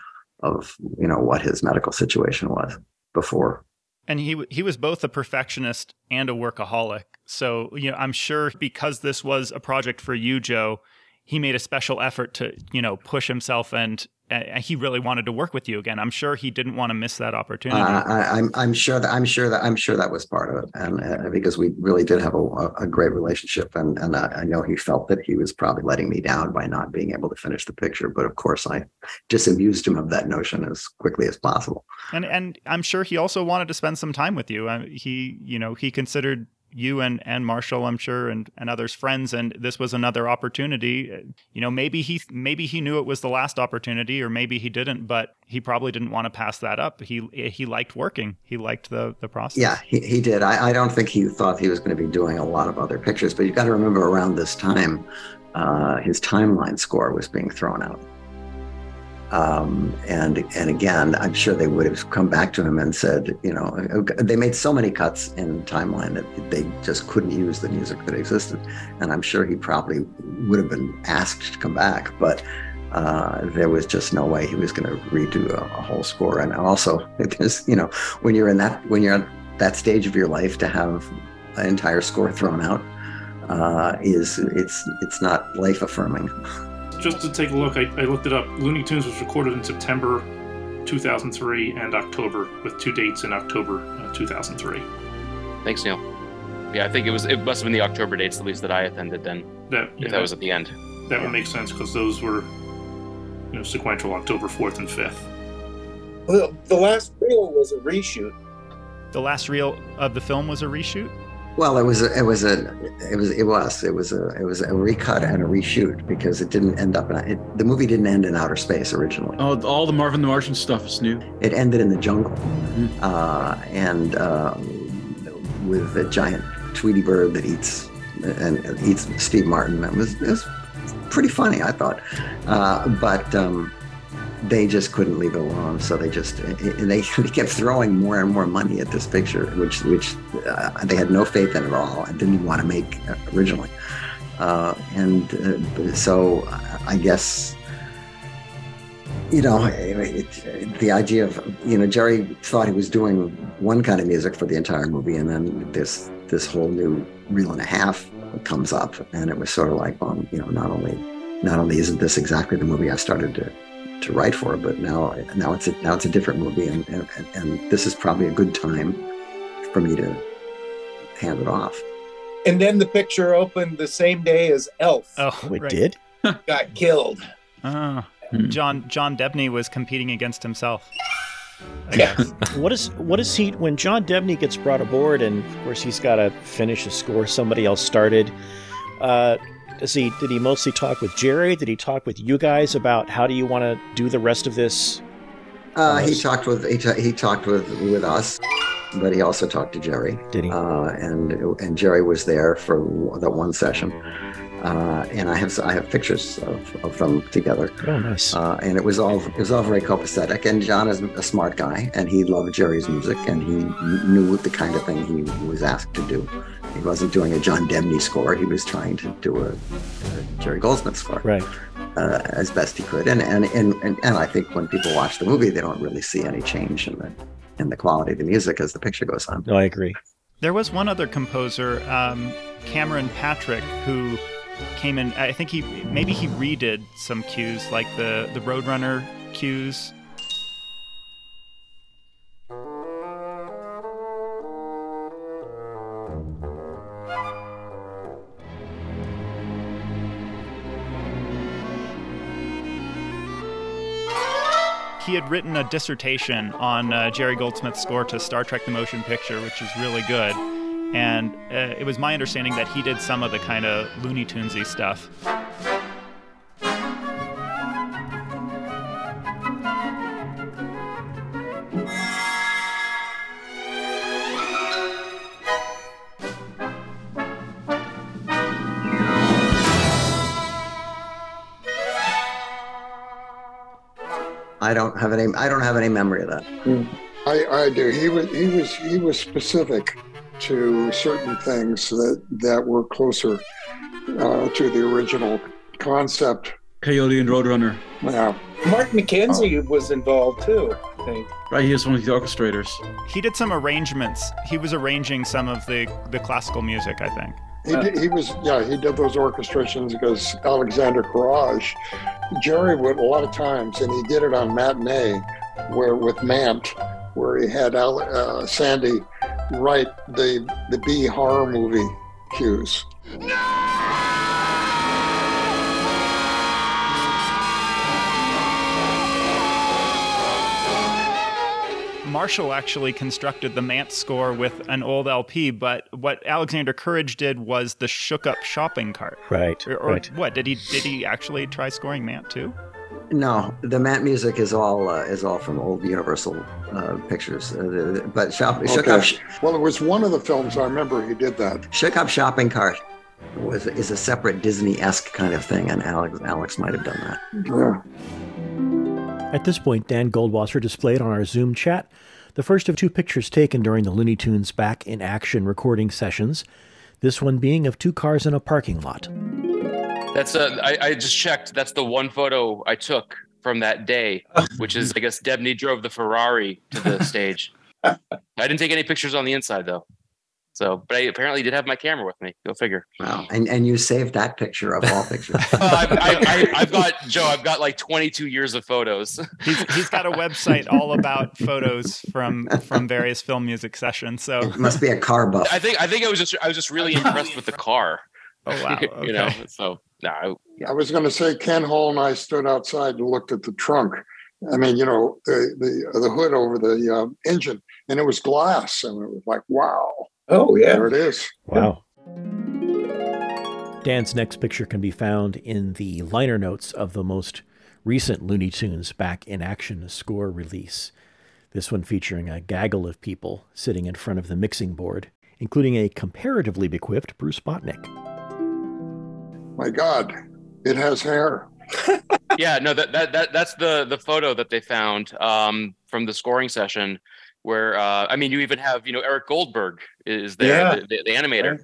of you know what his medical situation was before. And he he was both a perfectionist and a workaholic. So you know, I'm sure because this was a project for you, Joe, he made a special effort to you know push himself and. Uh, he really wanted to work with you again. I'm sure he didn't want to miss that opportunity. Uh, I, I'm I'm sure that I'm sure that I'm sure that was part of it, and uh, because we really did have a, a great relationship, and and I, know he felt that he was probably letting me down by not being able to finish the picture. But of course, I disabused him of that notion as quickly as possible. and and I'm sure he also wanted to spend some time with you. Uh, he you know he considered you and and Marshall, I'm sure, and and others friends, and this was another opportunity. You know, maybe he maybe he knew it was the last opportunity, or maybe he didn't, but he probably didn't want to pass that up. He he liked working. He liked the the process. Yeah, he, he did. I, I don't think he thought he was going to be doing a lot of other pictures, but you've got to remember around this time, uh, his timeline score was being thrown out. Um, and and again, I'm sure they would have come back to him and said, you know, they made so many cuts in timeline that they just couldn't use the music that existed. And I'm sure he probably would have been asked to come back, but uh, there was just no way he was going to redo a, a whole score. And also, there's, you know, when you're in that when you're at that stage of your life to have an entire score thrown out uh, is it's it's not life affirming. Just to take a look, I, I looked it up. Looney Tunes was recorded in September 2003 and October, with two dates in October uh, 2003. Thanks, Neil. Yeah, I think it was. It must have been the October dates, at least that I attended. Then, That if that was at the end. that would make sense because those were, you know, sequential October 4th and 5th. Well, the last reel was a reshoot. The last reel of the film was a reshoot. Well, it was a, it was a it was it was it was a it was a recut and a reshoot because it didn't end up in it, the movie didn't end in outer space originally. Oh, all the Marvin the Martian stuff is new. It ended in the jungle, uh, and uh, with a giant Tweety bird that eats and, and eats Steve Martin. It was, it was pretty funny, I thought, uh, but um, they just couldn't leave it alone. So they just and they, they kept throwing more and more money at this picture, which which uh, they had no faith in at all and didn't even want to make originally. Uh, and uh, so I guess you know, it, it, the idea of you know Jerry thought he was doing one kind of music for the entire movie, and then this this whole new reel and a half comes up, and it was sort of like, well, you know, not only not only isn't this exactly the movie I started to to write for, but now now it's a, now it's a different movie, and, and and this is probably a good time for me to hand it off. And then the picture opened the same day as Elf. Oh, it right. did. Got killed. Ah, Hmm. John John Debney was competing against himself. Yeah. what is what is he when John Debney gets brought aboard and of course he's got to finish a score somebody else started. Uh, does he did he mostly talk with Jerry? Did he talk with you guys about how do you want to do the rest of this? Uh, he talked with he, ta- he talked with with us, but he also talked to Jerry. Did he? Uh, and and Jerry was there for that one session. Uh, and I have I have pictures of, of them together. Oh, nice. Uh, and it was all it was all very copacetic. And John is a smart guy, and he loved Jerry's music, and he knew the kind of thing he was asked to do. He wasn't doing a John Debney score; he was trying to do a, a Jerry Goldsmith score, right? Uh, as best he could. And and, and and and I think when people watch the movie, they don't really see any change in the in the quality of the music as the picture goes on. No, I agree. There was one other composer, um, Cameron Patrick, who came in. I think he maybe he redid some cues, like the the Roadrunner cues. he had written a dissertation on uh, Jerry Goldsmith's score to Star Trek: The Motion Picture, which is really good. And uh, it was my understanding that he did some of the kind of Looney Tunesy stuff. I don't have any. I don't have any memory of that. I, I do. He was he was he was specific to certain things that that were closer uh, to the original concept. Coyote and Roadrunner. Yeah. Mark McKenzie was involved too, I think. Right, he is one of the orchestrators. He did some arrangements. He was arranging some of the the classical music, I think. He, did, he was yeah he did those orchestrations because Alexander Courage, Jerry would a lot of times, and he did it on matinee, where with Mant, where he had Al, uh, Sandy write the the B horror movie cues. Marshall actually constructed the Mant score with an old LP, but what Alexander Courage did was the shook up shopping cart. Right. Or, or right. what did he did he actually try scoring Mant too? No, the Mant music is all uh, is all from old Universal uh, pictures. Uh, but shop, shook up, Okay. Well, it was one of the films I remember he did that. shook up shopping cart was is a separate Disney esque kind of thing, and Alex Alex might have done that. Yeah. At this point, Dan Goldwasser displayed on our Zoom chat the first of two pictures taken during the Looney Tunes Back in Action recording sessions, this one being of two cars in a parking lot. That's uh, I, I just checked. That's the one photo I took from that day, which is I guess Debney drove the Ferrari to the stage. I didn't take any pictures on the inside though. So, but I apparently did have my camera with me. Go figure. Wow. And and you saved that picture of all pictures. I've, I, I, I've got Joe. I've got like 22 years of photos. He's, he's got a website all about photos from from various film music sessions. So It must be a car buff. I think I think I was just I was just really impressed with the car. Oh wow. you know. So no, I, I was going to say Ken Hall and I stood outside and looked at the trunk. I mean, you know, the the, the hood over the um, engine, and it was glass, and it was like, wow. Oh yeah. There it is. Wow. Dan's next picture can be found in the liner notes of the most recent Looney Tunes Back in Action score release. This one featuring a gaggle of people sitting in front of the mixing board, including a comparatively equipped Bruce Botnick. My God, it has hair. yeah, no, that, that that that's the the photo that they found um, from the scoring session, where uh, I mean, you even have you know Eric Goldberg is there, Yeah. the, the, the animator,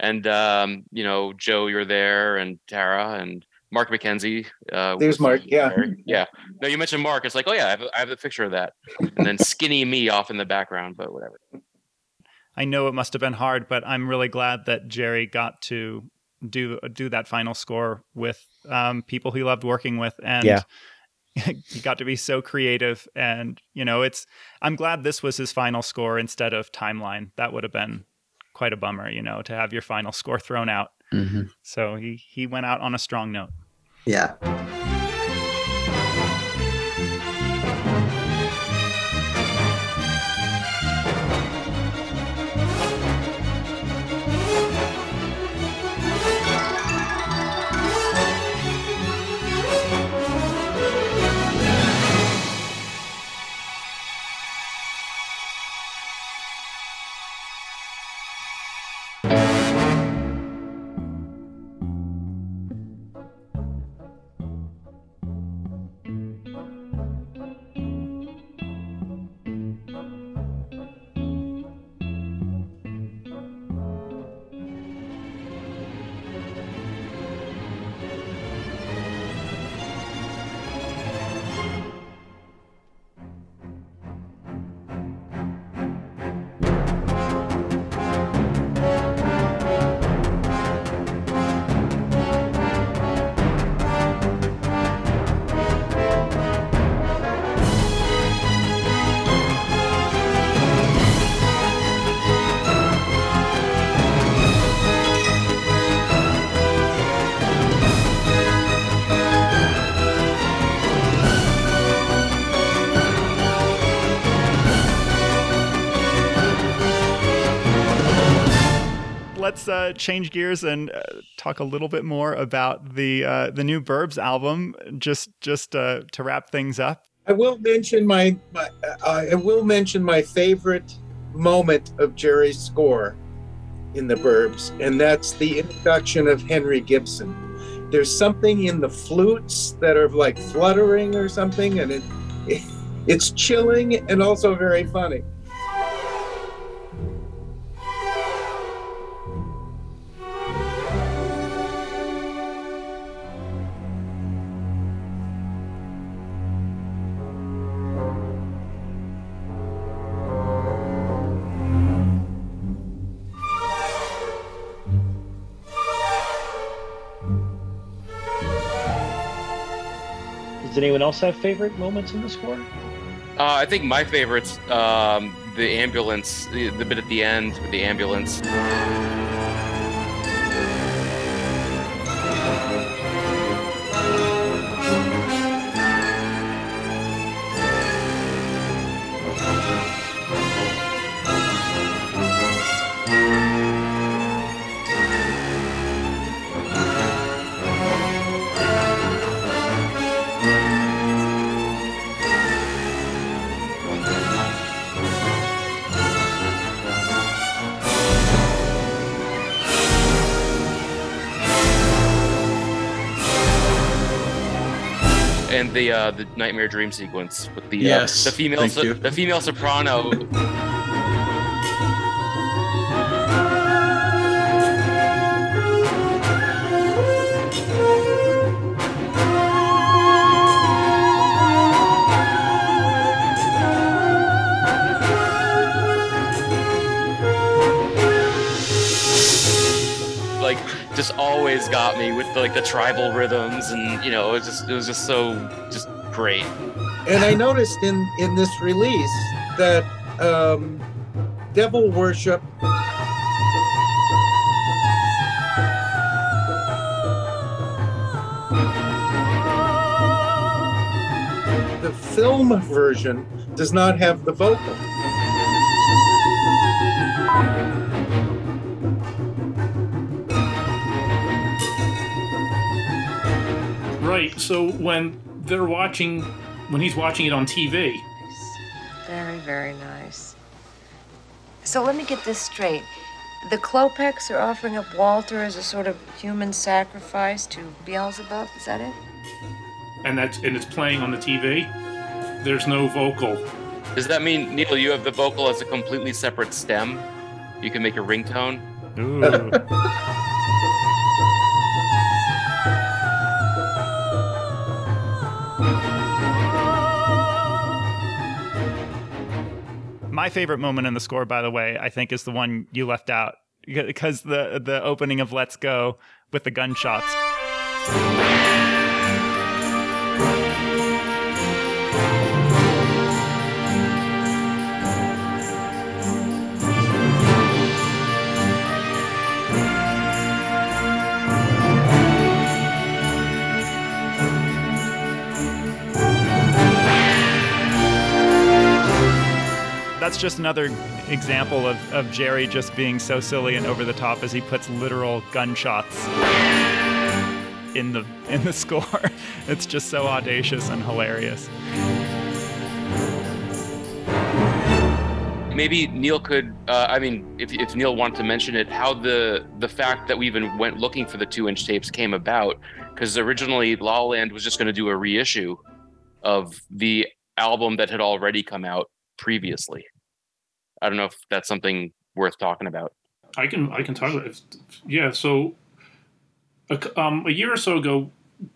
and um, you know Joe, you're there, and Tara and Mark McKenzie. Uh, There's was Mark, yeah. there. yeah. No, you mentioned Mark. It's like, oh yeah, I have, I have the picture of that, and then skinny me off in the background, but whatever. I know it must have been hard, but I'm really glad that Jerry got to do do that final score with um, people he loved working with, and Yeah. he got to be so creative. And you know, it's I'm glad this was his final score instead of Timeline. That would have been quite a bummer, you know, to have your final score thrown out. Mhm. So he he went out on a strong note. Yeah. Uh, change gears and uh, talk a little bit more about the uh, the new Burbs album. Just just uh, to wrap things up. I will mention my, my uh, I will mention my favorite moment of Jerry's score in the Burbs, and that's the introduction of Henry Gibson. There's something in the flutes that are like fluttering or something, and it, it it's chilling and also very funny. Does anyone else have favorite moments in the score? Uh, I think my favorites, um, the ambulance, the, the bit at the end with the ambulance. The uh, the nightmare dream sequence with the Yes, uh, the female so- the female soprano. Just always got me with like the tribal rhythms and you know it was just it was just so just great And I noticed in in this release that um, Devil Worship the film version does not have the vocal. Right. So when they're watching, when he's watching it on TV, Very, very nice. So let me get this straight. The Klopeks are offering up Walter as a sort of human sacrifice to Beelzebub. Is that it? and that's and it's playing on the TV, there's no vocal. does that mean neil you have the vocal as a completely separate stem you can make a ringtone My favorite moment in the score, by the way, I think is the one you left out because the the opening of Let's Go with the gunshots. That's just another example of, of Jerry just being so silly and over the top as he puts literal gunshots in the in the score. It's just so audacious and hilarious. maybe neil could uh, i mean if, if neil wanted to mention it how the the fact that we even went looking for the two inch tapes came about because originally la La land was just going to do a reissue of the album that had already come out previously i don't know if that's something worth talking about I can I can talk about it. Yeah. So a, um, a year or so ago,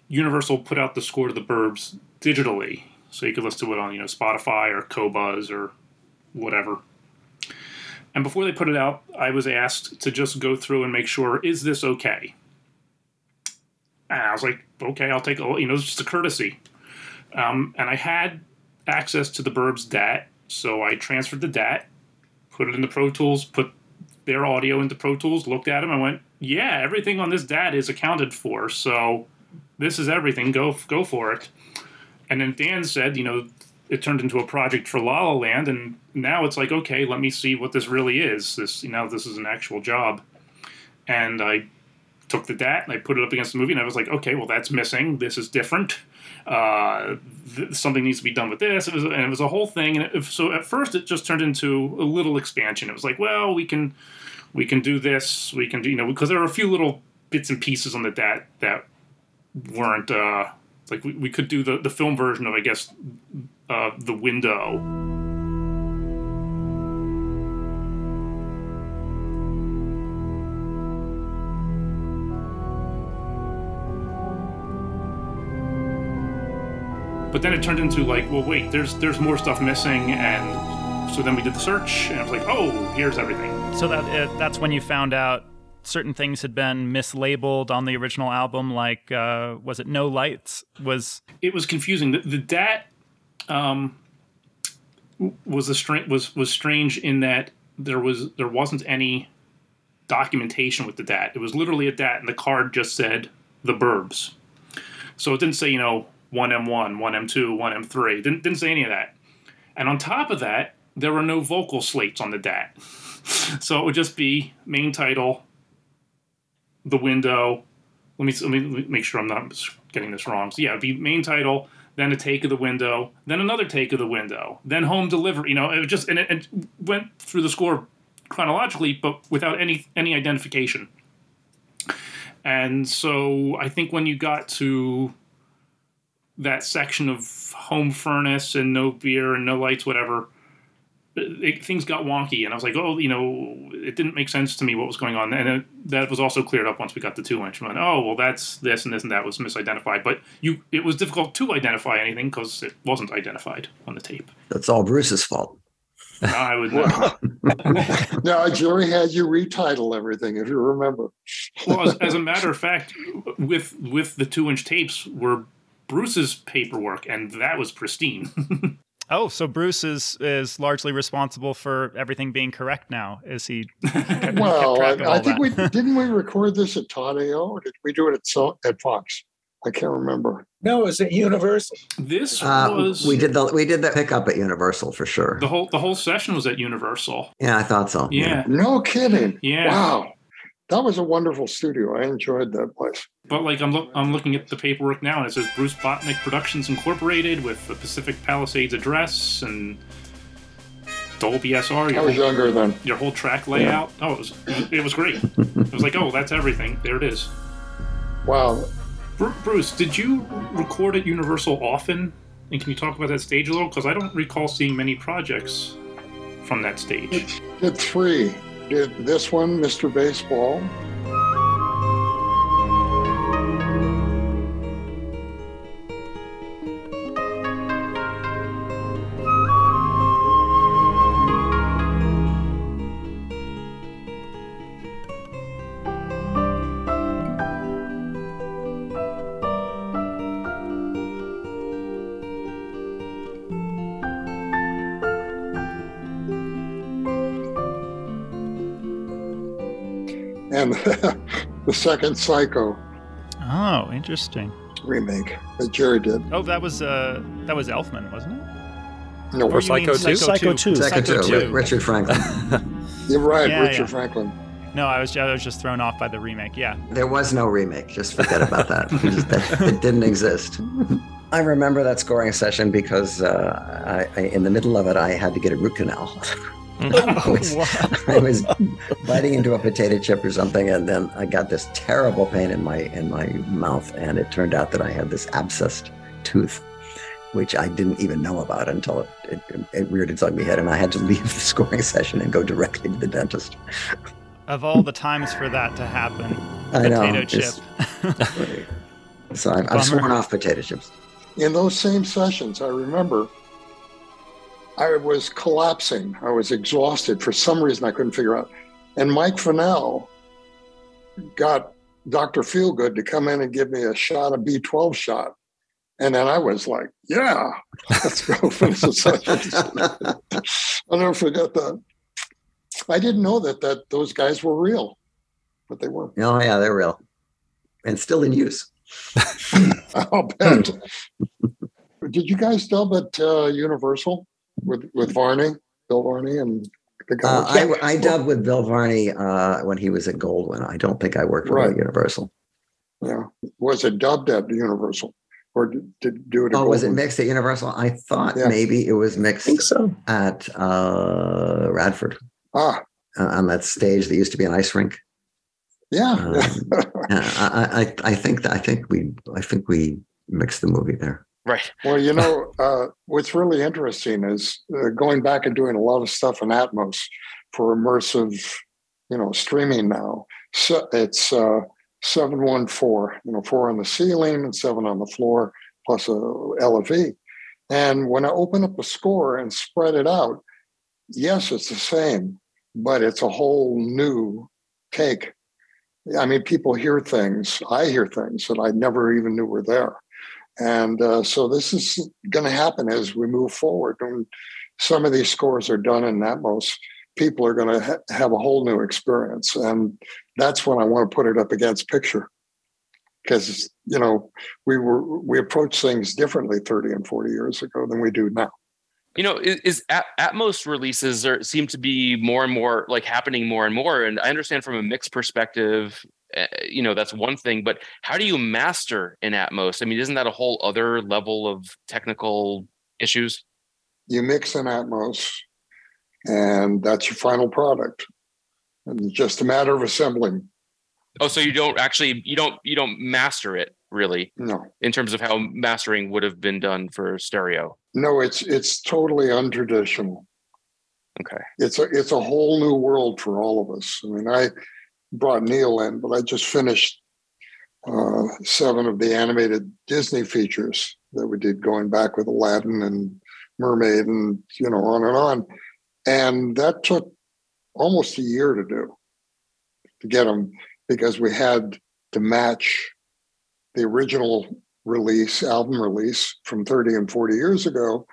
Universal put out the score to the Burbs digitally, so you could listen to it on you know Spotify or Qobuz or whatever. And before they put it out, I was asked to just go through and make sure is this okay. And I was like, okay, I'll take a you know it's just a courtesy. Um, and I had access to the Burbs DAT, so I transferred the DAT, put it into Pro Tools, put their audio into Pro Tools, looked at them, and went, "Yeah, everything on this DAT is accounted for. So this is everything. Go go for it." And then Dan said, "You know, it turned into a project for La La Land, and now it's like, okay, let me see what this really is. This, you know, this is an actual job." and I took the DAT and I put it up against the movie, and I was like, okay, well that's missing. This is different. Uh, th- something needs to be done with this. It was, and it was a whole thing. And it, so at first, it just turned into a little expansion. It was like, well, we can we can do this. We can do you know because there are a few little bits and pieces on the that that weren't uh, like we, we could do the the film version of I guess uh, the window. But then it turned into like, well, wait, there's there's more stuff missing, and so then we did the search, and I was like, oh, here's everything. So that uh, that's when you found out certain things had been mislabeled on the original album. Like, uh, was it No Lights? Was it was confusing. The, the DAT um, was a str- was was strange in that there was there wasn't any documentation with the DAT. It was literally a DAT, and the card just said the Burbs. So it didn't say you know one M1, one M2, one M3. Didn't didn't say any of that. And on top of that, there were no vocal slates on the DAT. so it would just be main title, the window. Let me let me make sure I'm not getting this wrong. So yeah, it'd be main title, then a take of the window, then another take of the window, then home delivery. You know, it just and it, it went through the score chronologically, but without any any identification. And so I think when you got to that section of home furnace and no beer and no lights, whatever, it, things got wonky. And I was like, oh, you know, it didn't make sense to me what was going on. And it, that was also cleared up once we got the two inch. Went, oh, well, that's this and this and that was misidentified. But you, it was difficult to identify anything because it wasn't identified on the tape. That's all Bruce's fault. I would. well, no, Jerry had you retitle everything, if you remember. well, as, as a matter of fact, with with the two inch tapes were Bruce's paperwork, and that was pristine. oh, so Bruce is is largely responsible for everything being correct now. Is he? well, I, I think we didn't we record this at Todd-AO, or did we do it at so, at Fox? I can't remember. No, it was at Universal. This Uh, was we did the we did the pickup at Universal for sure. the whole the whole session was at Universal. Yeah, I thought so. Yeah. No kidding. Yeah. Wow. That was a wonderful studio. I enjoyed that place. But like I'm look, I'm looking at the paperwork now, and it says Bruce Botnick Productions Incorporated with the Pacific Palisades address and Dolby SR. I was whole, younger then. Your whole track layout. Oh, it was it was great. it was like, oh, that's everything. There it is. Wow. Bru- Bruce, did you record at Universal often? And can you talk about that stage a little? Because I don't recall seeing many projects from that stage. Did three. Did this one, Mr. Baseball. The second Psycho Oh, interesting. remake that Jerry did. Oh, that was uh that was Elfman, wasn't it? No, Or you mean Psycho 2. Psycho 2. Ri- Richard Franklin. You're right, Yeah, Richard yeah. Franklin. No, I was I was just thrown off by the remake. Yeah. There was no remake. Just forget about that. That- it didn't exist. I remember that scoring session because uh, I, I, in the middle of it, I had to get a root canal. I, was, oh, I was biting into a potato chip or something, and then I got this terrible pain in my in my mouth, and it turned out that I had this abscessed tooth, which I didn't even know about until it, it, it reared its ugly head, and I had to leave the scoring session and go directly to the dentist. Of all the times for that to happen, I know, potato chip. So I've, I've sworn off potato chips. In those same sessions, I remember I was collapsing. I was exhausted for some reason I couldn't figure out. And Mike Finnell got Dr. Feelgood to come in and give me a shot, a B12 shot. And then I was like, yeah, let's go finish the session. I'll never forget that. I didn't know that that those guys were real, but they were. Oh yeah, they're real, and still in use. I'll bet. Did you guys dub at uh, Universal with with Varney, Bill Varney, and The guy Uh, I, I dubbed with Bill Varney uh, when he was at Goldwyn. I don't think I worked for Right. Universal. yeah. Was it dubbed at Universal, or did, did do it? At Oh, was it mixed at Universal? I thought Yeah. maybe it was mixed so. at uh, Radford Ah, uh, on that stage that used to be an ice rink. yeah. Um, I, I, I- I think that I think we I think we mixed the movie there. Right. Well, you know, uh, what's really interesting is uh, going back and doing a lot of stuff in Atmos for immersive, you know, streaming now. So it's uh, seven one four, you know, four on the ceiling and seven on the floor, plus a LFE. And when I open up the score and spread it out, yes, it's the same, but it's a whole new take. I mean, people hear things. I hear things that I never even knew were there. And uh, so this is going to happen as we move forward. When some of these scores are done in Atmos, people are going to ha- have a whole new experience. And that's when I want to put it up against picture. Because, you know, we were we approach things differently 30 and 40 years ago than we do now. You know, is, is At- Atmos releases are seem to be more and more like happening more and more. And I understand from a mix perspective, uh, you know, that's one thing. But how do you master in Atmos? I mean, isn't that a whole other level of technical issues? You mix in Atmos, and that's your final product. And it's just a matter of assembling. Oh, so you don't actually you don't you don't master it really No. in terms of how mastering would have been done for stereo. No, it's it's totally untraditional. Okay. It's a it's a whole new world for all of us. I mean, I brought Neil in, but I just finished uh, seven of the animated Disney features that we did going back with Aladdin and Mermaid and you know on and on, and that took almost a year to do to get them because we had to match the original release, album release from 30 and 40 years ago,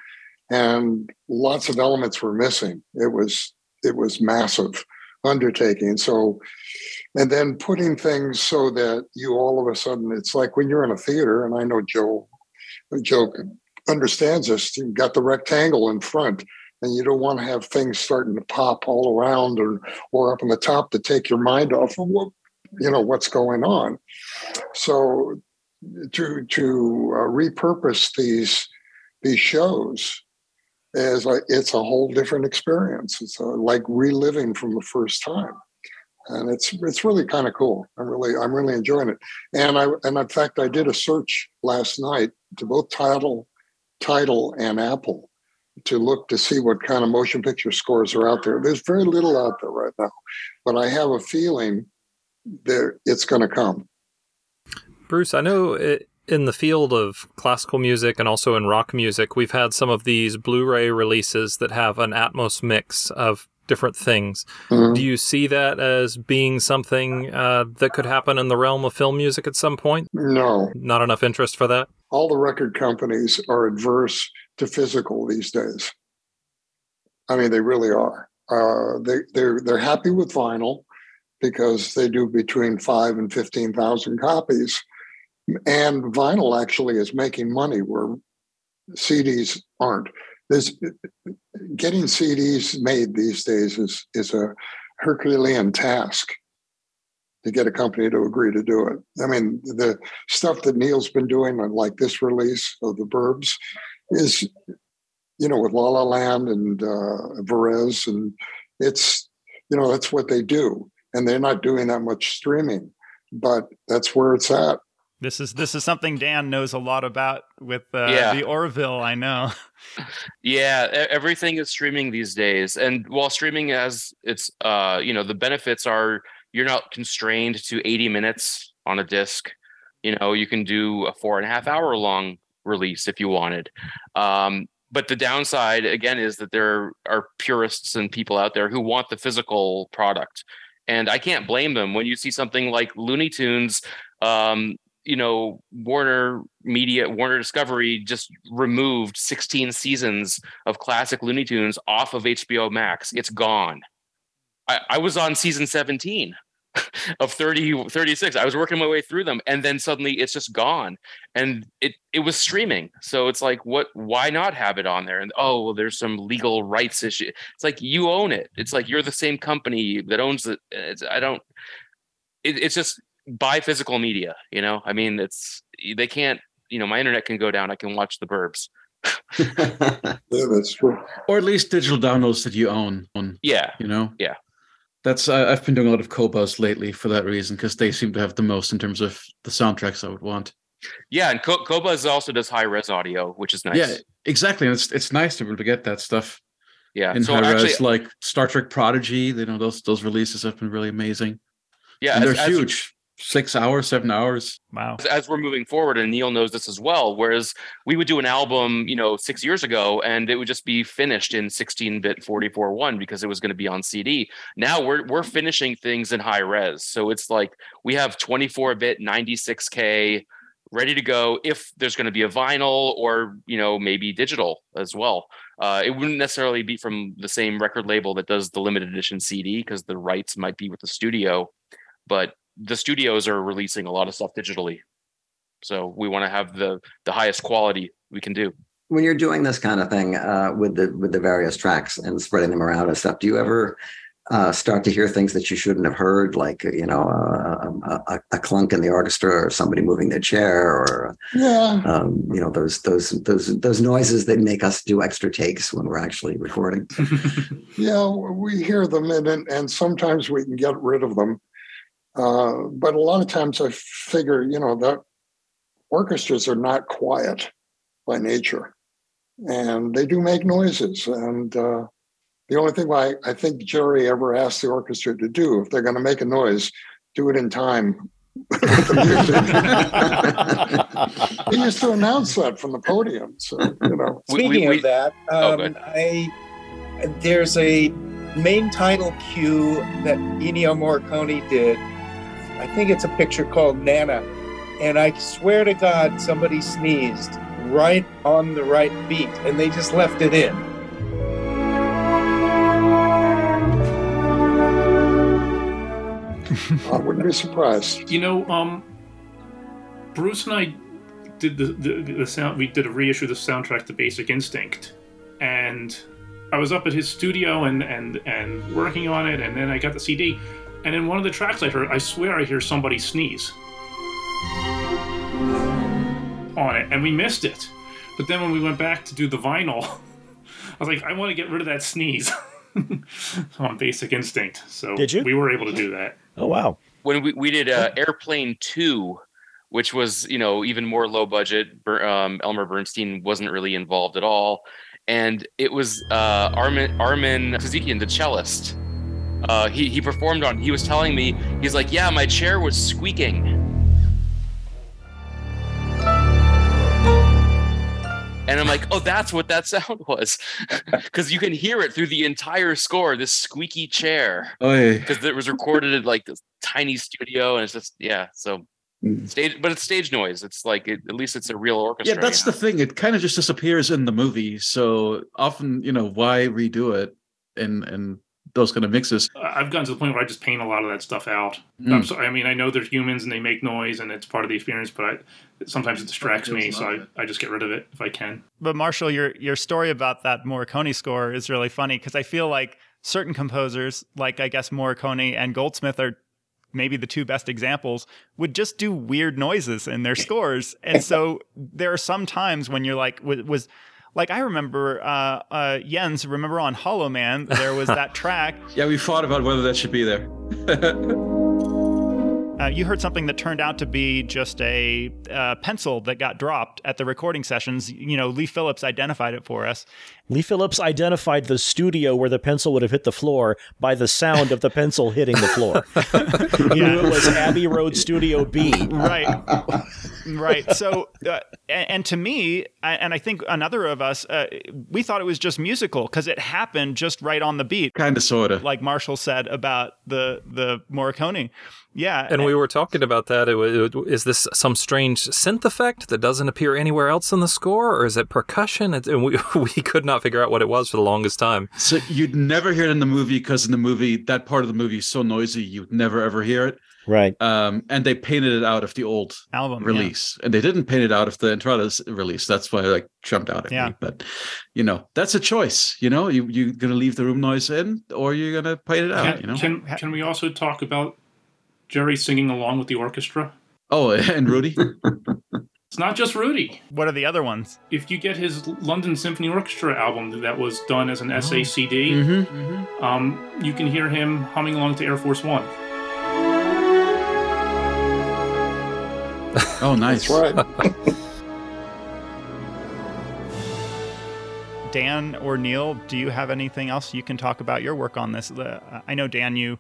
and lots of elements were missing. It was it was massive undertaking. So, and then putting things so that you all of a sudden, it's like when you're in a theater, and I know Joe, Joe understands this. You've got the rectangle in front, and you don't want to have things starting to pop all around or or up on the top to take your mind off of what you know what's going on. So to to uh, repurpose these these shows is like it's a whole different experience. It's uh like reliving from the first time, and it's it's really kind of cool. I'm really I'm really enjoying it. And I and in fact I did a search last night to both Tidal Tidal and Apple to look to see what kind of motion picture scores are out there. There's very little out there right now, but I have a feeling that it's going to come. Bruce, I know it, in the field of classical music and also in rock music, we've had some of these Blu ray releases that have an Atmos mix of different things. Mhm. Do you see that as being something uh, that could happen in the realm of film music at some point? No, Not enough interest for that? all the record companies are adverse to physical these days. I mean, they really are. Uh, they they're they're happy with vinyl because they do between five and fifteen thousand copies, and vinyl actually is making money where CDs aren't. There's getting CDs made these days is is a Herculean task to get a company to agree to do it. I mean, the stuff that Neil's been doing, like this release of the Burbs, is you know with La La Land and uh, and it's you know that's what they do, and they're not doing that much streaming, but that's where it's at. This is this is something Dan knows a lot about with uh, Yeah. the Orville. I know. Yeah, everything is streaming these days, and while streaming has its, uh, you know, the benefits are you're not constrained to 80 minutes on a disc. You know, you can do a four and a half hour long release if you wanted. Um, but the downside again is that there are purists and people out there who want the physical product, and I can't blame them. When you see something like Looney Tunes, um, you know, Warner Media, Warner Discovery just removed 16 seasons of classic Looney Tunes off of HBO Max. It's gone. I, I was on season 17. of 30 36 i was working my way through them and then suddenly it's just gone and it it was streaming so it's like what why not have it on there and oh well there's some legal rights issue it's like you own it it's like you're the same company that owns it it's, i don't it, it's just buy physical media you know i mean it's they can't you know my internet can go down i can watch the burbs Yeah, that's true. Or at least digital downloads that you own. On, yeah you know. yeah That's uh, I've been doing a lot of Qobuz lately for that reason because they seem to have the most in terms of the soundtracks I would want. yeah and Co- Qobuz also does high res audio which is nice Yeah, exactly. And it's it's nice to be able to get that stuff. Yeah, In so high res, like Star Trek Prodigy, you know those those releases have been really amazing. Yeah, and as- they're as- huge. Six hours, seven hours. Wow. as, as we're moving forward and neil knows this as well whereas we would do an album you know six years ago and it would just be finished in 16-bit 44.1 because it was going to be on cd now we're we're finishing things in high res so it's like we have 24-bit 96k ready to go if there's going to be a vinyl or you know maybe digital as well uh, it wouldn't necessarily be from the same record label that does the limited edition cd because the rights might be with the studio but the studios are releasing a lot of stuff digitally so we want to have the the highest quality we can do when you're doing this kind of thing uh, with the with the various tracks and spreading them around and stuff, do you ever uh, start to hear things that you shouldn't have heard, like you know a, a, a clunk in the orchestra or somebody moving their chair, or Yeah. um, you know those those those those noises that make us do extra takes when we're actually recording? Yeah, we hear them, and and, and sometimes we can get rid of them. Uh, but a lot of times, I figure, you know, that orchestras are not quiet by nature, and they do make noises. And uh, the only thing I, I think Jerry ever asked the orchestra to do, if they're going to make a noise, do it in time. with the music. he used to announce that from the podium. So you know. Speaking of that, Oh, um, I there's a main title cue that Ennio Morricone did. I think it's a picture called Nana, and I swear to God, somebody sneezed right on the right beat, and they just left it in. I wouldn't be surprised. You know, um, Bruce and I did the, the the sound. We did a reissue of the soundtrack to Basic Instinct, and I was up at his studio and and and working on it, and then I got the CD, and in one of the tracks I heard, I swear I hear somebody sneeze on it, and we missed it. But then when we went back to do the vinyl, I was like, I want to get rid of that sneeze on Basic Instinct. So Did you? We were able to do that. Oh wow! when we, we did uh, airplane 2 which was you know even more low budget um, elmer bernstein wasn't really involved at all and it was uh, Armen Armen Ksajikian, the cellist uh, he, he performed on he was telling me he's like yeah my chair was squeaking. And i'm like oh that's what that sound was. Because you can hear it through the entire score this squeaky chair. Oh, because it was recorded at like this tiny studio and it's just yeah so stage but it's stage noise. It's like it, at least it's a real orchestra. Yeah, that's you the thing. It kind of just disappears in the movie. So often, you know, why redo it And, in those kind of mixes? I've gotten to the point where I just paint a lot of that stuff out. Mm. I'm sorry. I mean, I know they're humans and they make noise and it's part of the experience, but I, sometimes it distracts me, so I, I just get rid of it if I can. But Marshall, your your story about that Morricone score is really funny because I feel like certain composers, like I guess Morricone and Goldsmith, are maybe the two best examples, would just do weird noises in their scores, and so there are some times when you're like, was, was like I remember uh, uh, Jens. Remember on Hollow Man, there was that track. Yeah, we thought about whether that should be there. Uh, you heard something that turned out to be just a uh, pencil that got dropped at the recording sessions. You know, Lee Phillips identified it for us. Lee Phillips identified the studio where the pencil would have hit the floor by the sound of the pencil hitting the floor. he knew it was Abbey Road Studio B. right right so uh, and, and to me I- and i think another of us uh, we thought it was just musical because it happened just right on the beat Kind of, sort of. like marshall said about the the morricone yeah And we were talking about that. It, wa- it, is this some strange synth effect that doesn't appear anywhere else in the score, or is it percussion? It, and we, we could not not figure out what it was for the longest time. So you'd never hear it in the movie because in the movie that part of the movie is so noisy you'd never ever hear it. Right. Um, and they painted it out of the old album release, and they didn't paint it out of the Intrada's release. That's why it like jumped out at Yeah. me. But you know, that's a choice. You know, you you gonna leave the room noise in, or you're gonna paint it out. Can, you know. can can we also talk about Jerry singing along with the orchestra? oh, and Rudy. It's not just Rudy. What are the other ones? If you get his London Symphony Orchestra album that was done as an SACD, Mm-hmm. um, you can hear him humming along to Air Force One. Oh, nice. That's right. Dan or Neil, do you have anything else you can talk about your work on this? I know Dan, you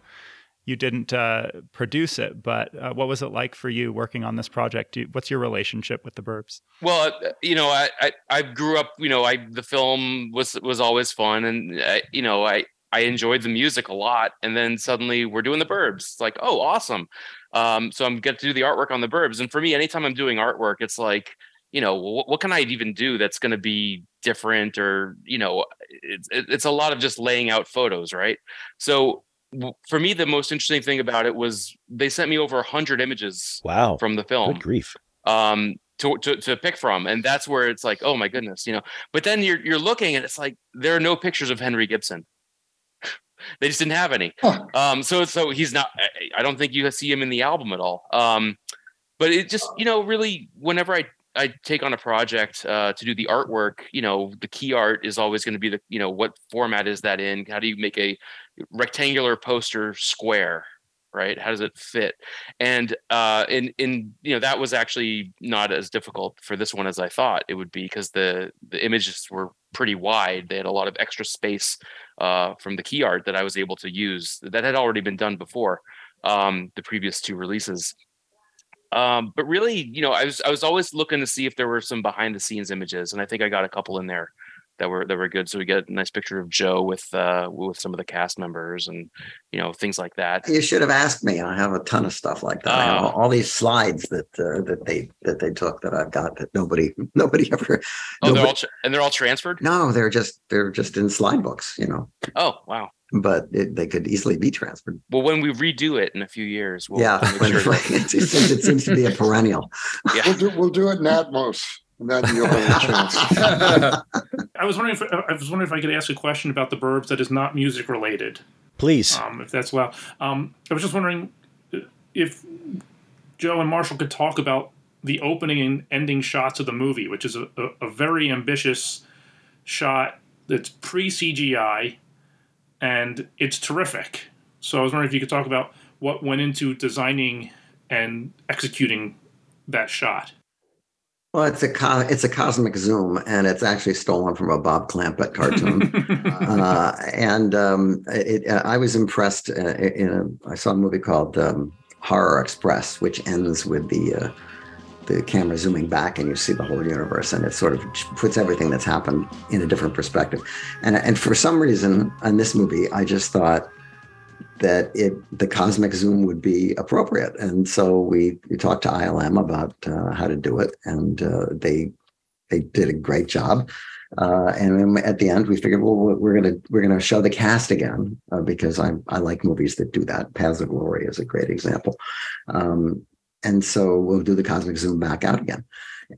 you didn't uh, produce it, but uh, what was it like for you working on this project? Do, what's your relationship with the Burbs? Well, uh, you know, I, I I grew up. You know, I the film was was always fun, and I, you know, I I enjoyed the music a lot. And then suddenly we're doing the Burbs. It's like, oh, awesome. Um, so I'm get to do the artwork on the Burbs. And for me, anytime I'm doing artwork, it's like, you know, what, what can I even do that's going to be different, or you know, it's it's a lot of just laying out photos, right? So for me, the most interesting thing about it was they sent me over a hundred images Wow. from the film Good grief. um to, to to pick from and that's where it's like oh my goodness you know. But then you're you're looking and it's like there are no pictures of henry gibson. They just didn't have any. Um so so he's not I- i don't think you see him in the album at all. Um but it just you know really whenever i i take on a project uh to do the artwork you know the key art is always going to be the you know what format is that in? How do you make a rectangular poster square right? How does it fit? And uh in in you know that was actually not as difficult for this one as i thought it would be because the the images were pretty wide. They had a lot of extra space uh from the key art that i was able to use that had already been done before um the previous two releases um but really you know i was i was always looking to see if there were some behind the scenes images and i think i got a couple in there that were that were good so we get a nice picture of joe with uh with some of the cast members and you know things like that You should have asked me. I have a ton of stuff like that. I have all, all these slides that uh, that they that they took that I've got that nobody nobody ever. oh they're all tra- and they're all transferred no, they're just they're just in slide books, you know. oh wow But it, they could easily be transferred. well when we redo it in a few years we'll yeah, when- sure that- it, seems, it seems to be a perennial. yeah We'll do, we'll do it in Atmos, and then you'll have a chance. I was wondering if I was wondering if I could ask a question about the Burbs that is not music related. Please. um, if that's well. Um, I was just wondering if Joe and Marshall could talk about the opening and ending shots of the movie, which is a, a, a very ambitious shot that's pre CGI and it's terrific. So I was wondering if you could talk about what went into designing and executing that shot. Well, it's a co- it's a cosmic zoom, and it's actually stolen from a Bob Clampett cartoon. uh, and um, it, I was impressed. Uh, in a, I saw a movie called um, Horror Express, which ends with the uh, the camera zooming back, and you see the whole universe, and it sort of puts everything that's happened in a different perspective. And and for some reason, in this movie, I just thought that it the cosmic zoom would be appropriate. And so we we talked to ilm about uh, how to do it and uh, they they did a great job. Uh, and then at the end we figured well we're gonna we're gonna show the cast again uh, because i i like movies that do that. Paths of glory is a great example. Um, and so we'll do the cosmic zoom back out again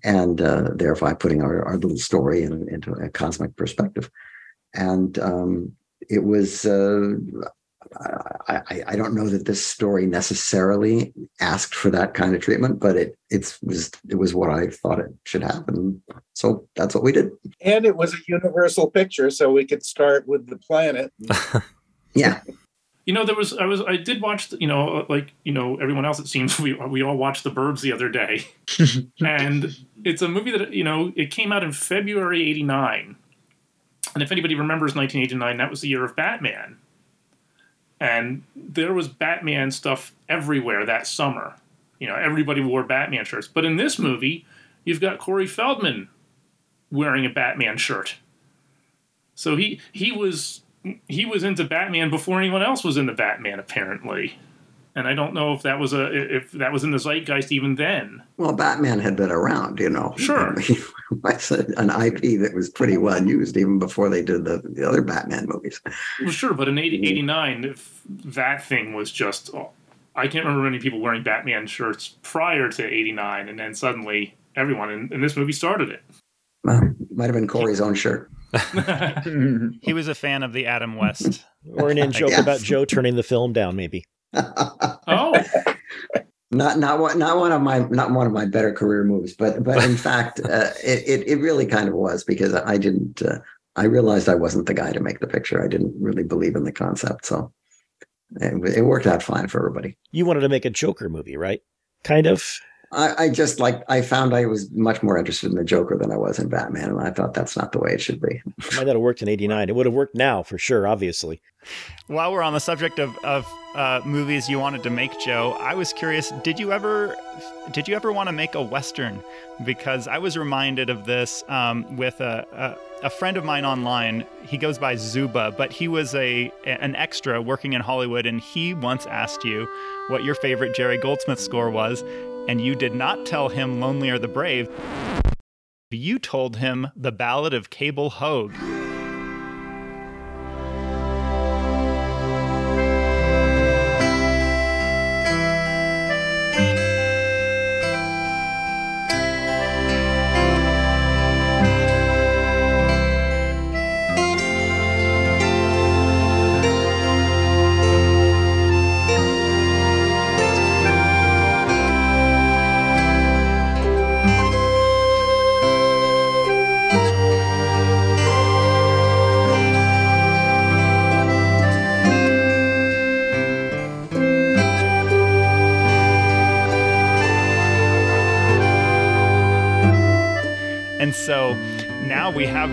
and uh, thereby putting our, our little story in, into a cosmic perspective and um, it was uh, I, I, I don't know that this story necessarily asked for that kind of treatment, but it it's was it was what I thought it should happen. So that's what we did. And it was a universal picture, so we could start with the planet. Yeah. You know, there was I was I did watch you know like you know everyone else it seems we we all watched The Burbs the other day, and it's a movie that you know it came out in February '89, and if anybody remembers 1989, that was the year of Batman, and there was Batman stuff everywhere that summer. You know, everybody wore Batman shirts, but in this movie, you've got Corey Feldman wearing a Batman shirt. So he he was he was into Batman before anyone else was into Batman, apparently. and I don't know if that was a if that was in the zeitgeist even then. Well, Batman had been around, you know. Sure. An IP that was pretty well used even before they did the, the other Batman movies. Well, sure, but in Mm-hmm. 80, 89, if that thing was just. oh, I can't remember any people wearing Batman shirts prior to 89, and then suddenly everyone in, in this movie started it. Well, might have been Corey's own shirt. He was a fan of the Adam West. Or an in joke Yes. about Joe turning the film down, maybe. Oh, Not not one not one of my not one of my better career moves, but but in fact, uh, it, it it really kind of was because I didn't. Uh, I realized I wasn't the guy to make the picture. I didn't really believe in the concept, so it, it worked out fine for everybody. You wanted to make a Joker movie, right? Kind of. I, I just like I found I was much more interested in the Joker than I was in Batman, and I thought that's not the way it should be. Might not have worked in '89. It would have worked now for sure, obviously. While we're on the subject of, of uh, movies you wanted to make, Joe, I was curious. Did you ever did you ever want to make a western? Because I was reminded of this um, with a, a a friend of mine online. He goes by Zuba, but he was a an extra working in Hollywood, and he once asked you what your favorite Jerry Goldsmith score was, and you did not tell him "Lonely Are the Brave." You told him the Ballad of Cable Hogue.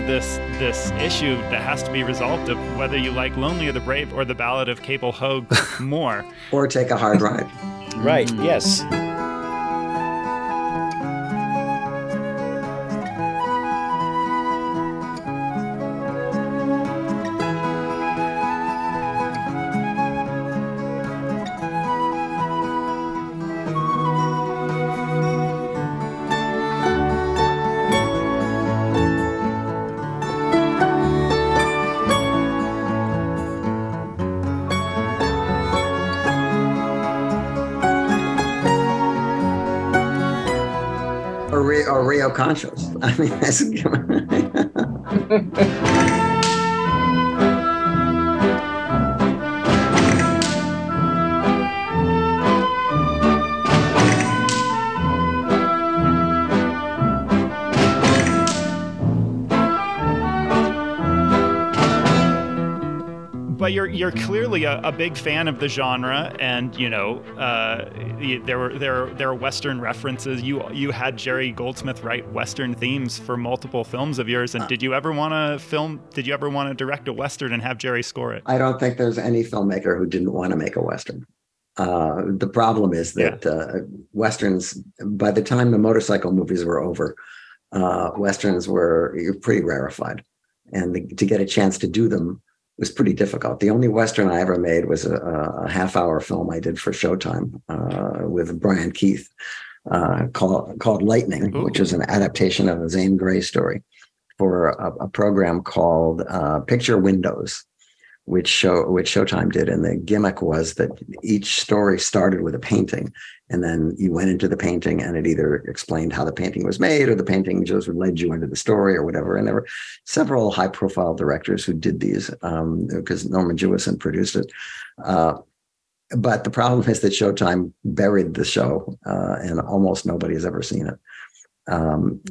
This this issue that has to be resolved of whether you like Lonely Are the Brave or the Ballad of Cable Hogue more. Or take a hard ride. Right. Yes. Conchos. I mean, that's, But you're you're clearly a, a big fan of the genre, and you know uh, y- there were there there are Western references. You you had Jerry Goldsmith write Western themes for multiple films of yours. And did you ever want to film? Did you ever want to direct a Western and have Jerry score it? I don't think there's any filmmaker who didn't want to make a western. Uh, the problem is that uh, westerns, by the time the motorcycle movies were over, uh, westerns were pretty rarefied, and the, to get a chance to do them was pretty difficult. The only western I ever made was a, a half-hour film I did for Showtime uh, with Brian Keith uh, called called Lightning, which is an adaptation of a Zane Grey story for a, a program called uh, Picture Windows which show which Showtime did, and the gimmick was that each story started with a painting, and then you went into the painting, and it either explained how the painting was made, or the painting just led you into the story, or whatever. And there were several high-profile directors who did these because Norman Jewison produced it. Uh, but the problem is that Showtime buried the show, uh, and almost nobody has ever seen it. Um,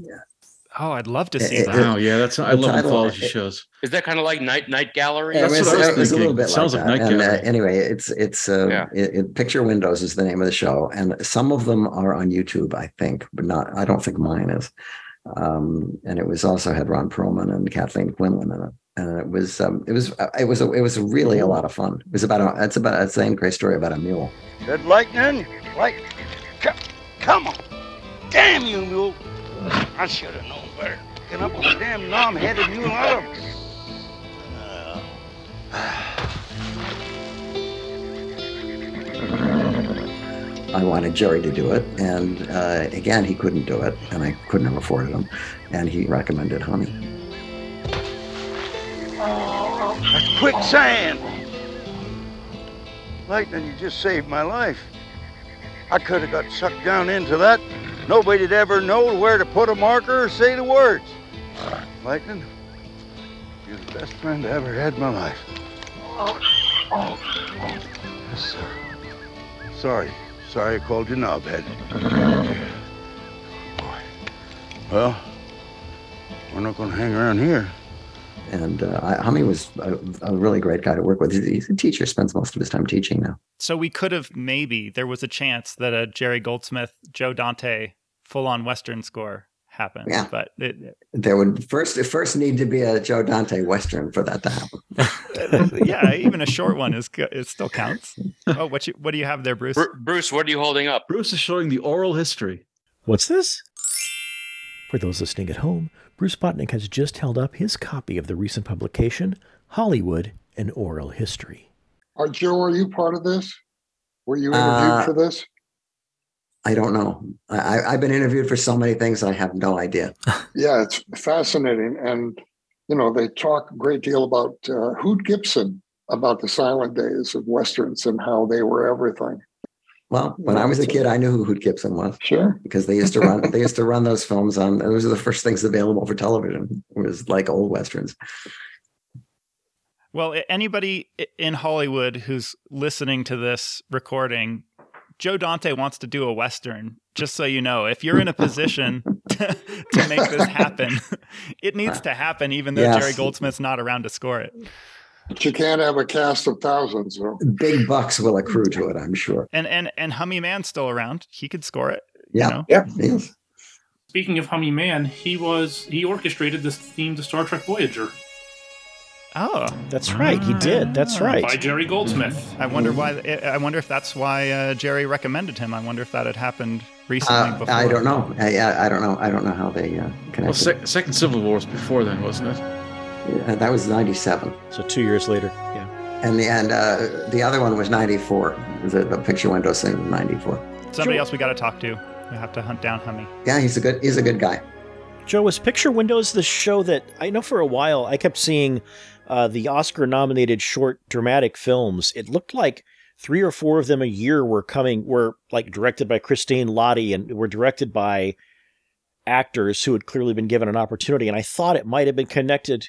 Oh, I'd love to see It- that. it- Wow, yeah, that's I the love title- anthology it- shows. Is that kind of like Night Night Gallery? Yeah, I mean, That's what I was it's a little thinking. bit Sounds like like. Night And, uh, Gallery. anyway, it's it's uh, Yeah. it, it- Picture Windows is the name of the show, and some of them are on YouTube, I think, but not. I don't think mine is. Um, and it was also had Ron Perlman and Kathleen Quinlan in it, and it was um, it was it was a, it was really a lot of fun. It was about a it's about it's a great story about a mule. Said lightning? Like, c- come on. Damn you, mule. I should have known better. Picking up a damn nom-headed mule out of... I wanted Jerry to do it, and uh, again, he couldn't do it, and I couldn't have afforded him, and he recommended Hummie. That's quicksand. Lightning, you just saved my life. I could have got sucked down into that. Nobody'd ever know where to put a marker or say the words. Lightning, you're the best friend I ever had in my life. Oh, oh, Yes, sir. Sorry. Sorry I called you knobhead. Boy. Well, we're not going to hang around here. And uh, I, Hummie was a, a really great guy to work with. He's, he's a teacher, spends most of his time teaching now. So we could have maybe there was a chance that a Jerry Goldsmith, Joe Dante full on Western score happened. Yeah. But it, There would first first need to be a Joe Dante Western for that to happen. yeah, even a short one is it still counts. Oh, what you what do you have there, Bruce? Bru- Bruce, what are you holding up? Bruce is showing the oral history. What's this? For those listening at home, Bruce Botnick has just held up his copy of the recent publication, Hollywood An Oral History. Are Joe, are you part of this? Were you interviewed Uh, for this? I don't know. I, I- I've been interviewed for so many things, I have no idea. Yeah, it's fascinating. And, you know, they talk a great deal about uh, Hoot Gibson, about the silent days of Westerns and how they were everything. Well, when I was a kid, I knew who Hoot Gibson was. Sure. Because they used to run they used to run those films on those are the first things available for television. It was like old westerns. Well, anybody in Hollywood who's listening to this recording, Joe Dante wants to do a western. Just so you know, if you're in a position to, to make this happen, it needs uh, to happen, even though Yes. Jerry Goldsmith's not around to score it. But you can't have a cast of thousands. So. Big bucks will accrue to it, I'm sure. And and and Hummie Mann's still around. He could score it. Yeah. You know? Yep. Yes. Speaking of Hummie Mann, he was he orchestrated this theme to Star Trek Voyager Oh, That's right. He did. That's right. by Jerry Goldsmith. I wonder why. I wonder if that's why uh, Jerry recommended him. I wonder if that had happened recently. Uh, before. I don't know. I, I I don't know. I don't know how they uh, Well, connected. sec- second Civil War was before then, wasn't it? Yeah, that was '97, So two years later. Yeah. and the and uh, the other one was '94. The, the picture window thing was '94. Somebody Sure. else we got to talk to. We have to hunt down Hummie. Yeah, he's a good he's a good guy. Joe, was Picture Windows the show that I know for a while I kept seeing uh, the Oscar nominated short dramatic films? It looked like three or four of them a year were coming, were like directed by Christine Lahti and were directed by actors who had clearly been given an opportunity. And I thought it might have been connected.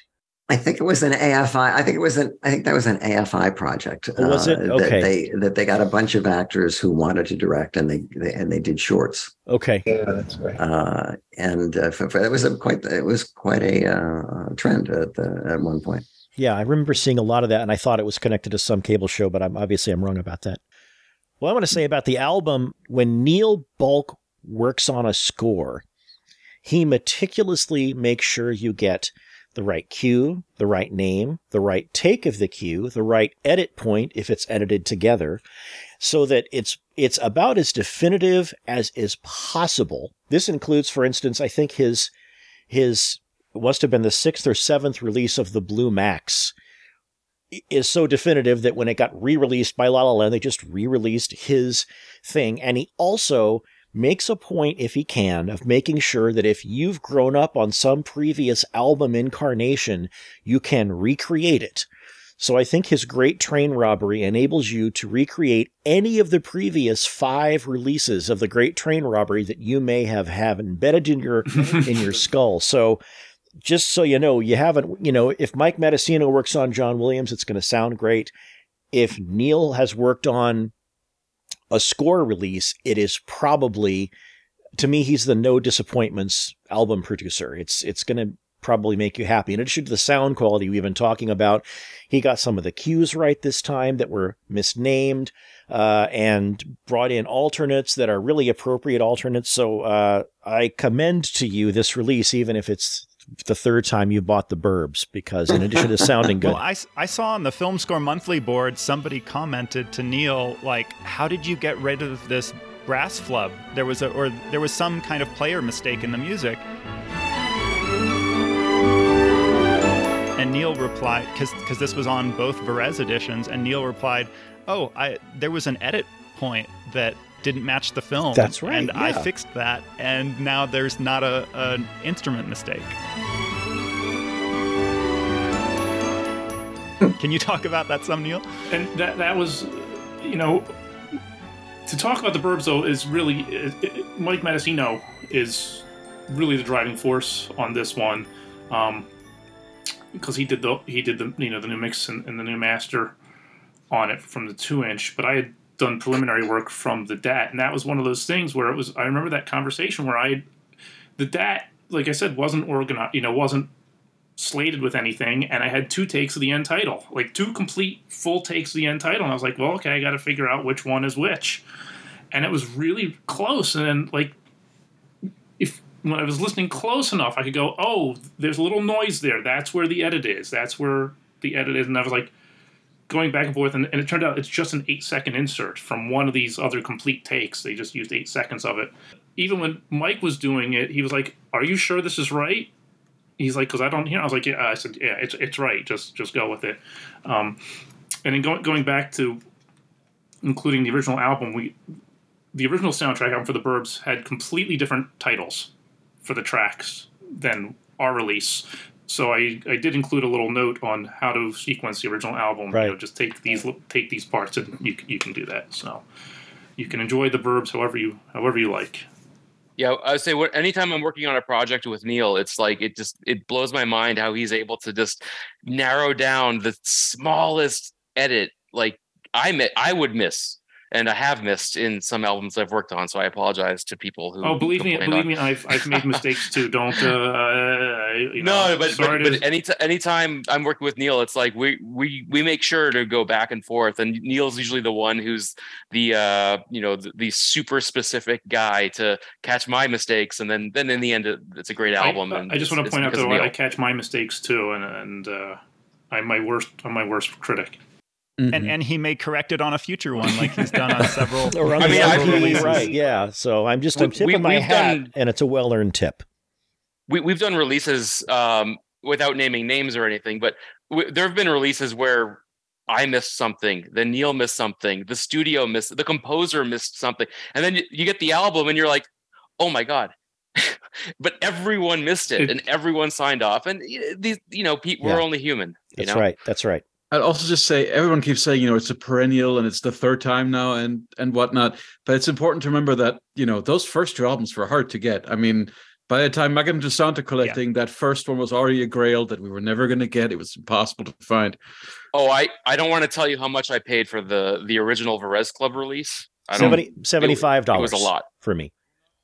I think it was an AFI. I think it was an. I think that was an AFI project. Oh, was it? uh, Okay. That they that they got a bunch of actors who wanted to direct, and they, they and they did shorts. Okay. Yeah, that's right. Uh, and uh, for, for, it was a quite it was quite a uh, trend at the, at one point. Yeah, I remember seeing a lot of that, and I thought it was connected to some cable show, but I'm obviously I'm wrong about that. Well, I want to say about the album when Neil Bulk works on a score, he meticulously makes sure you get the right cue, the right name, the right take of the cue, the right edit point if it's edited together, so that it's it's about as definitive as is possible. This includes, for instance, I think his his must have been the sixth or seventh release of the Blue Max is so definitive that when it got re-released by La La Land, they just re-released his thing. And he also makes a point, if he can, of making sure that if you've grown up on some previous album incarnation, you can recreate it. So I think his Great Train Robbery enables you to recreate any of the previous five releases of the Great Train Robbery that you may have have embedded in your in your skull. So just so you know, you haven't, you know, if Mike Matessino works on John Williams, it's going to sound great. If Neil has worked on a score release, it is probably, to me, he's the no disappointments album producer. It's it's going to probably make you happy. In addition to the sound quality we've been talking about, he got some of the cues right this time that were misnamed uh, and brought in alternates that are really appropriate alternates. So uh, I commend to you this release, even if it's the third time you bought the Burbs, because in addition to sounding good, Well, I, I saw on the Film Score monthly board somebody commented to Neil like, "How did you get rid of this brass flub? There was a or there was some kind of player mistake in the music." And Neil replied, because this was on both Varese editions, and Neil replied, "Oh, I there was an edit point that didn't match the film. That's right, And I fixed that, and now there's not a an instrument mistake. Can you talk about that some, Neil? and that that was, you know, to talk about the Burbs though is really it, it, Mike Matessino is really the driving force on this one, um, because he did the he did the you know the new mix and, and the new master on it from the two inch, but I had done preliminary work from the DAT, and that was one of those things where it was. I remember that conversation where I, the DAT, like I said, wasn't organized, you know, wasn't slated with anything, and I had two takes of the end title, like two complete full takes of the end title, and I was like, well, okay, I got to figure out which one is which, and it was really close, and then like if when I was listening close enough, I could go, oh, there's a little noise there. That's where the edit is. That's where the edit is, and I was like going back and forth, and, and it turned out it's just an eight second insert from one of these other complete takes. They just used eight seconds of it. Even when Mike was doing it, he was like, "Are you sure this is right?" He's like, "Cause I don't hear." I was like, "Yeah." I said, "Yeah, it's it's right. Just just go with it." Um, and then going going back to including the original album, we the original soundtrack album for the Burbs had completely different titles for the tracks than our release. So I, I did include a little note on how to sequence the original album. Right. You know, just take these take these parts and you you can do that. So you can enjoy the Burbs however you however you like. Yeah, I would say what anytime I'm working on a project with Neil, it's like it just it blows my mind how he's able to just narrow down the smallest edit. Like I mi- I would miss, and I have missed in some albums I've worked on. So I apologize to people who. Oh, believe me, believe on- me, I've I've made mistakes too. Don't uh, you know, no, but but, to- but any anytime I'm working with Neil, it's like we we we make sure to go back and forth, and Neil's usually the one who's the uh you know the, the super specific guy to catch my mistakes, and then then in the end it's a great album. I, and I just want to point out that I catch my mistakes too, and and uh, I'm my worst I'm my worst critic. And and he may correct it on a future one, like he's done on several. Or on I mean, I've- release, right? Yeah. So I'm just I'm We- tipping we- my hat, done- and it's a well earned tip. we, we've done releases um, without naming names or anything, but w- there have been releases where I missed something, then Neil missed something, the studio missed, the composer missed something, and then you, you get the album and you're like, oh my god. but everyone missed it, and everyone signed off, and these, you know, pe- we're Yeah. only human. You That's know? right. That's right. I'd also just say everyone keeps saying, you know, it's a perennial and it's the third time now and and whatnot. But it's important to remember that, you know, those first two albums were hard to get. I mean, by the time I got into Santa collecting, that first one was already a grail that we were never going to get. It was impossible to find. Oh, I I don't want to tell you how much I paid for the the original Varese Club release. I don't- 70 $75 It was a lot. for me.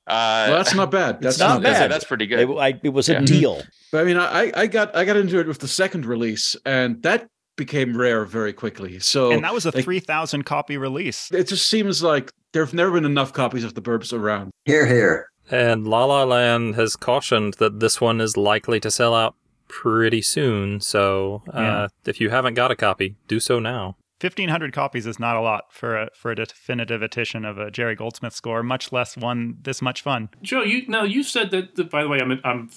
Uh, Well, that's not bad. That's not that's- bad. that's pretty good. It, I, it was a Yeah. deal. But I mean, I I got I got into it with the second release, and that became rare very quickly. So and that was a like, three thousand copy release. It just seems like there have never been enough copies of the Burbs around. Here, here. And La La Land has cautioned that this one is likely to sell out pretty soon. So uh, Yeah. if you haven't got a copy, do so now. Fifteen hundred copies is not a lot for a for a definitive edition of a Jerry Goldsmith score, much less one this much fun. Joe, you now you said that, that by the way, I'm I'm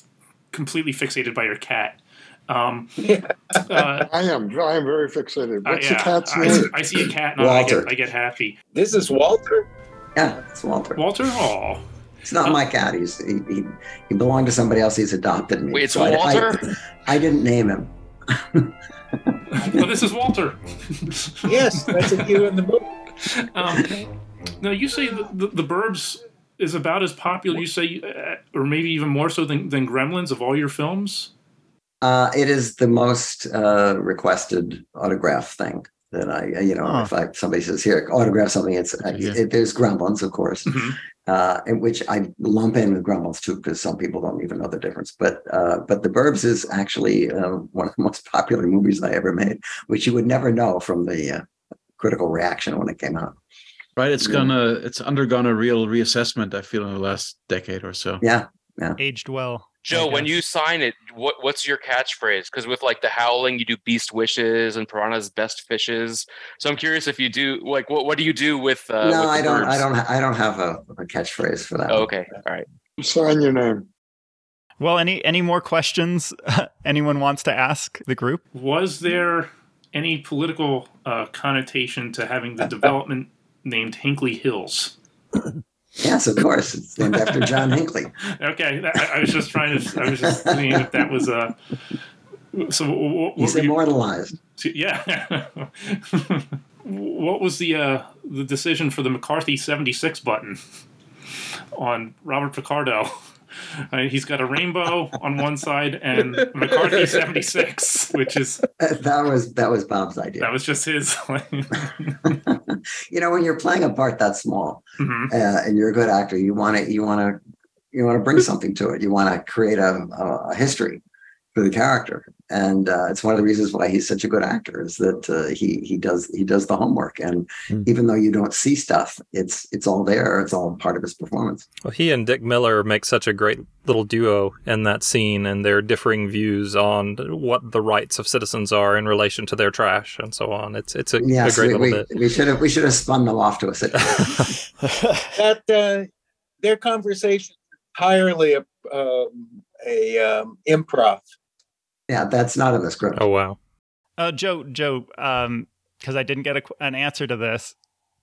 completely fixated by your cat. Um, uh, I am. I am very fixated. uh, What's yeah, the cat's I, name? I see a cat and I get, I get happy. This is Walter. Yeah, it's Walter. Walter, oh, It's not my cat. He's he, he, he belonged to somebody else. He's adopted me. Wait, it's I- I- Walter? I, didn't name him. well, this is Walter. Yes, that's a you in the movie. Um, now you say the, the, the Burbs is about as popular. You say, uh, or maybe even more so than, than Gremlins of all your films. Uh, it is the most uh, requested autograph thing that I, you know, Huh. if I somebody says here autograph something, it's uh, Yeah. it, there's Gremlins, of course, Mhm. uh, in which I lump in with Gremlins too, because some people don't even know the difference. But uh, but The Burbs is actually uh, one of the most popular movies I ever made, which you would never know from the uh, critical reaction when it came out. Right? It's Yeah. gonna it's undergone a real reassessment. I feel in the last decade or so. Yeah, yeah. Aged well. Joe, when you sign it, what what's your catchphrase? Because with like the howling, you do beast wishes and piranha's best fishes. So I'm curious if you do like what what do you do with? Uh, no, with I don't. I don't. I don't have a, a catchphrase for that. Oh, one. okay, all right. Sign your name. Well, any any more questions anyone wants to ask the group? Was there any political uh, connotation to having the development named Hinkley Hills? Yes, of course. It's named after John Hinckley. Okay, I, I was just trying to. I was just seeing if that was a. So what, He's were you- immortalized. yeah. what was the uh, the decision for the McCarthy seventy six button on Robert Picardo? Mean, he's got a rainbow on one side and McCarthy seventy six, which is That was that was Bob's idea. that was just his. You know, when you're playing a part that small Mhm. uh, and you're a good actor, you want to you want to you want to bring something to it. You want to create a, a history for the character, and uh, it's one of the reasons why he's such a good actor is that uh, he he does he does the homework, and even though you don't see stuff, it's it's all there. It's all part of his performance. Well, he and Dick Miller make such a great little duo in that scene, and their differing views on what the rights of citizens are in relation to their trash and so on. It's it's a, Yes, a great we, little we, bit. we should have we should have spun them off to a sitcom. that uh, their conversation entirely a, um, a um, improv. Yeah, that's not in the script. Oh wow. Uh, Joe, Joe, um, because I didn't get a, an answer to this.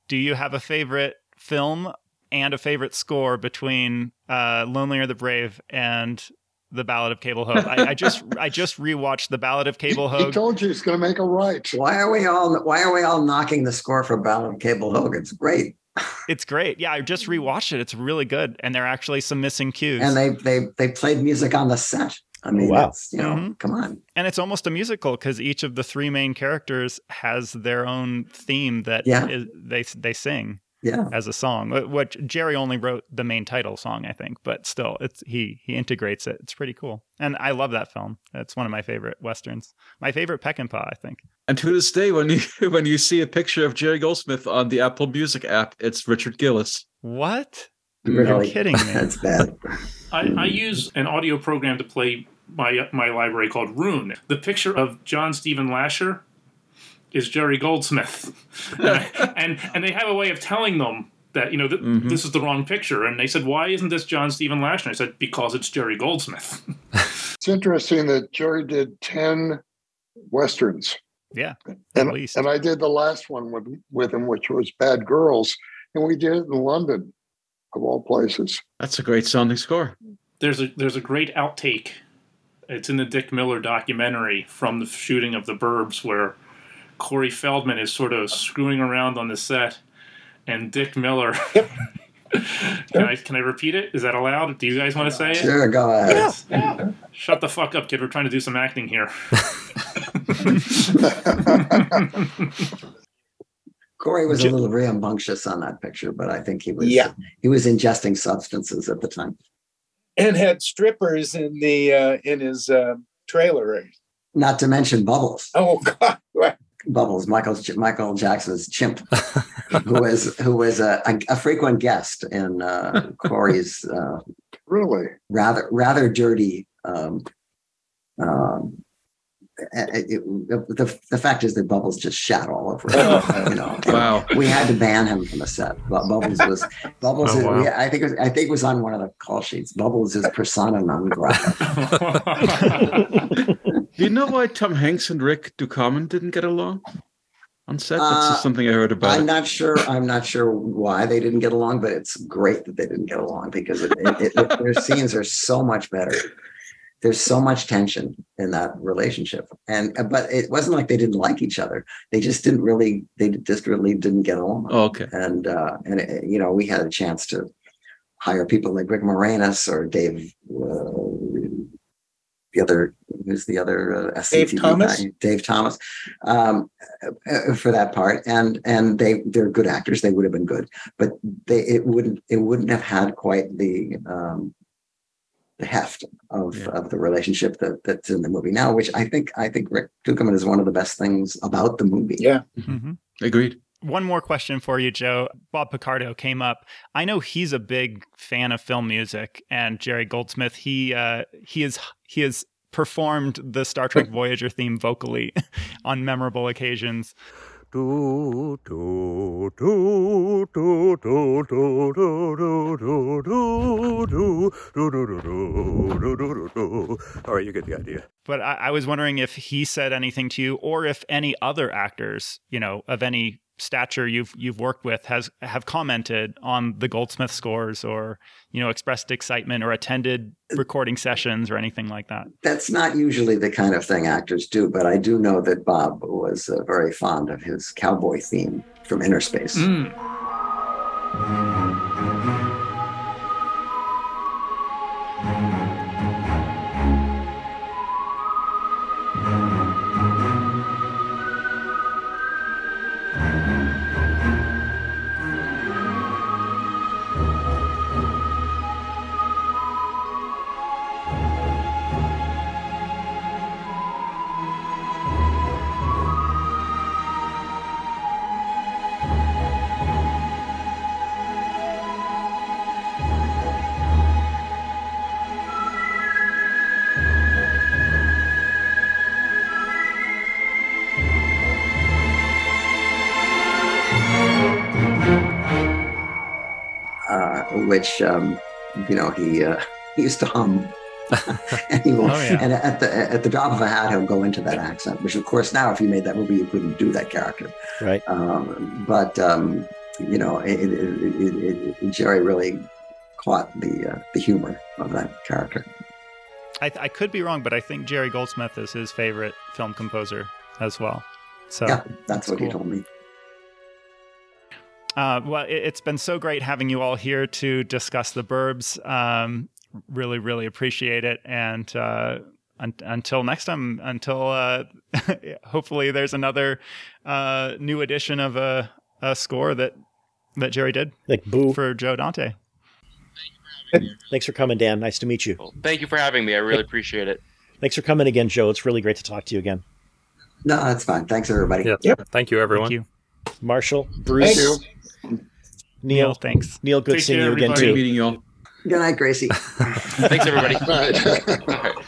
Do you have a favorite film and a favorite score between uh, "Lonely Are the Brave" and "The Ballad of Cable Hogue"? I, I just I just rewatched "The Ballad of Cable He Hogue." told you he's going to make a right. Why are we all Why are we all knocking the score for Ballad of Cable Hogue? It's great, It's great. Yeah, I just rewatched it. It's really good, and there are actually some missing cues. and they they they played music on the set. I mean, Wow. it's, you know, Mhm. come on. and it's almost a musical because each of the three main characters has their own theme that Yeah. is- they they sing Yeah. as a song. Which Jerry only wrote the main title song, I think, but still, it's he he integrates it. It's pretty cool, and I love that film. It's one of my favorite westerns. My favorite Peckinpah, I think. And to this day, when you when you see a picture of Jerry Goldsmith on the Apple Music app, it's Richard Gillis. What? Really? You're kidding me. That's bad. I, I use an audio program to play my my library called Roon. The picture of John Steven Lasher is Jerry Goldsmith, and, I- and and they have a way of telling them that you know th- Mhm. this is the wrong picture, and they said, "Why isn't this John Steven Lasher?" And I said, "Because it's Jerry Goldsmith." It's interesting that Jerry did 10 Westerns. Yeah, And, at least. and I did the last one with, with him, which was Bad Girls. And we did it in London, of all places. That's a great sounding score. there's a there's a great outtake. It's in the Dick Miller documentary from the shooting of the Burbs, where Corey Feldman is sort of screwing around on the set, and Dick Miller. can I can I repeat it? Is that allowed? Do you guys want to say it? Sure, go ahead. Shut the fuck up, kid. We're trying to do some acting here. Corey was a little rambunctious on that picture, but I think he was Yeah. he was ingesting substances at the time. And had strippers in the uh, in his uh, trailer. Not to mention Bubbles. Oh God! Right. Bubbles, Michael Michael Jackson's chimp, who was who was a, a, a frequent guest in uh, Corey's uh, Really? rather rather dirty. Um, um, it- it- the, the fact is that Bubbles just shat all over it. You know, Wow. we had to ban him from the set. But Bubbles was Bubbles. Oh, is, wow. we- I think it was, I think it was on one of the call sheets. Bubbles is persona non grata. Do you know why Tom Hanks and Rick Ducommun didn't get along on set? That's Uh, just something I heard about. I'm not sure. I'm not sure why they didn't get along, but it's great that they didn't get along because it, it, it, their scenes are so much better. There's so much tension in that relationship, and but it wasn't like they didn't like each other. They just didn't really. They just really didn't get along. Oh, okay. And uh, and it, you know, we had a chance to hire people like Rick Moranis or Dave. Uh, the other who's the other uh, Dave Thomas? guy? Dave Thomas um, uh, for that part, and and they they're good actors. They would have been good, but they it wouldn't it wouldn't have had quite the um, the heft of, Yeah. of the relationship that that's in the movie now. Which I think I think Rick Ducommun is one of the best things about the movie. Yeah. Mhm. Agreed. One more question for you, Joe. Bob Picardo came up. I know he's a big fan of film music, and Jerry Goldsmith. He uh, he is he has performed the Star Trek Voyager theme vocally on memorable occasions. All right, you get the idea. But I, I was wondering if he said anything to you, or if any other actors, you know, of any stature you've you've worked with has have commented on the Goldsmith scores or you know expressed excitement or attended recording sessions or anything like that? That's not usually the kind of thing actors do, but I do know that Bob was uh, very fond of his cowboy theme from Innerspace. Mm. Which um, you know he uh, he used to hum. and, he will, Oh, yeah. and at the at the drop of a hat, he'll go into that accent. Which, of course, now if you made that movie, you couldn't do that character. Right. Um, but um, you know, it, it, it, Jerry really caught the uh, the humor of that character. I, I could be wrong, but I think Jerry Goldsmith is his favorite film composer as well. So yeah, that's what he told me. Uh, well, it, it's been so great having you all here to discuss the Burbs. Um, really, really appreciate it. And uh, un- until next time, until uh, hopefully there's another uh, new edition of a, a score that that Jerry did, like Boo for Joe Dante. Thanks for coming, Dan. Nice to meet you. Thank you for having me. I really appreciate it. Thanks for coming again, Joe. It's really great to talk to you again. No, that's fine. Thanks, everybody. Yeah. Yep. Thank you, everyone. Thank you. Marshall, Bruce, Thank. Neil, thanks. Neil, good Take seeing care, you again everybody. too. meeting you all. Good night, Gracie. Thanks, everybody. Right. All right.